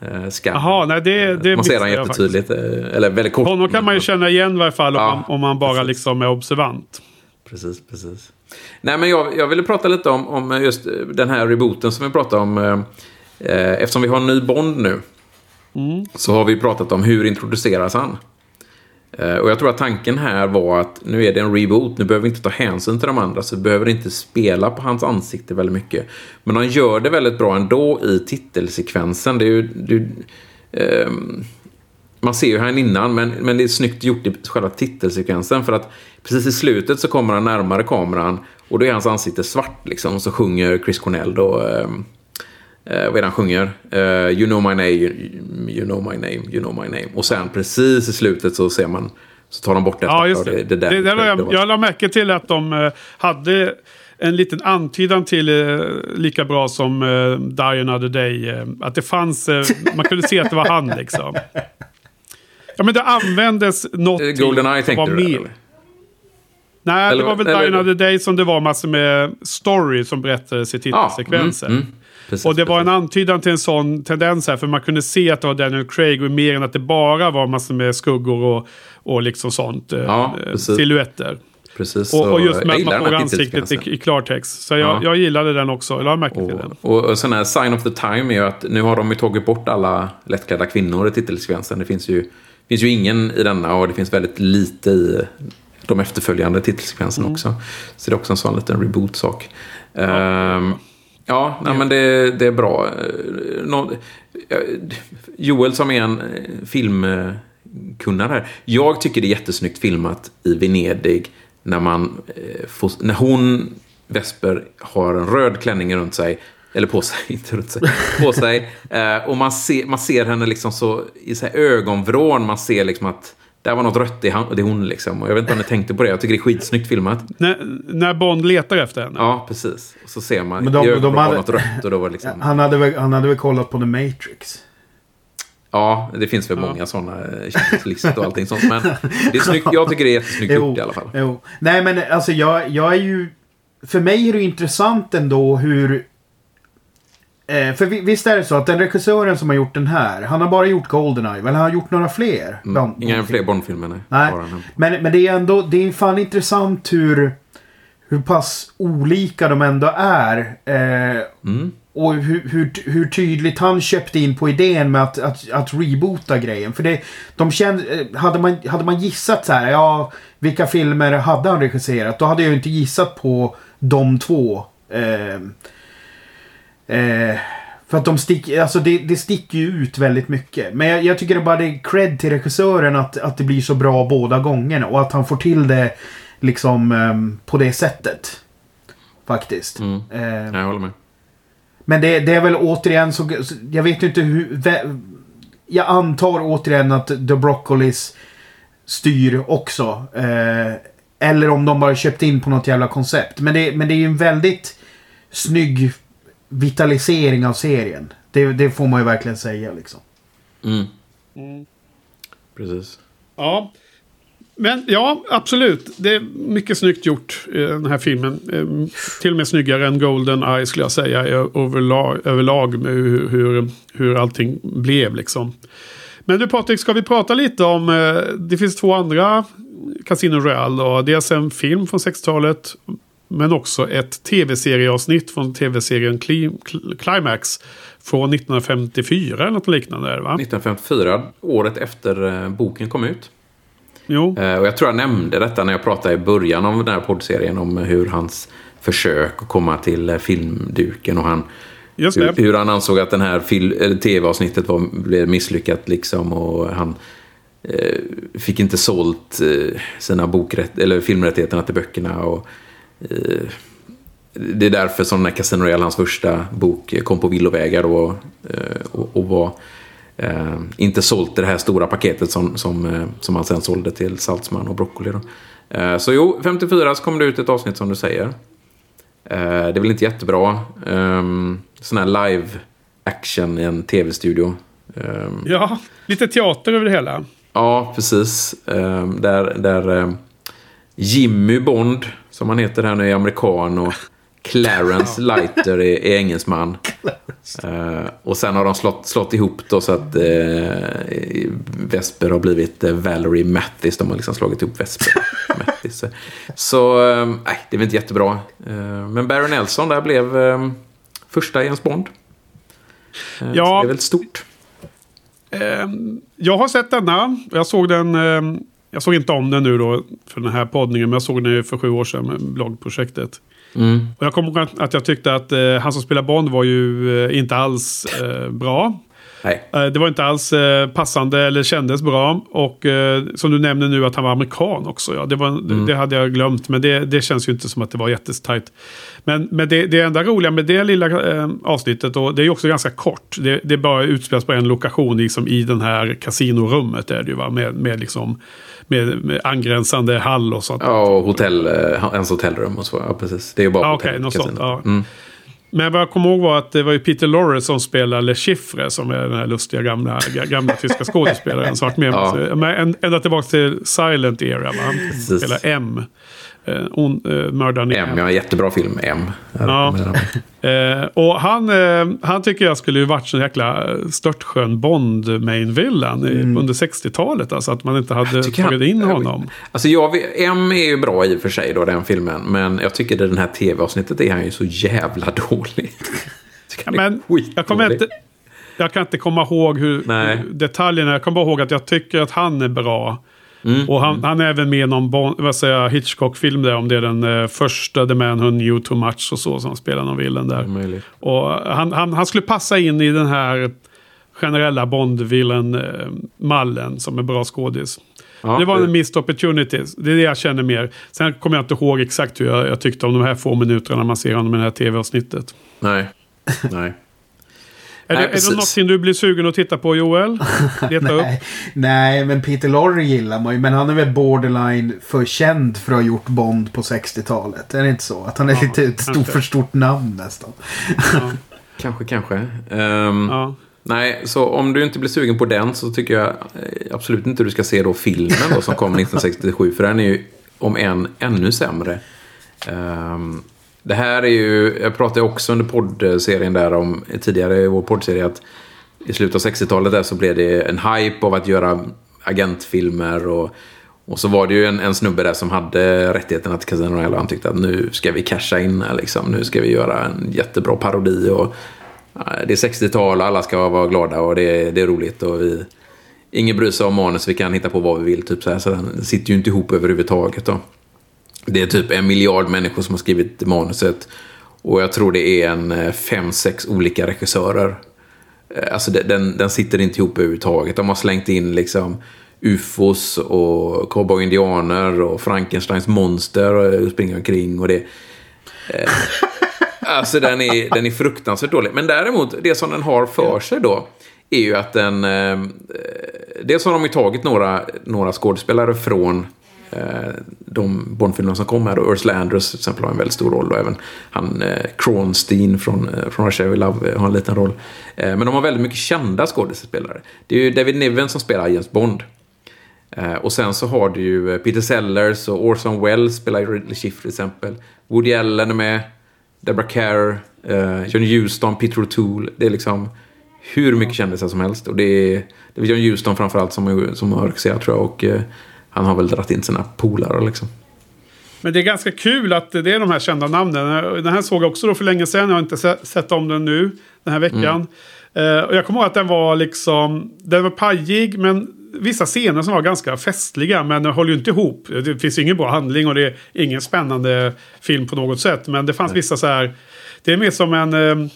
eh, skam. Jaha, nej det, det man ser han faktiskt. jättetydligt. Eh, eller väldigt kort. Honom kan man ju känna igen i varje fall om, Ja, man, om man bara liksom är observant. Precis, precis. Nej, men jag, jag ville prata lite om, om just den här rebooten som vi pratade om. Eh, eftersom vi har en ny Bond nu. Så har vi pratat om hur introduceras han. Eh, och jag tror att tanken här var att nu är det en reboot, nu behöver vi inte ta hänsyn till de andra, så vi behöver inte spela på hans ansikte väldigt mycket. Men han gör det väldigt bra ändå i titelsekvensen. Det är ju... Det är, eh, man ser ju här innan, men, men det är snyggt gjort i själva titelsekvensen. För att precis i slutet så kommer han närmare kameran och då är hans ansikte svart liksom. Och så sjunger Chris Cornell då... Eh, vad är han sjunger? Uh, you know my name, you, know my name, you know my name. Och sen precis i slutet så ser man, så tar de bort detta. Ja, just det. det, det, där, det, det var jag, jag lade märke till att de uh, hade en liten antydan till uh, lika bra som Die Another Day. Att det fanns, man kunde se att det var han liksom. Ja men det användes något Goldeneye tänkte du? Eller? Nej, eller, det var väl eller, Die Another Day som det var massor med story som berättades i titelsekvensen. Ja, mm, mm. Precis, och det var en antydan till en sån tendens här. För man kunde se att det var Daniel Craig. Och mer än att det bara var massor med skuggor och, och liksom sånt. Eh, ja, eh, silhuetter. Precis, och, och just med att man får ansiktet i, i klartext. Så jag, ja. jag gillade den också. Jag lade märke till den. Och, och sån här sign of the time är ju att nu har de ju tagit bort alla lättklädda kvinnor i titelsekvensen. Det finns ju, finns ju ingen i denna och det finns väldigt lite i de efterföljande titelsekvenserna mm. också. Så det är också en sån liten reboot-sak. Ja. Um, Ja, nej, men det, det är bra. Eh, nå, eh, Joel som är en eh, filmkunnare. Jag tycker det är jättesnyggt filmat i Venedig när man får, när hon, Vesper, har en röd klänning runt sig. Eller på sig, inte runt sig. På sig. Och man ser, man ser henne liksom så i så här ögonvrån. Man ser liksom att det var något rött i det är hon liksom. Och jag vet inte om ni tänkte på det. Jag tycker det är skitsnyggt filmat. När, när Bond letar efter henne? Ja, precis. Och så ser man Men de, i de hade, något rött. Och då var liksom... han, hade väl, han hade väl kollat på The Matrix? Ja, det finns väl ja. många sådana kändislistor och allting sånt. Men det är snyggt, jag tycker det är jättesnyggt jo, gjort i alla fall. Jo. Nej, men alltså jag, jag är ju... För mig är det intressant ändå hur Eh, för visst är det så att den regissören som har gjort den här, han har bara gjort Goldeneye, eller han har gjort några fler? Mm, inga fler Bondfilmer, nej. nej. Men, men det är ändå, det är fan intressant hur, hur pass olika de ändå är. Eh, mm. Och hur, hur, hur, tydligt han köpte in på idén med att, att, att reboota grejen. För det, de kände, eh, hade, man, hade man gissat så här, ja, vilka filmer hade han regisserat? Då hade jag inte gissat på de två. Eh, Eh, för att de sticker, alltså det, det sticker ju ut väldigt mycket. Men jag, jag tycker det bara det är cred till regissören att, att det blir så bra båda gångerna. Och att han får till det liksom um, på det sättet. Faktiskt. Mm. Eh, jag håller med. Men det, det är väl återigen så, jag vet inte hur... Jag antar återigen att The Broccolis styr också. Eh, eller om de bara köpt in på något jävla koncept. Men det, men det är ju en väldigt snygg vitalisering av serien. Det, det får man ju verkligen säga liksom. Mm. Mm. Precis. Ja. Men ja, absolut. Det är mycket snyggt gjort i den här filmen. Ehm, till och med snyggare än Golden Eye skulle jag säga överlag, överlag med hur, hur, hur allting blev liksom. Men du Patrik, ska vi prata lite om... Eh, det finns två andra Casino Royale. Dels en film från 60-talet men också ett tv-serieavsnitt från tv-serien Climax från 1954 eller något liknande. Va? 1954, året efter eh, boken kom ut. Jo. Eh, och jag tror jag nämnde detta när jag pratade i början av den här poddserien om hur hans försök att komma till eh, filmduken och han hur, hur, han ansåg att den här tv-avsnittet blev misslyckat liksom och han eh, fick inte sålt eh, sina bokrätt, eller filmrättigheterna till böckerna och det är därför som den här Casino Royale, hans första bok, kom på villovägar och, eh, och, och var eh, inte sålt det här stora paketet som, som, som han sen sålde till Saltzman och Broccoli. Då. Eh, så jo, 54 så kom det ut ett avsnitt som du säger. Eh, det är väl inte jättebra. Eh, sån här live action i en tv-studio. ja, lite teater över det hela. Ja, precis. där där Jimmy Bond som han heter här nu, är amerikan och Clarence Lighter är, är engelsman. Uh, och sen har de slått, slått ihop då så att uh, Vesper har blivit uh, Valerie Mathis. De har liksom slagit ihop Vesper Mathis. Så nej, det är väl inte jättebra. men Barry Nelson där blev första James Bond. ja. Det är väldigt stort. Jag har sett denna. Jag såg den jag såg inte om den nu då för den här poddningen, men jag såg den ju för sju år sedan med bloggprojektet. Mm. Och jag kommer ihåg att, jag tyckte att eh, han som spelar Bond var ju eh, inte alls eh, bra. Nej. Eh, Det var inte alls eh, passande eller kändes bra. Och eh, som du nämner nu att han var amerikan också. Ja. Det, var, Mm. det hade jag glömt. Men det, det känns ju inte som att det var jättetajt. Men, men det, det enda roliga med det lilla eh, avsnittet. Och det är ju också ganska kort. Det, det bara utspelas på en lokation liksom, i den här kasinorummet. Är det ju, va? Med, med, liksom, med, med angränsande hall och sånt. Ja, och hotell, ens hotellrum och så. Ja, precis. Det är ju bara Ja, hotell, okej, något sånt, ja. Mm. Men vad jag kommer ihåg var att det var ju Peter Lorre som spelade Le Chiffre. Som är den här lustiga gamla, ga- gamla tyska skådespelaren. Som varit med Ja. men en- ända tillbaka till Silent Era. Va? Han spelar M. Eh, on, eh, mördaren i M, M. ja, jättebra film. M. Ja. Eh, och han, eh, han tycker jag skulle ju varit så jäkla störtskön bond main villain i- under 60-talet. Alltså att man inte hade tagit han- in honom. Alltså jag, M är ju bra i och för sig då, den filmen. Men jag tycker det den här tv-avsnittet är han ju så jävla dålig. Men jag, kommer inte, jag kan inte komma ihåg hur, hur detaljerna. Jag kommer bara ihåg att jag tycker att han är bra. Mm. Och han, han är även med i någon vad säger jag, Hitchcock-film där. Om det är den eh, första The Man Who Knew Too Much och så. Som spelar någon villen där. Möjligt. Och han, han, han skulle passa in i den här generella Bond-villen-mallen som är bra skådis. Ja, det var en missed opportunity. Det är det jag känner mer. Sen kommer jag inte ihåg exakt hur jag, jag tyckte om de här få minuterna man ser honom i det här tv-avsnittet. Nej. Nej. Är, Nej, det, är det precis. någonting du blir sugen att titta på Joel? Leta upp. Nej, nej, men Peter Lorre gillar man ju. Men han är väl borderline för känd för att ha gjort Bond på 60-talet. Är det inte så? Att han är Ja, lite ett stort, för stort namn nästan. Ja, Kanske, kanske. Ehm, ja. Nej, så om du inte blir sugen på den så tycker jag eh, absolut inte du ska se då filmen då, som kom 1967. För den är ju om än ännu sämre. Ehm, det här är ju, jag pratade också under poddserien där om tidigare i vår poddserie att i slutet av 60-talet där så blev det en hype av att göra agentfilmer och, och så var det ju en, en snubbe där som hade rättigheterna till Casino Royale och han tyckte att nu ska vi casha in här liksom. Nu ska vi göra en jättebra parodi och det är 60-tal och alla ska vara glada och det är, det är roligt och vi... Ingen bryr sig om manus, vi kan hitta på vad vi vill. Typ så, här, så den sitter ju inte ihop överhuvudtaget. Då. Det är typ en miljard människor som har skrivit manuset. Och jag tror det är en eh, fem, sex olika regissörer. Eh, Alltså den, den sitter inte ihop överhuvudtaget. De har slängt in liksom ufos och cowboy-indianer och Frankensteins monster och springer omkring. Och det, eh, alltså den är, den är fruktansvärt dålig. Men däremot, det som den har för sig då är ju att den... Eh, dels har de ju tagit några, några skådespelare från eh, Eh, de Bondfilmerna som kom här. Då. Ursula Andress till exempel har en väldigt stor roll. Och även han eh, Kronstein från, eh, från Russia We Love eh, har en liten roll. Eh, men de har väldigt mycket kända skådespelare. Det är ju David Niven som spelar James Bond. Eh, och sen så har du ju eh, Peter Sellers och Orson Welles spelar ju Ridley Schiff till exempel. Woody Allen är med. Deborah Kerr. Eh, John Huston, Peter O'Toole. Det är liksom hur mycket kändisar som helst. Och det är, det är John Huston framförallt som, som har regisserat tror jag. Och eh, han har väl dragit in sina polare liksom. Men det är ganska kul att det är de här kända namnen. Den här såg jag också då för länge sedan. Jag har inte se- sett om den nu, den här veckan. Eh, och jag kommer ihåg att den var liksom, den var pajig men vissa scener som var ganska festliga. Men den håller ju inte ihop. Det finns ingen bra handling och det är ingen spännande film på något sätt. Men det fanns vissa så här, det är mer som en... Eh,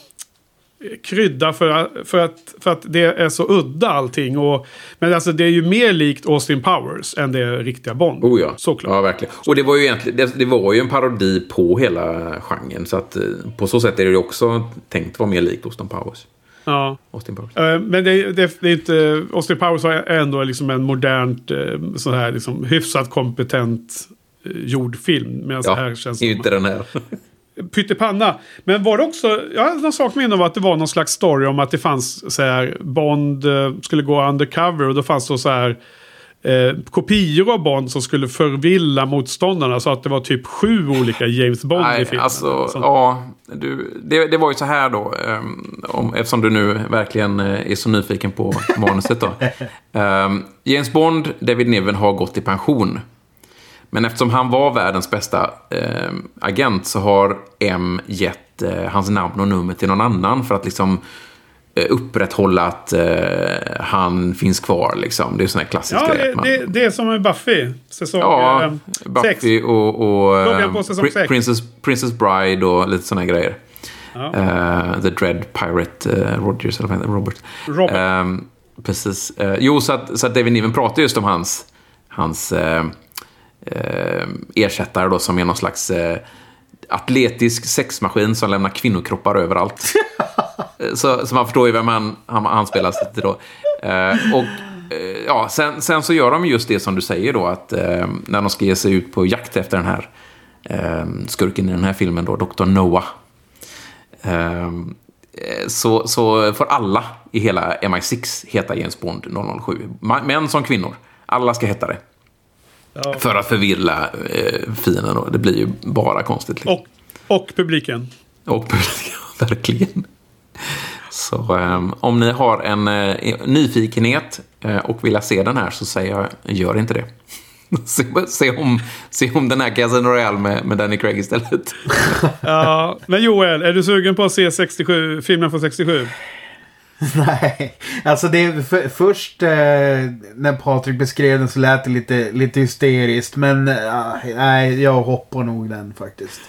krydda för, att- för, att, för att det är så udda allting. Och, men alltså det är ju mer likt Austin Powers än det riktiga Bond. Oh ja. Såklart. Ja, verkligen. Och det var ju egentligen, det, det var ju en parodi på hela genren. Så att eh, på så sätt är det ju också tänkt vara mer likt Austin Powers. Ja. Austin Powers. Eh, Men det, det, det är inte... Austin Powers är ändå liksom en modernt, eh, så här liksom hyfsat kompetent eh, gjord film. Medan Ja, det här känns som inte den här. Pyttipanna. Men var det också... Jag har någon sak med om att det var någon slags story om att det fanns så här... Bond eh, skulle gå undercover och då fanns det så här... Eh, kopior av Bond som skulle förvilla motståndarna så att det var typ sju olika James Bond i Nej, filmen. alltså, Sånt. ja, du, det, det var ju så här då, um, om, eftersom du nu verkligen eh, är så nyfiken på manuset då. Ehm, James Bond, David Niven, har gått i pension. Men eftersom han var världens bästa ehm, agent så har M gett eh, hans namn och nummer till någon annan för att liksom eh, upprätthålla att eh, han finns kvar. Liksom. Det är sån här klassisk Ja, grej. det, man- det, det är som med Buffy. Säsong ja, eh, sex. Buffy och, och eh, på säsong Pri- sex. Princess, Princess Bride och lite såna här grejer. Ja. Eh, The Dread Pirate eh, Rogers, eller vad heter? Robert. Robert. Precis. Eh, jo, så att, så att David Niven pratar just om hans, hans eh, ersättare då, som är någon slags eh, atletisk sexmaskin som lämnar kvinnokroppar överallt. Så, så man förstår ju vem han, han, han spelar sig till då. Eh, och eh, ja, sen, sen så gör de just det som du säger då, att eh, när de ska ge sig ut på jakt efter den här skurken i den här filmen då, Dr. Noah. Så, så får alla i hela MI6 heta James Bond 007. Ma- Män som kvinnor. Alla ska heta det. Ja. För att förvilla eh, fienden då. Det blir ju bara konstigt. Liksom. Och, och publiken. Och ja, verkligen. Så ehm, om ni har en eh, nyfikenhet eh, och vill se den här så säger jag, gör inte det. se, se, om, se om den här Casino Royale med, med Danny Craig istället. Ja, men Joel, är du sugen på att se 67, filmen från 67? Nej, alltså det för, först eh, när Patrik beskrev den så lät det lite, lite hysteriskt. Men eh, nej, jag hoppar nog den faktiskt.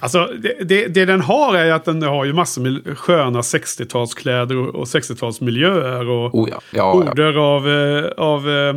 Alltså, det, det, det den har är att den har ju massor med sköna 60-talskläder och, och 60-talsmiljöer. Och Oh ja, ja, ja. order av, eh, av eh,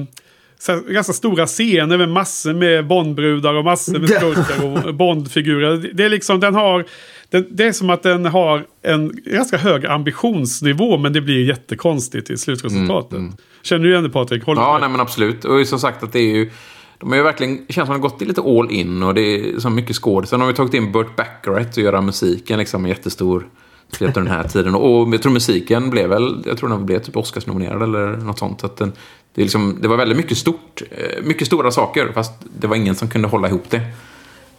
så här, ganska stora scener med massor med Bondbrudar och massor med skurkar och Bondfigurer. Det- Det är liksom, den har... Den, det är som att den har en ganska hög ambitionsnivå men det blir jättekonstigt i slutresultatet. Känner du igen det Patrik? Håller Ja, nej men absolut. Och som sagt att det är ju... De har ju verkligen, det känns som att de har gått lite all in och det är så mycket skådisar. Sen har vi tagit in Burt Bacharach att göra musiken liksom jättestor. Speciellt under den här tiden. Och jag tror musiken blev väl, jag tror den blev typ Oscarsnominerad eller något sånt. Så att den, det, är liksom, det var väldigt mycket stort, eh, mycket stora saker. Fast det var ingen som kunde hålla ihop det.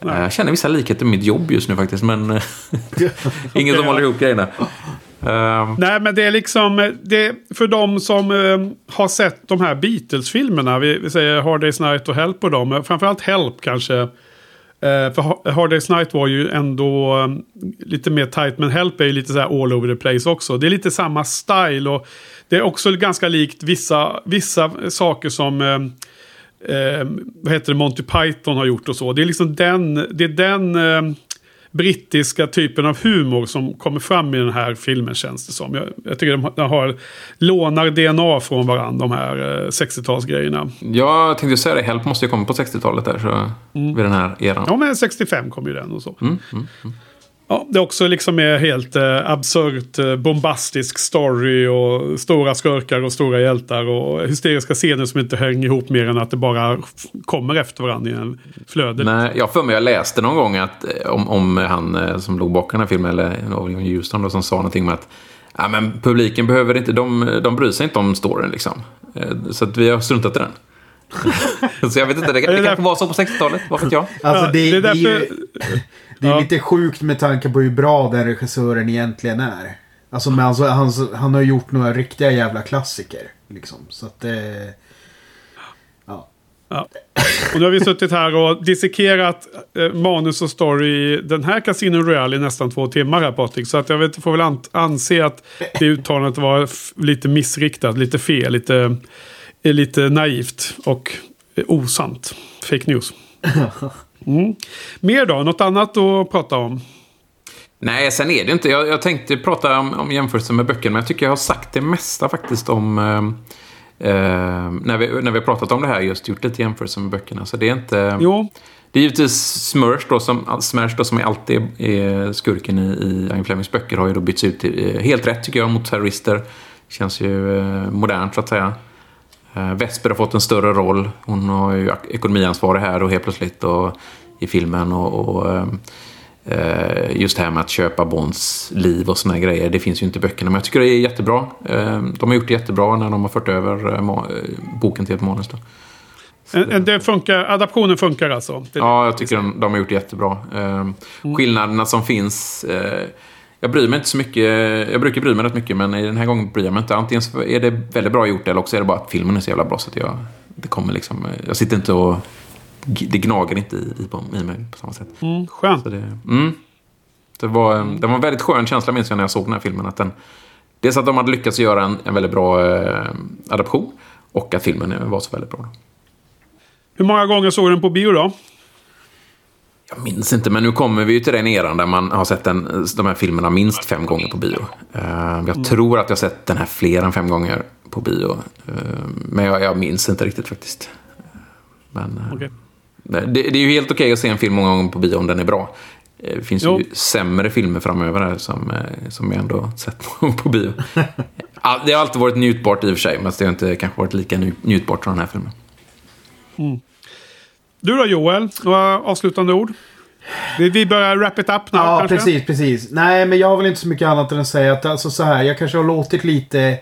Eh, Jag känner vissa likheter med mitt jobb just nu faktiskt. Men eh, ingen som håller ihop grejerna. Eh, Nej, men det är liksom det, för de som eh, har sett de här Beatles-filmerna. Vi, vi säger Hard Day's Night och Help på dem. Framförallt Help kanske. Eh, för Ha- Hard Day's Night var ju ändå eh, lite mer tight. Men Help är ju lite så här all over the place också. Det är lite samma style. Och det är också ganska likt vissa, vissa saker som... Eh, eh, vad heter det, Monty Python har gjort och så. Det är liksom den, det är den eh, brittiska typen av humor som kommer fram i den här filmen känns det som. Jag, jag tycker de, de har, lånar DNA från varandra, de här eh, 60-talsgrejerna. jag tänkte säga det, Help måste ju komma på 60-talet där. Så, Vid den här eran. Ja, men 65 kom ju den och så. Mm, Ja, det är också liksom är helt eh, absurt, eh, bombastisk story och stora skurkar och stora hjältar och hysteriska scener som inte hänger ihop mer än att det bara kommer efter varandra i en flöde. Nej, jag för mig jag läste någon gång att, eh, om, om han eh, som låg bakom den här filmen, eller Huston då, som sa någonting med att ja, men publiken behöver inte, de, de bryr sig inte om storyn liksom. Eh, Så att vi har struntat i den. så jag vet inte, det, det kanske var så på 60-talet, vad vet jag? Alltså Ja, det, det är det, är ju, därför- det är Ja. lite sjukt med tanke på hur bra den regissören egentligen är. Alltså, men alltså han, han har gjort några riktiga jävla klassiker. Liksom. Så att det... Ja. Ja. Och nu har vi suttit här och dissekerat eh, manus och story i den här Casino Royale i nästan två timmar här Patrik. Så att jag vet, får väl an- anse att det uttalandet var lite missriktat, lite fel, lite, eh, lite naivt och eh, osant. Fake news. Mm. Mer då? Något annat att prata om? Nej, sen är det inte. Jag, jag tänkte prata om, om jämförelsen med böckerna, men jag tycker jag har sagt det mesta faktiskt om... Eh, eh, när, vi, när vi har pratat om det här, just gjort lite jämförelse med böckerna. Så det är inte... Jo, Det är givetvis Smash då, som, Smash då, som är alltid är skurken i, i Ian Flemings böcker, har ju då bytts ut till, eh, helt rätt tycker jag, mot terrorister. Känns ju eh, modernt så att säga. Eh, Vesper har fått en större roll. Hon har ju ek- ekonomiansvarig här och helt plötsligt och, i filmen. Och, och eh, eh, just det här med att köpa Bonds liv och såna grejer. Det finns ju inte i böckerna, men jag tycker det är jättebra. Eh, de har gjort det jättebra när de har fört över eh, boken till ett manus. Då. det funkar, adaptionen funkar alltså. Ja, jag tycker de, de har gjort det jättebra. Eh, skillnaderna som finns... Eh, jag bryr mig inte så mycket. Jag brukar bry mig rätt mycket, men i den här gången bryr jag mig inte. Antingen så är det väldigt bra gjort, eller också är det bara att filmen är så jävla bra så att jag... Det kommer liksom... eh, Jag sitter inte och... Det gnager inte i, i, på- i mig på samma sätt. mm, skönt. Så det, mm, det var, en- det var en väldigt skön känsla minns jag när jag såg den här filmen. Att den, det dels att de hade lyckats göra en, en väldigt bra eh, adaption och att filmen var så väldigt bra. Hur många gånger såg du den på bio då? Jag minns inte, men nu kommer vi ju till den eran där man har sett den, de här filmerna minst fem gånger på bio. Uh, jag mm. tror att jag sett den här fler än fem gånger på bio. Uh, men jag, jag, minns inte riktigt faktiskt. Men, uh, okay. det, det, är ju helt okej okay att se en film många gånger på bio om den är bra. Det finns jo. ju sämre filmer framöver här som, som jag ändå sett på bio. det har alltid varit njutbart i och för sig, men det har inte kanske varit lika njutbart som den här filmen. Mm. Du då Joel, några avslutande ord? Vi, börjar wrap it up nu Ja, kanske? precis, precis. Nej, men jag har väl inte så mycket annat än att säga att alltså så här, jag kanske har låtit lite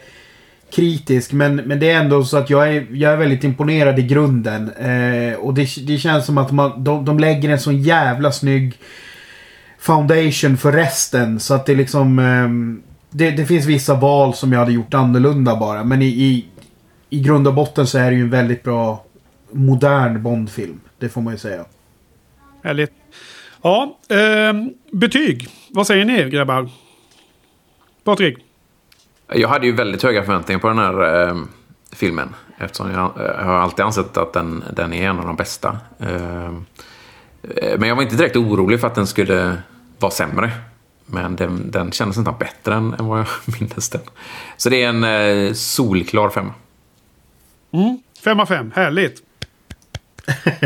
kritisk, men, men det är ändå så att jag är, jag är väldigt imponerad i grunden. Eh, och det, det känns som att man, de, de lägger en sån jävla snygg foundation för resten. Så att det liksom... Eh, det, det, finns vissa val som jag hade gjort annorlunda bara. Men i, i, i grund och botten så är det ju en väldigt bra modern Bondfilm. Det får man ju säga. Härligt. Ja, eh, betyg. Vad säger ni grabbar? Patrik? Jag hade ju väldigt höga förväntningar på den här eh, filmen. Eftersom jag, jag, har alltid ansett att den, den är en av de bästa. Eh, men jag var inte direkt orolig för att den skulle vara sämre. Men den, den kändes nästan bättre än, än vad jag minns den. Så det är en eh, solklar femma. Mm, fem av fem, härligt.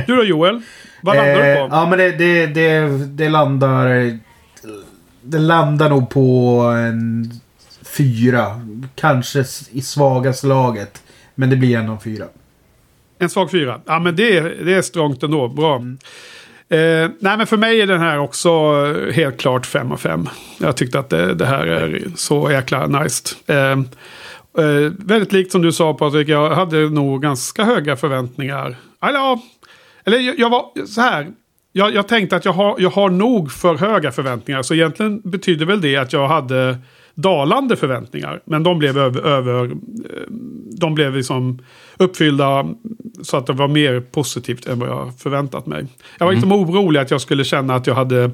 Du då Joel? Vad landar du på? Eh, ja men det, det, det, det landar... Det landar nog på en fyra. Kanske i svagaste laget. Men det blir ändå en fyra. En svag fyra. Ja men det, det är strångt ändå. Bra. Mm. Eh, nej men för mig är den här också helt klart 5 av 5. Jag tyckte att det, det, här är så jäkla nice. Eh, eh, väldigt likt som du sa Patrik, jag hade nog ganska höga förväntningar. Eller ja, eller jag, jag var så här. Jag, jag, tänkte att jag har, jag har nog för höga förväntningar. Så egentligen betyder väl det att jag hade dalande förväntningar. Men de blev över, över eh, de blev liksom uppfyllda så att det var mer positivt än vad jag förväntat mig. Jag var mm. liksom orolig att jag skulle känna att jag hade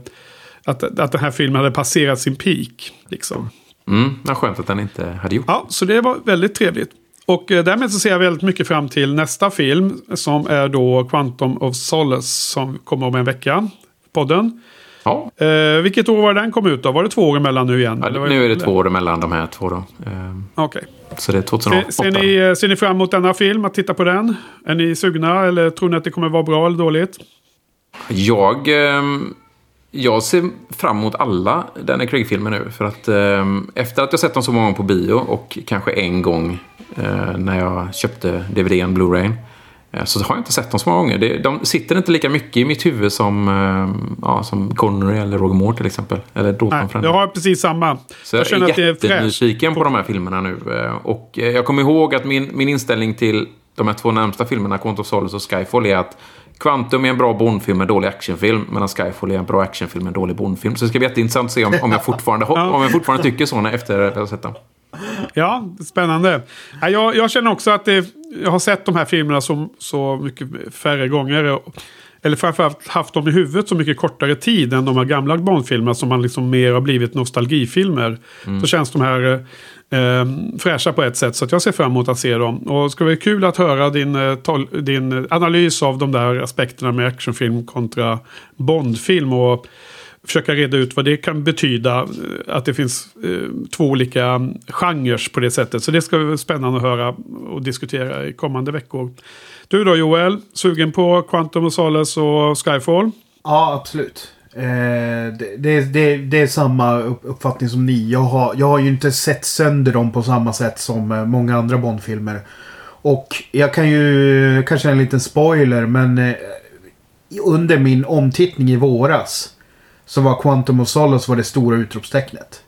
att, att den här filmen hade passerat sin peak. Liksom. Mm, vad skönt att den inte hade gjort. Ja, så det var väldigt trevligt. Och eh, därmed så ser jag väldigt mycket fram till nästa film. Som är då Quantum of Solace. Som kommer om en vecka. Podden. Ja. Eh, vilket år var den kom ut då? Var det två år emellan nu igen? Ja, nu är det två år emellan de här två då. Eh, Okej. Okay. Så det är 2008. Ser, ser, ni, ser ni fram emot denna film? Att titta på den? Är ni sugna eller tror ni att det kommer vara bra eller dåligt? Jag... Eh, jag ser fram emot alla Danny Craig-filmer nu. För att eh, efter att jag sett dem så många gånger på bio och kanske en gång eh, när jag köpte DVDn, Blu-rayn. Eh, så har jag inte sett dem så många gånger. de sitter inte lika mycket i mitt huvud som, eh, ja, som Connery eller Roger Moore till exempel. Eller Dalton Nej, jag har precis samma. Så jag känner att det är fräscht. Jag är jättenyfiken på de här filmerna nu. Eh, och jag kommer ihåg att min, min inställning till de här två närmsta filmerna, Quantum of Solace och Skyfall, är att Quantum är en bra Bondfilm med dålig actionfilm, medan Skyfall är en bra actionfilm med en dålig Bondfilm. Så det ska bli jätteintressant att se om, om, jag, fortfarande, om jag fortfarande tycker så efter att jag har sett dem. Ja, spännande. Jag, jag känner också att det, jag har sett de här filmerna så, så mycket färre gånger. Eller framförallt haft dem i huvudet så mycket kortare tid än de här gamla Bondfilmerna som man liksom mer har blivit nostalgifilmer. Mm. Så känns de här eh, fräscha på ett sätt. Så jag ser fram emot att se dem. Och det ska bli kul att höra din, eh, din analys av de där aspekterna med actionfilm kontra Bondfilm. Och försöka reda ut vad det kan betyda. Eh, att det finns eh, två olika genrer på det sättet. Så det ska bli spännande att höra och diskutera i kommande veckor. Du då Joel, sugen på Quantum of Solace och Skyfall? Ja, absolut. Eh, det, det, det, det, är samma uppfattning som ni. Jag har, jag har ju inte sett sönder dem på samma sätt som eh, många andra Bondfilmer. Och jag kan ju, kanske en liten spoiler, men eh, under min omtittning i våras så var Quantum of Solace var det stora utropstecknet.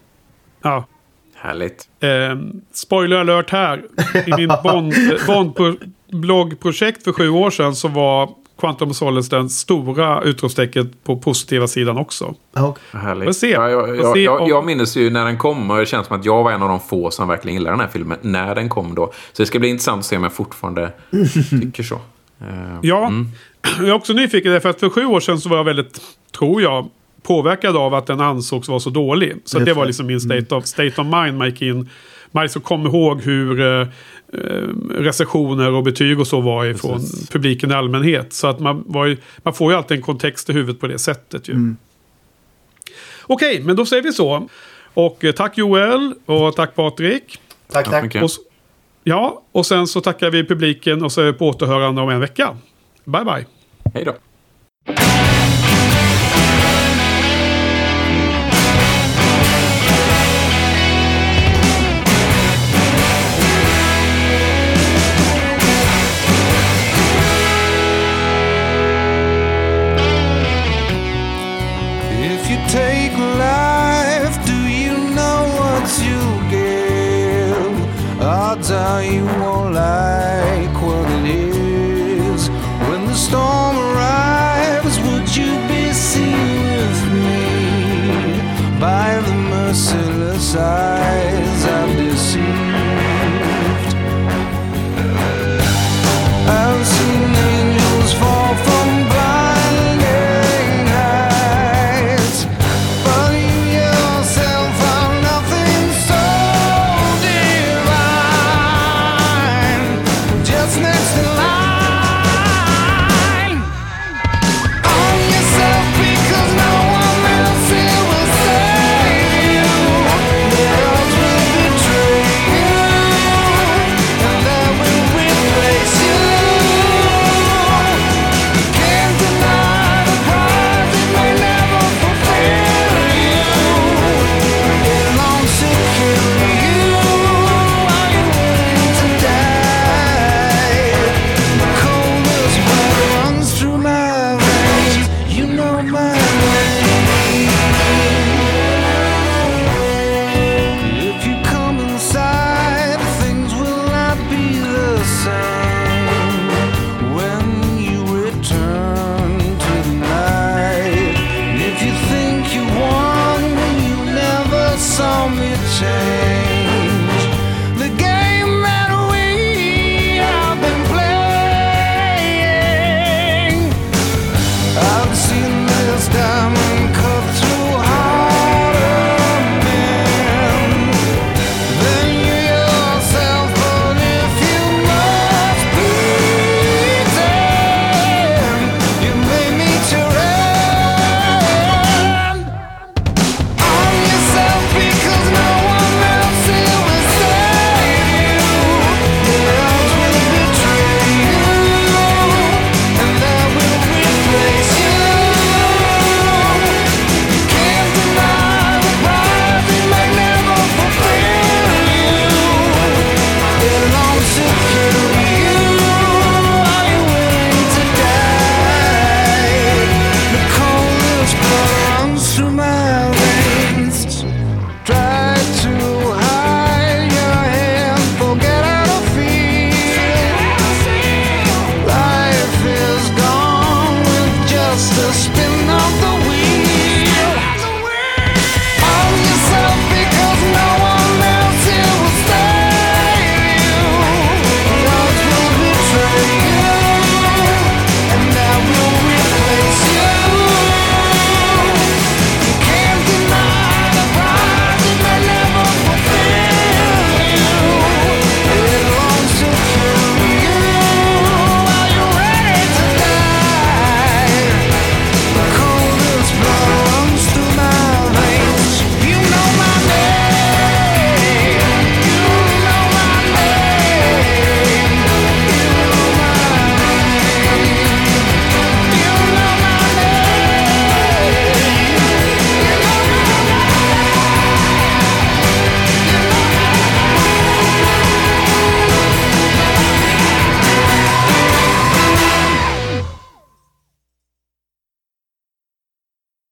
Ja. Härligt. Eh, spoiler alert här. I min Bond-bloggprojekt för sju år sedan så var Quantum of Solace den stora utropstecknet på positiva sidan också. Okay. Härligt. Ja, jag, jag, jag, jag minns ju när den kom och det känns som att jag var en av de få som verkligen gillade den här filmen när den kom då. Så det ska bli intressant att se om jag fortfarande tycker så. Uh, ja, mm. jag är också nyfiken därför att för sju år sedan så var jag väldigt, tror jag, påverkad av att den ansågs vara så dålig. Så det, det var liksom min state of, state of mind Man gick in. Man liksom kom ihåg hur eh, Eh, recensioner och betyg och så var ifrån Precis. publiken i allmänhet. Så att man, var ju, man får ju alltid en kontext i huvudet på det sättet ju. Mm. Okej, okay, men då säger vi så. Och eh, tack Joel och tack Patrik. Tack, tack. tack. Och, ja, och sen så tackar vi publiken och så är vi på återhörande om en vecka. Bye, bye. Hej då.